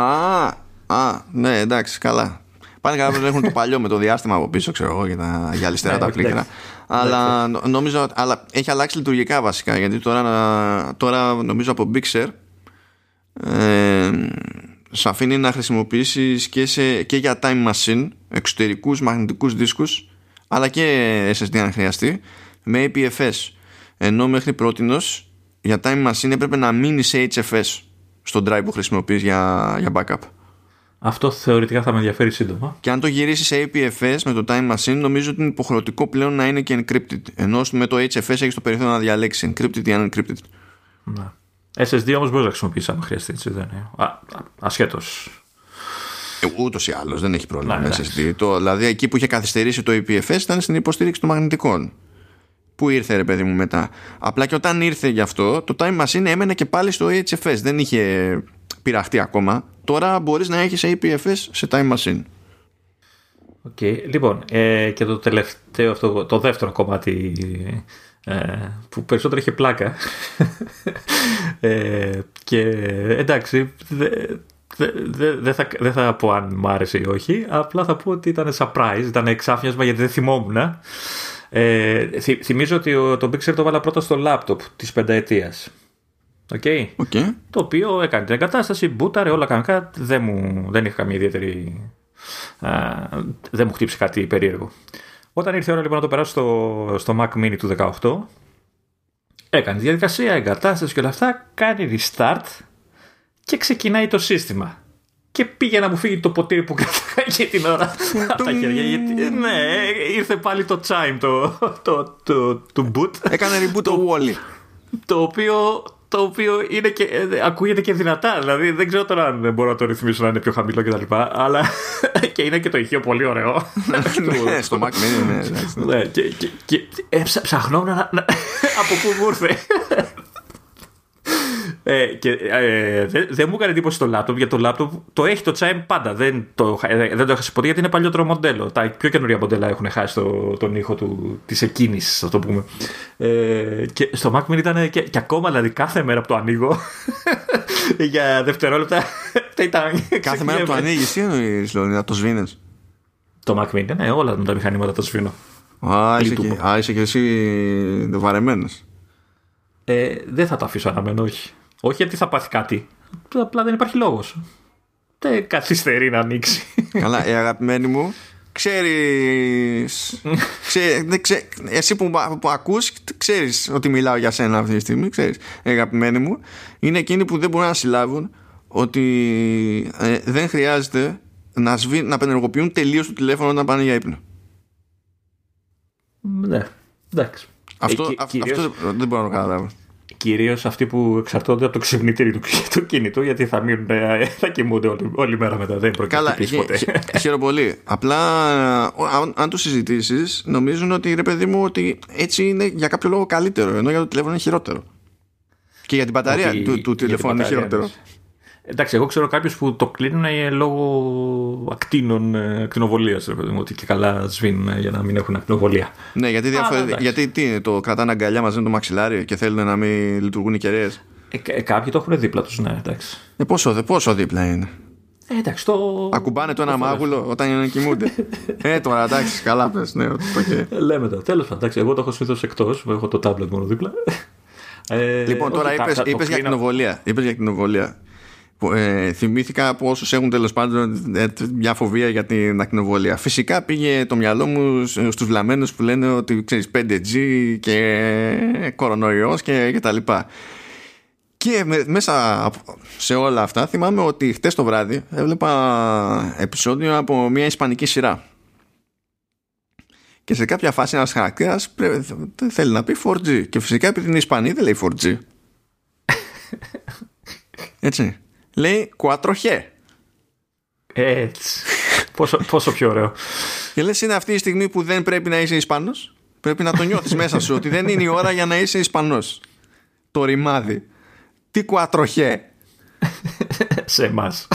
Α, α, ναι, εντάξει, καλά. Πάνε καλά που έχουν το παλιό με το διάστημα από πίσω, ξέρω εγώ, για τα γυαλιστερά Ναι, τα εντάξει. πλήκτρα. Αλλά νο- νομίζω αλλά έχει αλλάξει λειτουργικά βασικά. Γιατί τώρα, να- τώρα νομίζω από Bixer ε, σε αφήνει να χρησιμοποιήσεις και, σε, και για time machine εξωτερικούς μαγνητικούς δίσκους αλλά και SSD αν χρειαστεί με APFS ενώ μέχρι πρότινος για time machine έπρεπε να μείνει σε HFS στο drive που χρησιμοποιείς για, για backup Αυτό θεωρητικά θα με ενδιαφέρει σύντομα. και αν το γυρίσεις σε APFS με το time machine νομίζω ότι είναι υποχρεωτικό πλέον να είναι και encrypted ενώ με το HFS έχεις το περιθώριο να διαλέξεις encrypted ή unencrypted Ναι. SSD όμως μπορείς να χρησιμοποιήσεις αν χρειαστεί, έτσι δεν είναι. Α, ασχέτως. Ούτως ή άλλως δεν έχει πρόβλημα Ναι, με εντάξει. SSD. Το, δηλαδή εκεί που είχε καθυστερήσει το EPFS ήταν στην υποστήριξη των μαγνητικών. Που ήρθε ρε παιδί μου μετά. Απλά και όταν ήρθε γι' αυτό, το Time Machine έμενε και πάλι στο HFS. Δεν είχε πειραχτεί ακόμα. Τώρα μπορείς να έχεις APFS σε Time Machine. Okay. Λοιπόν, ε, και το τελευταίο, αυτό, το δεύτερο κομμάτι ε, που περισσότερο είχε πλάκα. ε, και εντάξει, δεν δε, δε, δε θα, δεν θα πω αν μ' άρεσε ή όχι, απλά θα πω ότι ήταν surprise, ήταν εξάφνιασμα γιατί δεν θυμόμουν. Ε, θυ, θυμίζω ότι ο, το Bixer το βάλα πρώτα στο laptop της πενταετίας. Okay. Okay. Το οποίο έκανε την εγκατάσταση, μπούταρε όλα κανονικά, δεν, μου, δεν είχα καμία ιδιαίτερη Α, δεν μου χτύψει κάτι περίεργο. Όταν ήρθε η ώρα λοιπόν να το περάσω στο, στο Mac Mini του 18, έκανε τη διαδικασία, εγκατάσταση και όλα αυτά, κάνει restart και ξεκινάει το σύστημα. Και πήγε να μου φύγει το ποτήρι που κρατάει για την ώρα από τα χέρια. Γιατί, ναι, ήρθε πάλι το chime το, το, το, το boot. Έκανε reboot το Wally. Το οποίο, το οποίο είναι και, ε, ακούγεται και δυνατά. Δηλαδή δεν ξέρω τώρα αν μπορώ να το ρυθμίσω να είναι πιο χαμηλό κτλ. Αλλά και είναι και το ηχείο πολύ ωραίο. ναι, στο Mac Mini, ναι. εντάξει. ναι, και, και, και ε, ψα- ψαχνόμουν να, να- από πού μου ήρθε. Ε, και ε, δεν δε μου έκανε εντύπωση το λάπτοπ, γιατί το λάπτοπ το έχει το chime πάντα. Δεν το, ε, δεν το έχασε ποτέ γιατί είναι παλιότερο μοντέλο. Τα πιο καινούργια μοντέλα έχουν χάσει το, τον ήχο της εκκίνησης, α το πούμε. Ε, και στο Mac Mini ήταν και, και, ακόμα, δηλαδή κάθε μέρα που το ανοίγω για δευτερόλεπτα. ήταν, κάθε μέρα που το ανοίγεις, τι εννοείς, δηλαδή, να το σβήνεις; Το Mac Mini, ναι, όλα τα μηχανήματα τα σβήνω. Α, είσαι και, α, είσαι και εσύ βαρεμένος. Ε, δεν θα το αφήσω αναμένο, όχι. Όχι γιατί θα πάθει κάτι. Απλά δεν υπάρχει λόγος. Δεν καθυστερεί να ανοίξει. Καλά, η αγαπημένη μου, ξέρεις, ξέρει, ξέ, εσύ που, που ακούς ξέρεις ότι μιλάω για σένα αυτή τη στιγμή ξέρεις, η αγαπημένη μου είναι εκείνοι που δεν μπορούν να συλλάβουν ότι ε, δεν χρειάζεται να, σβή, να πενεργοποιούν τελείως το τηλέφωνο όταν πάνε για ύπνο ναι, εντάξει αυτό, ε, αυτό δεν μπορώ να το καταλάβω Κυρίως αυτοί που εξαρτώνται από το ξυπνητήρι του, του κινητού, γιατί θα, μείνουν, ε, θα κοιμούνται όλη, όλη μέρα μετά. Δεν προκειμένου ποτέ. Χαίρομαι πολύ. Απλά, αν, αν το συζητήσεις, νομίζουν ότι ρε παιδί μου, ότι έτσι είναι για κάποιο λόγο καλύτερο, ενώ για το τηλέφωνο είναι χειρότερο. Και για την μπαταρία ότι, του, του τηλεφώνου είναι χειρότερο. Εντάξει, εγώ ξέρω κάποιους που το κλείνουν ε, λόγω ακτίνων, ε, ακτινοβολίας. Ότι και καλά σβήνουν ε, για να μην έχουν ακτινοβολία. Ναι, γιατί, διαφορε... γιατί τι είναι, το κρατάνε αγκαλιά μαζί με το μαξιλάρι και θέλουν να μην λειτουργούν οι κεραίες; Ε, κάποιοι το έχουν δίπλα τους, ναι, εντάξει. Ε, πόσο, πόσο δίπλα είναι; Ε, εντάξει, το... Ακουμπάνε το ένα μάγουλο όταν είναι κοιμούνται. ε, τώρα εντάξει, καλά πες. Ναι, okay. Λέμε το. Τέλος πάντων, εγώ το έχω συνήθως εκτός. Έχω το τάμπλετ μόνο δίπλα. Ε, λοιπόν, τώρα είπε για κτηνοβολία. Είπες για κτηνοβολία ε, θυμήθηκα από όσους έχουν τέλος πάντων ε, μια φοβία για την ακτινοβολία. Φυσικά πήγε το μυαλό μου στους βλαμμένους που λένε ότι ξέρεις 5G και κορονοϊός και, και τα λοιπά. Και μέσα σε όλα αυτά θυμάμαι ότι χτες το βράδυ έβλεπα επεισόδιο από μια ισπανική σειρά. Και σε κάποια φάση ένας χαρακτήρας θέλει να πει 4G. Και φυσικά επειδή είναι Ισπανή δεν λέει 4G. Έτσι λέει κουατροχέ. Έτσι. πόσο, πόσο πιο ωραίο. Και λες είναι αυτή η στιγμή που δεν πρέπει να είσαι Ισπανός; Πρέπει να το νιώθεις μέσα σου ότι δεν είναι η ώρα για να είσαι Ισπανός. Το ρημάδι. Τι κουατροχέ. Σε εμάς.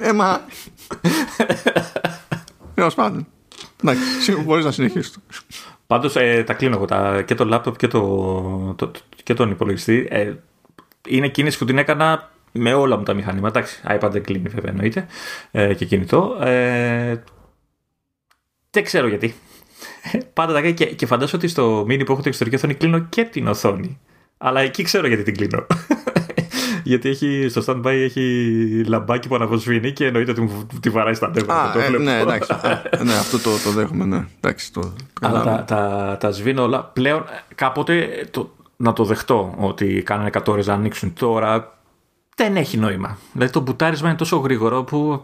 Έμα. Έως πάντων. Εντάξει, μπορείς να συνεχίσεις. Πάντως ε, τα κλείνω εγώ τα, και το λάπτοπ και, το, το, και τον υπολογιστή. Ε, είναι κίνηση που την έκανα με όλα μου τα μηχανήματα. Εντάξει, iPad δεν κλείνει βέβαια εννοείται ε, και κινητό. Ε, δεν ξέρω γιατί. Πάντα τα και, και φαντάζομαι ότι στο mini που έχω την εξωτερική οθόνη κλείνω και την οθόνη. Αλλά εκεί ξέρω γιατί την κλείνω. γιατί έχει, στο standby έχει λαμπάκι που αναβοσβήνει και εννοείται ότι μου τη βαράει στα νεύρα. Ε, ναι, εντάξει. ναι, αυτό το, το δέχομαι, ναι. Εντάξει, το, Αλλά τα, τα, τα σβήνω όλα. Πλέον κάποτε το, να το δεχτώ ότι κάνανε 100 ώρες να ανοίξουν τώρα δεν έχει νόημα. Δηλαδή το μπουτάρισμα είναι τόσο γρήγορο που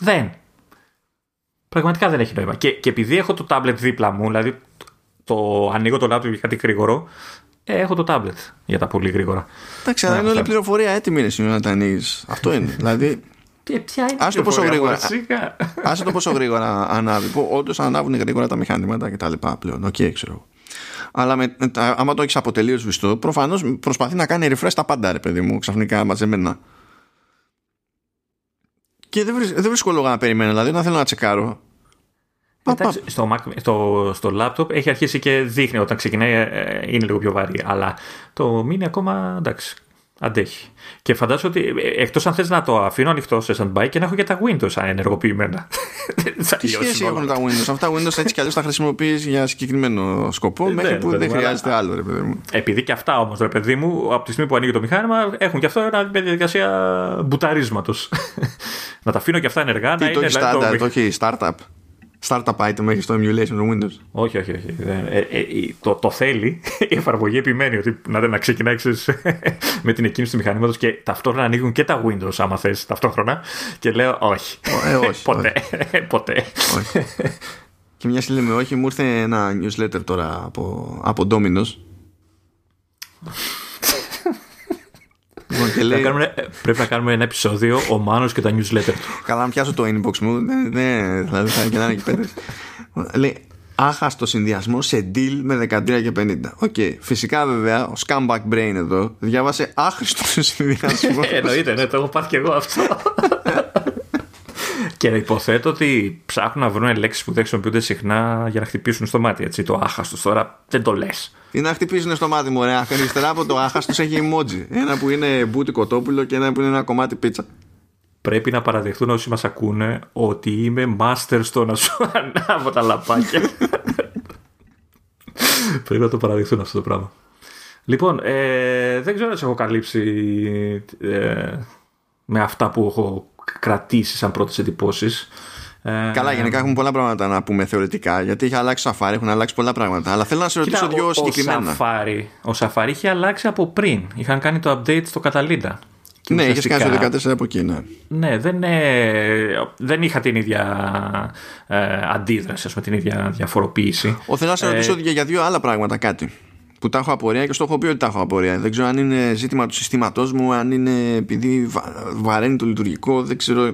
δεν. Πραγματικά δεν έχει νόημα. Και, και επειδή έχω το τάμπλετ δίπλα μου, δηλαδή το ανοίγω το λάπτοπ για κάτι γρήγορο, ε, έχω το τάμπλετ για τα πολύ γρήγορα. Εντάξει, αλλά είναι όλη η πληροφορία έτοιμη είναι να τα ανοίγεις. Αυτό είναι. δηλαδή. Και ποια είναι Άσε το πόσο γρήγορα. Άσε το πόσο γρήγορα ανάβει. Όντως ανάβουν γρήγορα τα μηχανήματα κτλ. πλέον. OK, okay, ξέρω. Αλλά με, άμα το έχεις από τελείως σβηστό, προφανώς προσπαθεί να κάνει refresh τα πάντα, ρε παιδί μου, ξαφνικά μαζεμένα. Και δεν, δεν βρίσκω λόγο να περιμένω, δηλαδή όταν θέλω να τσεκάρω. Εντάξει, στο, Mac, στο, στο laptop έχει αρχίσει και δείχνει όταν ξεκινάει, ε, ε, είναι λίγο πιο βαρύ. Αλλά το mini ακόμα εντάξει αντέχει. Και φαντάζομαι ότι ε, εκτός αν θες να το αφήνω ανοιχτό σε standby και να έχω και τα Windows ενεργοποιημένα. Τι σχέση έχουν τα Windows; Αυτά τα Windows έτσι κι αλλιώς τα χρησιμοποιείς για συγκεκριμένο σκοπό ε, μέχρι ναι, που δεν χρειάζεται άλλο, ρε παιδί μου. Επειδή και αυτά όμως, ρε παιδί μου, από τη στιγμή που ανοίγει το μηχάνημα, έχουν και αυτό μια διαδικασία μπουταρίσματος. να τα αφήνω και αυτά ενεργά. Τι, να το είναι, το έχει startup startup item έχει στο emulation του Windows. Όχι, όχι, όχι. Ε, ε, το, το θέλει. Η εφαρμογή επιμένει ότι να, να ξεκινάει με την εκκίνηση του μηχανήματος και ταυτόχρονα ανοίγουν και τα Windows, άμα θες ταυτόχρονα. Και λέω όχι. Ε, όχι ποτέ. ποτέ. Όχι. και μια και λέμε όχι, μου ήρθε ένα newsletter τώρα από, από Domino's Λοιπόν, λέει... κάνουμε, πρέπει να κάνουμε ένα επεισόδιο ο Μάνος και τα newsletter του. Καλά, να πιάσω το inbox μου. Ναι, ναι, δηλαδή θα είναι και να είναι εκεί πέντε. λέει, άχαστο συνδυασμό σε deal με 13 και 50. OK. Okay. Φυσικά βέβαια ο Scumbag Brain εδώ διάβασε άχρηστο συνδυασμό. Εννοείται, ναι, το έχω πάθει και εγώ αυτό. και υποθέτω ότι ψάχνουν να βρουν λέξεις που δεν χρησιμοποιούνται συχνά για να χτυπήσουν στο μάτι. Έτσι, το άχαστος τώρα δεν το λες. Τι να χτυπήσουν στο μάτι μου, ωραία. Αριστερά από το άχαστος έχει emoji. Ένα που είναι μπούτι κοτόπουλο και ένα που είναι ένα κομμάτι πίτσα πρέπει να παραδεχτούν όσοι μας ακούνε ότι είμαι master στο να σου ανάβω τα λαπάκια. πρέπει να το παραδεχτούν αυτό το πράγμα. Λοιπόν, ε, δεν ξέρω αν σε έχω καλύψει ε, με αυτά που έχω κρατήσεις σαν πρώτες εντυπώσεις. Ε, Καλά, γενικά έχουμε πολλά πράγματα να πούμε θεωρητικά γιατί έχει αλλάξει ο Safari, έχουν αλλάξει πολλά πράγματα. Αλλά θέλω να σε ρωτήσω δύο ο, συγκεκριμένα. Ο Safari, ο Safari είχε αλλάξει από πριν. Είχαν κάνει το update στο Καταλίντα ναι, είχες κάνει το 14 από εκεί, ναι. Ναι, δεν, δεν είχα την ίδια ε, αντίδραση, ας πούμε, την ίδια διαφοροποίηση. Ο θέλω να σε ρωτήσω ε, για δύο άλλα πράγματα κάτι. Που τα έχω απορία και στο έχω πει ότι τα έχω απορία. Δεν ξέρω αν είναι ζήτημα του συστήματός μου, αν είναι επειδή βα, βαραίνει το λειτουργικό, δεν ξέρω.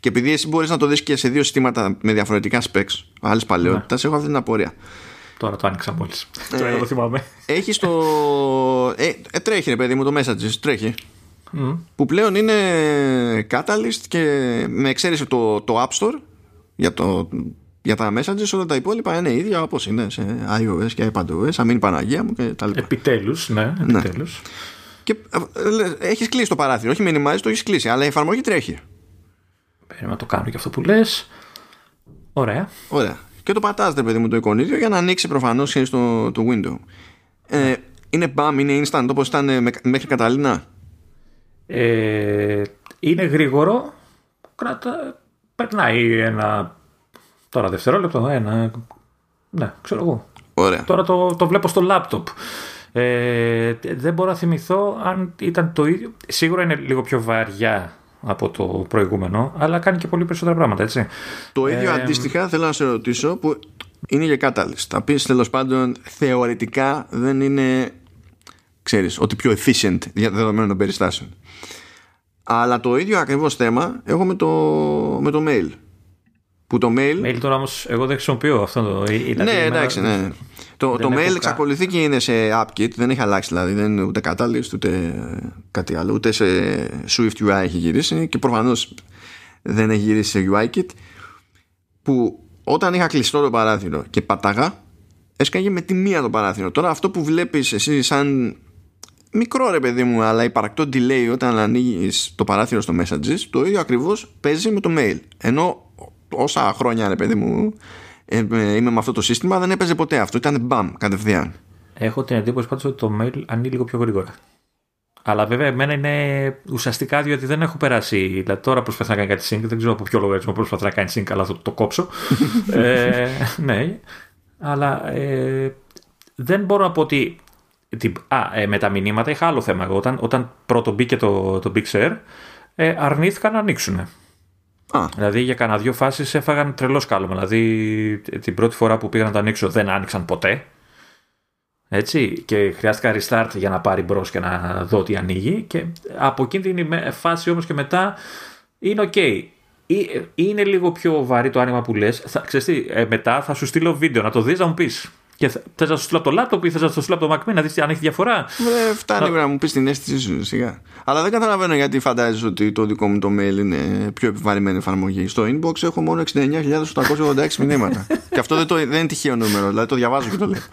Και επειδή εσύ μπορείς να το δεις και σε δύο συστήματα με διαφορετικά specs, άλλες παλαιότητες, ναι. έχω αυτή την απορία. Τώρα το άνοιξα μόλις. Ε, Τώρα το θυμάμαι. Έχει το. Ε, ε, τρέχει, ρε παιδί μου, το Messages. Τρέχει που πλέον είναι Catalyst και με εξαίρεση το, το App Store για, το, για τα messages όλα τα υπόλοιπα είναι ίδια όπως είναι σε iOS και iPadOS αμήν Παναγία μου και τα λοιπά. Επιτέλους, ναι, ναι. επιτέλους. Και ε, έχεις κλείσει το παράθυρο, όχι minimize, το έχεις κλείσει αλλά η εφαρμογή τρέχει. Πρέπει να το κάνω και αυτό που λες. Ωραία. Ωραία. Και το πατάς παιδί μου το εικονίδιο για να ανοίξει προφανώς στο το window ε, είναι BAM, είναι instant όπως ήταν μέχρι Καταλήνα; Ε, είναι γρήγορο, κράτα, περνάει ένα τώρα δευτερόλεπτο, ένα, ναι, ξέρω εγώ. Ωραία. Τώρα το, το βλέπω στο λάπτοπ. Ε, δεν μπορώ να θυμηθώ αν ήταν το ίδιο. Σίγουρα είναι λίγο πιο βαριά από το προηγούμενο, αλλά κάνει και πολύ περισσότερα πράγματα, έτσι. Το ίδιο ε, αντίστοιχα θέλω να σε ρωτήσω που είναι για catalyst. Θα πεις τέλος πάντων θεωρητικά δεν είναι, ξέρεις, ότι πιο efficient δεδομένων των περιστάσεων. Αλλά το ίδιο ακριβώς θέμα έχω με το, με το mail. Που το mail. Mail τώρα όμως εγώ δεν χρησιμοποιώ αυτό το. Ναι, εντάξει, ναι. Το, το mail εξακολουθεί και είναι σε AppKit, δεν έχει αλλάξει δηλαδή. Δεν είναι ούτε Catalyst ούτε κάτι άλλο. Ούτε σε Swift UI έχει γυρίσει και προφανώς δεν έχει γυρίσει σε UIKit. Που όταν είχα κλειστό το παράθυρο και πατάγα, έσκαγε με τη μία το παράθυρο. Τώρα αυτό που βλέπεις εσύ σαν μικρό ρε παιδί μου, αλλά υπαρκτό delay όταν ανοίγεις το παράθυρο στο Messages, το ίδιο ακριβώς παίζει με το mail. Ενώ όσα χρόνια ρε παιδί μου ε, ε, είμαι με αυτό το σύστημα, δεν έπαιζε ποτέ αυτό. Ήταν μπαμ κατευθείαν. Έχω την εντύπωση πάντως ότι το mail ανοίγει λίγο πιο γρήγορα. Αλλά βέβαια εμένα είναι ουσιαστικά διότι δεν έχω περάσει. Δηλαδή τώρα προσπαθεί να κάνει κάτι sync, δεν ξέρω από ποιο λογαριασμό προσπαθεί να κάνει sync, αλλά θα το, κόψω. ε, ναι, αλλά ε, δεν μπορώ να πω ότι Α, ε, με τα μηνύματα είχα άλλο θέμα. Εγώ, όταν, όταν πρώτο μπήκε το, το Big Share, ε, αρνήθηκαν να ανοίξουν. Α. Δηλαδή για κανένα δύο φάσεις έφαγαν τρελό σκάλωμα. Δηλαδή την πρώτη φορά που πήγα να το ανοίξω δεν άνοιξαν ποτέ. Έτσι, και χρειάστηκα restart για να πάρει μπρος και να δω τι ανοίγει. Και από εκείνη την φάση όμως και μετά είναι ok. Είναι λίγο πιο βαρύ το άνοιγμα που λες. Ε, μετά θα σου στείλω βίντεο να το δεις να μου πεις. Και θες να σου στείλω από το λάπτοπ ή θες να σου στείλω από το Mac να δεις αν έχει διαφορά. Δεν φτάνει να μου πεις την αίσθησή σου σιγά. Αλλά δεν καταλαβαίνω γιατί φαντάζεσαι ότι το δικό μου το mail είναι πιο επιβαρημένη εφαρμογή. Στο inbox έχω μόνο 69.886 μηνύματα. και αυτό δεν, το, δεν είναι τυχαίο νούμερο, δηλαδή το διαβάζω και το λέω.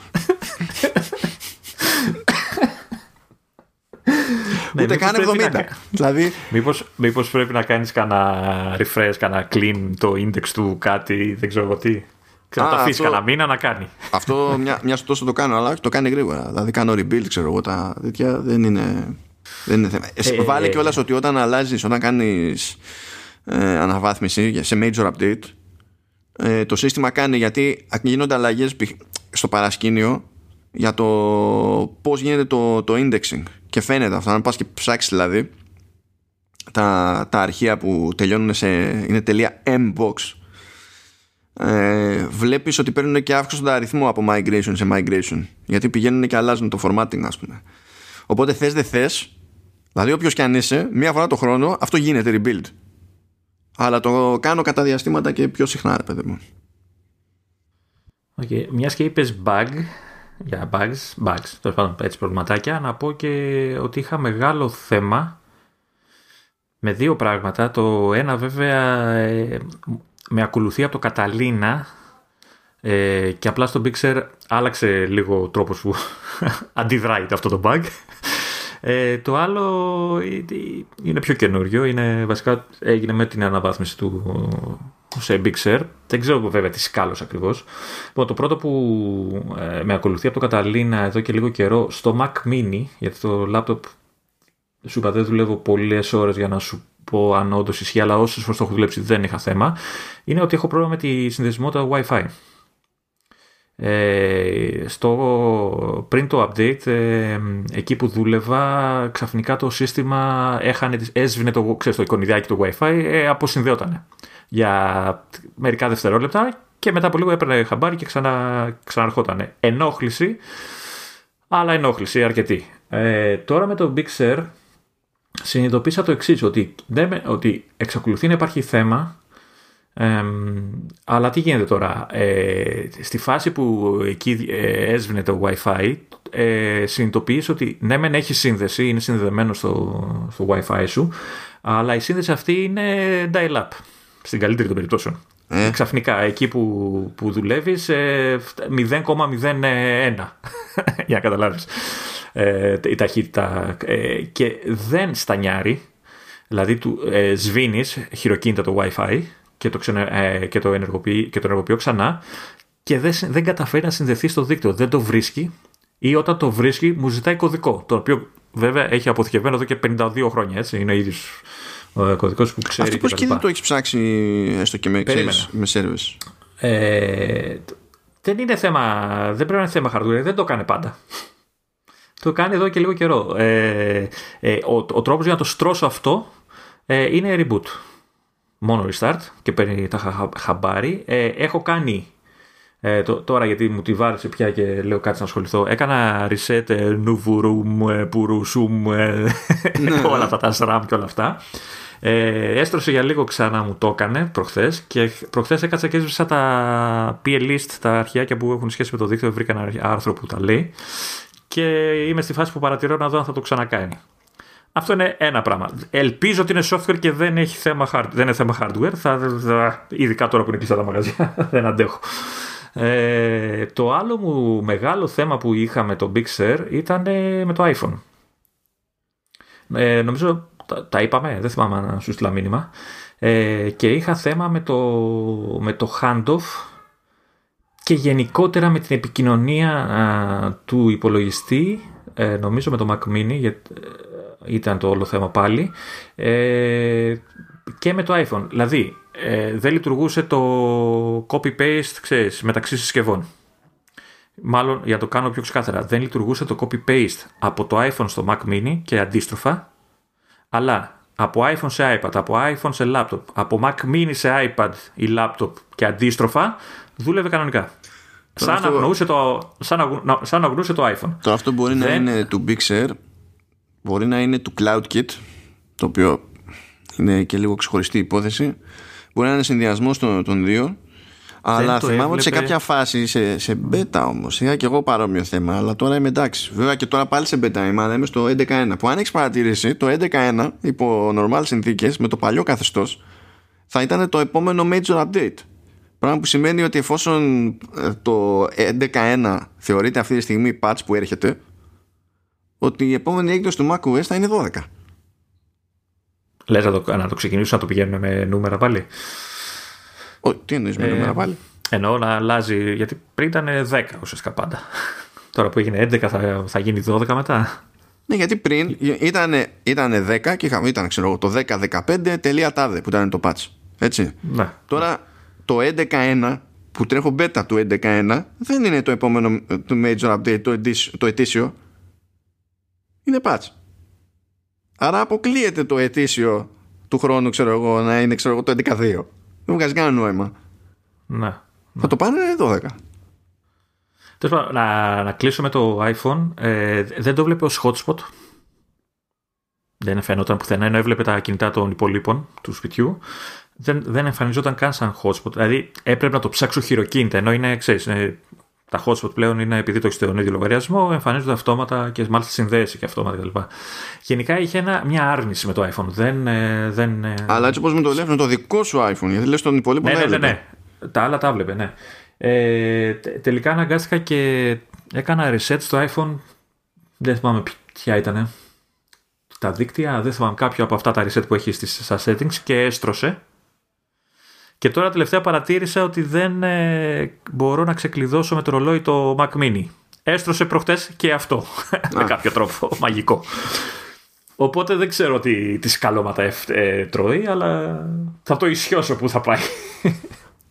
Ναι, Ούτε καν 70. Να... δηλαδή... μήπως, μήπως πρέπει να κάνεις κανένα refresh, κανένα clean το index του κάτι, δεν ξέρω τι. Ξέρω, να το αφήσει κανένα μήνα να κάνει. Αυτό μια, μια σου τόσο το κάνω, αλλά το κάνει γρήγορα. Δηλαδή κάνω rebuild, ξέρω εγώ, τα τέτοια δεν είναι, δεν είναι θέμα. Ε, Βάλε ε, κιόλας ότι όταν αλλάζεις, όταν κάνεις ε, αναβάθμιση σε major update, ε, το σύστημα κάνει γιατί γίνονται αλλαγές στο παρασκήνιο για το πώς γίνεται το, το indexing. Και φαίνεται αυτό, αν πας και ψάξεις δηλαδή τα, τα αρχεία που τελειώνουν σε. είναι τελεία mbox ε, βλέπεις ότι παίρνουν και αύξηση τον αριθμό από migration σε migration γιατί πηγαίνουν και αλλάζουν το formatting ας πούμε οπότε θες δεν θες δηλαδή όποιος και αν είσαι μία φορά το χρόνο αυτό γίνεται rebuild αλλά το κάνω κατά διαστήματα και πιο συχνά ρε παιδί μου Okay. Μιας και είπες bug, για bugs, bugs, τέλος πάντων έτσι προβληματάκια, να πω και ότι είχα μεγάλο θέμα με δύο πράγματα. Το ένα βέβαια ε, με ακολουθεί από το Καταλίνα ε, και απλά στο Bixer άλλαξε λίγο ο τρόπος που αντιδράει αυτό το bug. Ε, το άλλο είναι πιο καινούριο, είναι, βασικά έγινε με την αναβάθμιση του σε Big Δεν ξέρω βέβαια τι σκάλος ακριβώς. Λοιπόν, το πρώτο που ε, με ακολουθεί από το Καταλήνα εδώ και λίγο καιρό στο Mac Mini, γιατί το laptop σου είπα δεν δουλεύω πολλές ώρες για να σου πω αν όντω ισχύει, αλλά όσε φορές το έχω δουλέψει δεν είχα θέμα, είναι ότι έχω πρόβλημα με τη συνδεσιμότητα Wi-Fi. Ε, στο, πριν το update, ε, εκεί που δούλευα, ξαφνικά το σύστημα έχανε, έσβηνε το, ξέρεις, το εικονιδιάκι του Wi-Fi, ε, αποσυνδεότανε για μερικά δευτερόλεπτα και μετά από λίγο έπαιρνε χαμπάρι και ξανα, ξαναρχότανε. Ενόχληση, αλλά ενόχληση αρκετή. Ε, τώρα με το Big Sur συνειδητοποίησα το εξής ότι, ότι εξακολουθεί να υπάρχει θέμα αλλά τι γίνεται τώρα, ε, στη φάση που εκεί ε, έσβηνε το Wi-Fi, ε, συνειδητοποιείς ότι ναι μεν έχει σύνδεση, είναι συνδεδεμένο στο, στο Wi-Fi σου, αλλά η σύνδεση αυτή είναι dial-up, στην καλύτερη των περιπτώσεων. Ε. Ξαφνικά, εκεί που, που δουλεύεις, 0,01 ε, για να καταλάβεις ε, η ταχύτητα ε, και δεν στανιάρει, δηλαδή του ε, σβήνεις χειροκίνητα το Wi-Fi και το, ε, και το, ενεργοποιεί, και το ενεργοποιώ ξανά και δεν, δεν καταφέρει να συνδεθεί στο δίκτυο. Δεν το βρίσκει ή όταν το βρίσκει μου ζητάει κωδικό. Το οποίο βέβαια έχει αποθηκευμένο εδώ και 52 χρόνια. Έτσι. Είναι ο ίδιος ο κωδικός που ξέρει. Αυτό πώς και δεν το έχεις ψάξει έστω και με, ξέρεις, με service; Ε, δεν είναι θέμα. Δεν πρέπει να είναι θέμα hardware. Δεν το κάνει πάντα. Το κάνει εδώ και λίγο καιρό. Ε, ε, ο, ο τρόπος για να το στρώσω αυτό ε, είναι reboot μόνο restart και παίρνει τα χαμπάρι. Ε, έχω κάνει ε, το, τώρα γιατί μου τη βάρεσε πια και λέω κάτι να ασχοληθώ. Έκανα reset ε, νουβουρούμ, ε, πουρουσούμ, ε, ναι. όλα αυτά τα SRAM και όλα αυτά. Ε, έστρωσε για λίγο ξανά μου το έκανε προχθές και προχθές έκατσα και έσβησα τα PList, τα αρχιάκια που έχουν σχέση με το δίκτυο, βρήκα ένα άρθρο που τα λέει και είμαι στη φάση που παρατηρώ να δω αν θα το ξανακάνει. Αυτό είναι ένα πράγμα. Ελπίζω ότι είναι software και δεν, έχει θέμα hard, δεν είναι θέμα hardware. Θα, θα, ειδικά τώρα που είναι κλειστά τα μαγαζιά. δεν αντέχω. Ε, το άλλο μου μεγάλο θέμα που είχα με το Big Sur ήταν με το iPhone. Ε, νομίζω τα, τα, είπαμε, δεν θυμάμαι να σου στείλα μήνυμα. Ε, και είχα θέμα με το, με το handoff και γενικότερα με την επικοινωνία α, του υπολογιστή, ε, νομίζω με το Mac Mini, γιατί ήταν το όλο θέμα πάλι. Ε, και με το iPhone. Δηλαδή, ε, δεν λειτουργούσε το copy-paste, ξέρεις, μεταξύ συσκευών. Μάλλον, για το κάνω πιο ξεκάθαρα, δεν λειτουργούσε το copy-paste από το iPhone στο Mac Mini και αντίστροφα, αλλά από iPhone σε iPad, από iPhone σε laptop, από Mac Mini σε iPad ή laptop και αντίστροφα, δούλευε κανονικά. Σαν, αυτό... αγνοούσε το, σαν, σαν αγνοούσε το iPhone. Το αυτό μπορεί να είναι του Big Sur μπορεί να είναι του CloudKit το οποίο είναι και λίγο ξεχωριστή υπόθεση μπορεί να είναι συνδυασμός των, των δύο αλλά θυμάμαι ότι σε κάποια φάση, σε, σε beta όμως, είχα και εγώ παρόμοιο θέμα, αλλά τώρα είμαι εντάξει. Βέβαια και τώρα πάλι σε beta είμαι, αλλά είμαι στο 11.1. Που αν έχεις παρατηρήσει, το 11.1 υπό normal συνθήκες, με το παλιό καθεστώς, θα ήταν το επόμενο major update. Πράγμα που σημαίνει ότι εφόσον ε, το 11.1 θεωρείται αυτή τη στιγμή patch που έρχεται, ότι η επόμενη έκδοση του macOS θα είναι 12. Λες να το, να το ξεκινήσουμε να το πηγαίνουμε με νούμερα πάλι; Ο, τι εννοείς με ε, νούμερα πάλι; Εννοώ να αλλάζει, γιατί πριν ήταν 10 ουσιαστικά πάντα. Τώρα που έγινε 11 θα, θα γίνει 12 μετά; Ναι, γιατί πριν ήταν, ήταν 10 και είχαμε, ήταν ξέρω, το 10-15 τελεία τάδε που ήταν το patch. Έτσι. Ναι. Τώρα το 11.1 που τρέχω beta του 11.1 δεν είναι το επόμενο το major update, το, ετήσιο, το ετήσιο είναι patch. Άρα αποκλείεται το ετήσιο του χρόνου, ξέρω εγώ, να είναι ξέρω εγώ, το 11.2. Δεν βγάζει κανένα νόημα. Ναι. Θα το πάνε 12. Τέλος να, να κλείσω με το iPhone. Ε, δεν το βλέπω ως hotspot. Δεν φαίνονταν πουθενά, ενώ έβλεπε τα κινητά των υπολείπων του σπιτιού. Δεν, δεν εμφανιζόταν καν σαν hotspot. Δηλαδή έπρεπε να το ψάξω χειροκίνητα, ενώ είναι, ξέρεις, είναι, τα hotspot πλέον είναι επειδή το έχεις στον ίδιο λογαριασμό, εμφανίζονται αυτόματα και μάλιστα συνδέεσαι και αυτόματα κλπ. Γενικά είχε ένα, μια άρνηση με το iPhone. Δεν, ε, δεν, ε, Αλλά έτσι όπως με το λέω, το δικό σου iPhone, γιατί λες τον υπόλοιπο ναι, ναι, ναι, ναι. Τα άλλα τα έβλεπε, ναι. Ε, τελικά αναγκάστηκα και έκανα reset στο iPhone. Δεν θυμάμαι ποια ήταν. Τα δίκτυα, δεν θυμάμαι κάποιο από αυτά τα reset που έχεις στις, στα settings και έστρωσε. Και τώρα τελευταία παρατήρησα ότι δεν ε, μπορώ να ξεκλειδώσω με το ρολόι το Mac Mini. Έστρωσε προχτές και αυτό. με κάποιο τρόπο μαγικό. Οπότε δεν ξέρω τι, τι σκαλώματα ε, τρώει, αλλά θα το ισιώσω που θα πάει.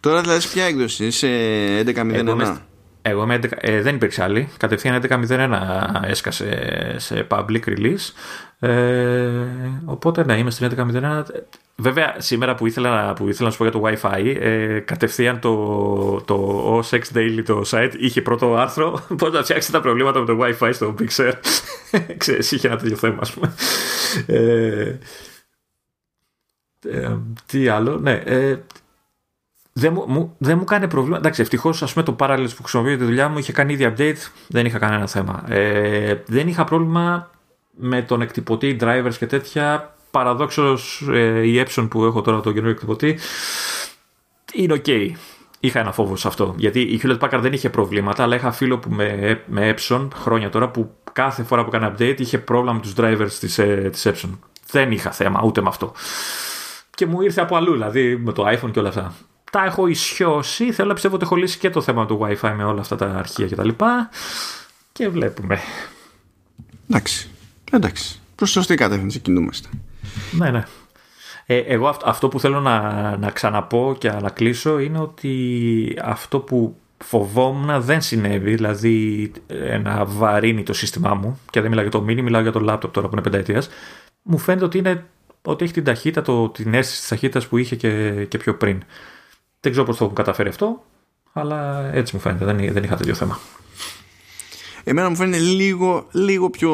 Τώρα δηλαδή ποια έκδοση, σε 11.01. Εγώ είμαι 11, ε, δεν υπήρξε άλλη. Κατευθείαν 11.01 έσκασε σε public release. Ε, οπότε ναι, είμαι στην 11.01. Βέβαια, σήμερα που ήθελα, που ήθελα να σου πω για το Wi-Fi, ε, κατευθείαν το, το OSX Daily, το site, είχε πρώτο άρθρο πώς να φτιάξει τα προβλήματα με το Wi-Fi στο Pixar. Ξέρεις, είχε ένα τέτοιο θέμα, ας πούμε. Ε, ε, τι άλλο, ναι. Ε, δεν μου, δεν μου κάνει πρόβλημα. Εντάξει, ευτυχώς ας πούμε το Parallels που χρησιμοποιεί τη δουλειά μου είχε κάνει ήδη update, δεν είχα κανένα θέμα. Ε, δεν είχα πρόβλημα με τον εκτυπωτή, drivers και τέτοια. Παραδόξως ε, η Epson που έχω τώρα τον καινούριο εκτυπωτή είναι ok. Είχα ένα φόβο σε αυτό. Γιατί η Hewlett Packard δεν είχε προβλήματα, αλλά είχα φίλο που με, με Epson χρόνια τώρα που κάθε φορά που έκανε update είχε πρόβλημα με τους drivers της ε, της Epson. Δεν είχα θέμα ούτε με αυτό. Και μου ήρθε από αλλού, δηλαδή με το iPhone και όλα αυτά τα έχω ισιώσει. Θέλω να πιστεύω ότι έχω λύσει και το θέμα του WiFi με όλα αυτά τα αρχεία κτλ. Και, και βλέπουμε. Εντάξει. Εντάξει. Προς σωστή κατεύθυνση κινούμαστε. Ναι, ναι. Ε, εγώ αυτό που θέλω να, να ξαναπώ και να κλείσω είναι ότι αυτό που φοβόμουν δεν συνέβη, δηλαδή ε, να βαρύνει το σύστημά μου και δεν μιλάω για το mini, μιλάω για το laptop τώρα που είναι πενταετίας μου φαίνεται ότι, είναι, ότι έχει την ταχύτητα, το, την αίσθηση της ταχύτητας που είχε και, και πιο πριν. Δεν ξέρω πώς το έχουν καταφέρει αυτό, αλλά έτσι μου φαίνεται. Δεν, δεν είχα τέτοιο θέμα. Εμένα μου φαίνεται λίγο, λίγο πιο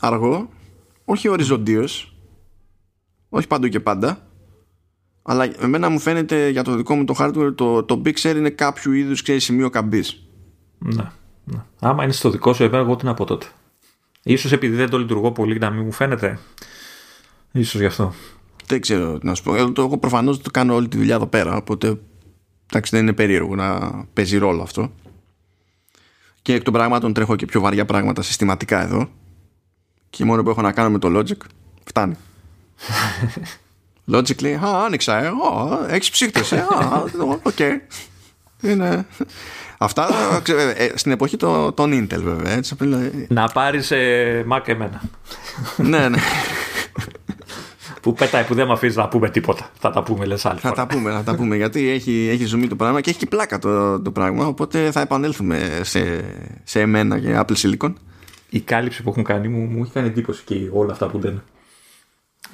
αργό, όχι οριζοντίως, όχι παντού και πάντα, αλλά εμένα μου φαίνεται για το δικό μου το hardware το, το Big είναι κάποιο είδους σημείο καμπής. Ναι, ναι. Άμα είναι στο δικό σου, εγώ τι να πω τότε. Ίσως επειδή δεν το λειτουργώ πολύ να μην μου φαίνεται. Ίσως γι' αυτό. Δεν ξέρω να σου πω. Εγώ, εγώ προφανώς το κάνω όλη τη δουλειά εδώ πέρα. Οπότε εντάξει, δεν είναι περίεργο να παίζει ρόλο αυτό. Και εκ των πραγμάτων τρέχω και πιο βαριά πράγματα συστηματικά εδώ. Και μόνο που έχω να κάνω με το Logic φτάνει. Logic λέει, Α, άνοιξα, ε, έχεις ψύχτες, ε, οκ. Είναι... Αυτά ε, ε, στην εποχή των Intel βέβαια. Έτσι, να πάρεις ε, Mac εμένα. ναι, ναι που πετάει, που δεν με αφήσει να πούμε τίποτα. Θα τα πούμε, λες άλλη. Θα τα πούμε, θα τα πούμε. γιατί έχει, έχει ζουμί το πράγμα και έχει και πλάκα το, το πράγμα. Οπότε θα επανέλθουμε σε, σε εμένα και Apple Silicon. Η κάλυψη που έχουν κάνει μου, μου έχει κάνει εντύπωση και όλα αυτά που δεν.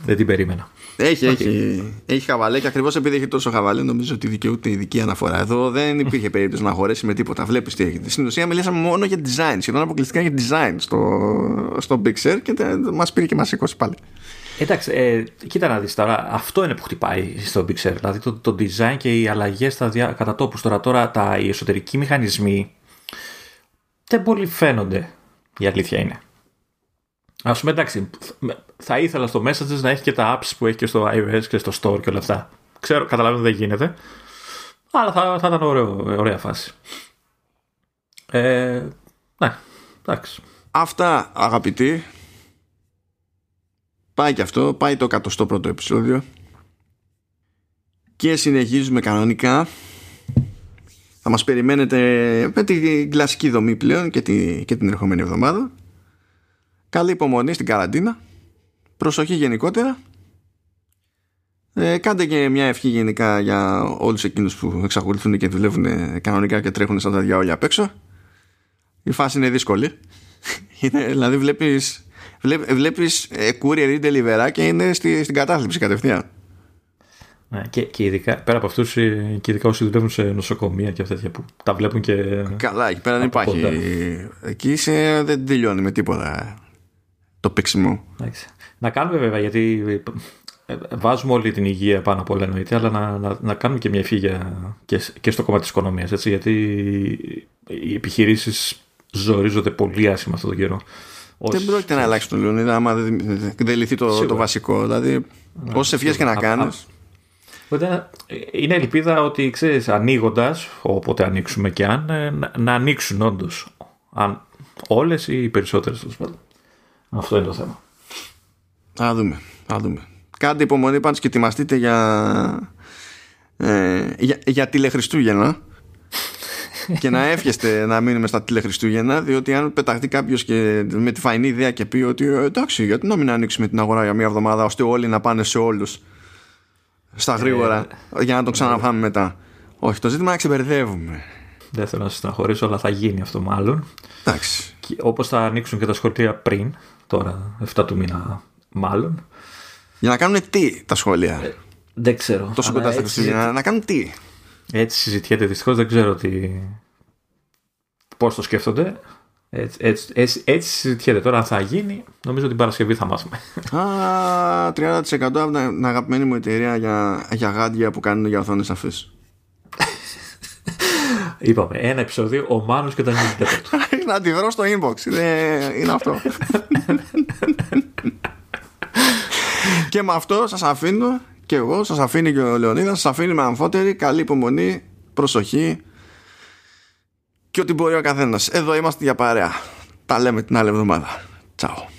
Δεν την περίμενα. Έχει, okay. έχει, έχει χαβαλέ και ακριβώς επειδή έχει τόσο χαβαλέ, νομίζω ότι δικαιούται ειδική αναφορά. Εδώ δεν υπήρχε περίπτωση να χωρέσει με τίποτα. Βλέπεις τι έχει. Στην ουσία μιλήσαμε μόνο για design, σχεδόν αποκλειστικά για design στο, στο Big Sur και μας πήρε και μας σηκώσει πάλι. Εντάξει, ε, κοίτα να δεις τώρα, αυτό είναι που χτυπάει στο Big Sur, δηλαδή το, το design και οι αλλαγές δια, κατά τόπους. Τώρα, τώρα τα, οι εσωτερικοί μηχανισμοί δεν πολύ φαίνονται, η αλήθεια είναι. Α πούμε, εντάξει, θα ήθελα στο Messages να έχει και τα apps που έχει και στο iOS και στο Store και όλα αυτά. Ξέρω, καταλαβαίνω δεν γίνεται, αλλά θα, θα ήταν ωραίο, ωραία φάση. Ε, ναι, εντάξει. Αυτά αγαπητοί Πάει και αυτό, πάει το 101ο επεισόδιο και συνεχίζουμε κανονικά. Θα μας περιμένετε με την κλασική δομή πλέον και, τη, και την ερχόμενη εβδομάδα. Καλή υπομονή στην καραντίνα. Προσοχή γενικότερα. Ε, κάντε και μια ευχή γενικά για όλους εκείνους που εξακολουθούν και δουλεύουν κανονικά και τρέχουν σαν τα διάολια απ' έξω. Η φάση είναι δύσκολη. Είναι, δηλαδή βλέπεις βλέπεις ε, courier ή delivery και είναι στη, στην κατάθλιψη κατευθείαν. Ναι, και, και ειδικά πέρα από αυτούς, ε, και ειδικά όσοι δουλεύουν σε νοσοκομεία και τέτοια που τα βλέπουν και. Καλά, εκεί πέρα δεν υπάρχει. Εκεί είσαι, δεν τελειώνει με τίποτα το πίξιμο. Να κάνουμε βέβαια γιατί ε, βάζουμε όλη την υγεία πάνω από όλα εννοείται, αλλά να, να, να κάνουμε και μια ευχή και, και στο κομμάτι της οικονομίας, έτσι, γιατί οι επιχειρήσεις ζορίζονται πολύ άσχημα αυτόν τον καιρό. Δεν πρόκειται να αλλάξει τον Λεωνίδα άμα δεν, δεν λυθεί το, το βασικό. Δηλαδή, ναι, όσες ευχές και να κάνεις. Είναι ελπίδα ότι ξέρεις, ανοίγοντας, όποτε ανοίξουμε και αν, ε, να, να ανοίξουν όντως. Αν όλες ή οι περισσότερες Αυτό είναι το θέμα. Α δούμε. Α δούμε. Κάντε υπομονή πάντως και ετοιμαστείτε για, ε, για, για τηλεχριστούγεννα και να εύχεστε να μείνουμε στα τηλεχριστούγεννα διότι αν πεταχτεί κάποιος και με τη φαϊνή ιδέα και πει ότι ε, εντάξει γιατί να μην ανοίξουμε την αγορά για μία εβδομάδα ώστε όλοι να πάνε σε όλους στα γρήγορα ε, για να το ξαναφάμε μετά όχι το ζήτημα να ξεμπερδεύουμε δεν θέλω να στεναχωρήσω αλλά θα γίνει αυτό μάλλον εντάξει όπως θα ανοίξουν και τα σχολεία πριν τώρα 7 του μήνα μάλλον για να κάνουν τι τα σχόλια. Ε, δεν ξέρω. Τόσο κοντά στα Χριστούγεννα. Να κάνουν τι; Έτσι συζητιέται δυστυχώς. Δεν ξέρω τι... πώς το σκέφτονται. Έτσι, έτσι, έτσι, έτσι συζητιέται. Τώρα αν θα γίνει, νομίζω την Παρασκευή θα μάθουμε. Α, 30% από την αγαπημένη μου εταιρεία για, για γάντια που κάνουν για οθόνες αφή. Είπαμε, ένα επεισόδιο, ο Μάνος και τα νιούτια του. Να τη βρω στο inbox. Είναι, είναι αυτό. και με αυτό σας αφήνω και εγώ, σας αφήνει και ο Λεωνίδας, σας αφήνει με αμφότερη, καλή υπομονή, προσοχή και ό,τι μπορεί ο καθένας. Εδώ είμαστε για παρέα. Τα λέμε την άλλη εβδομάδα. Τσάου.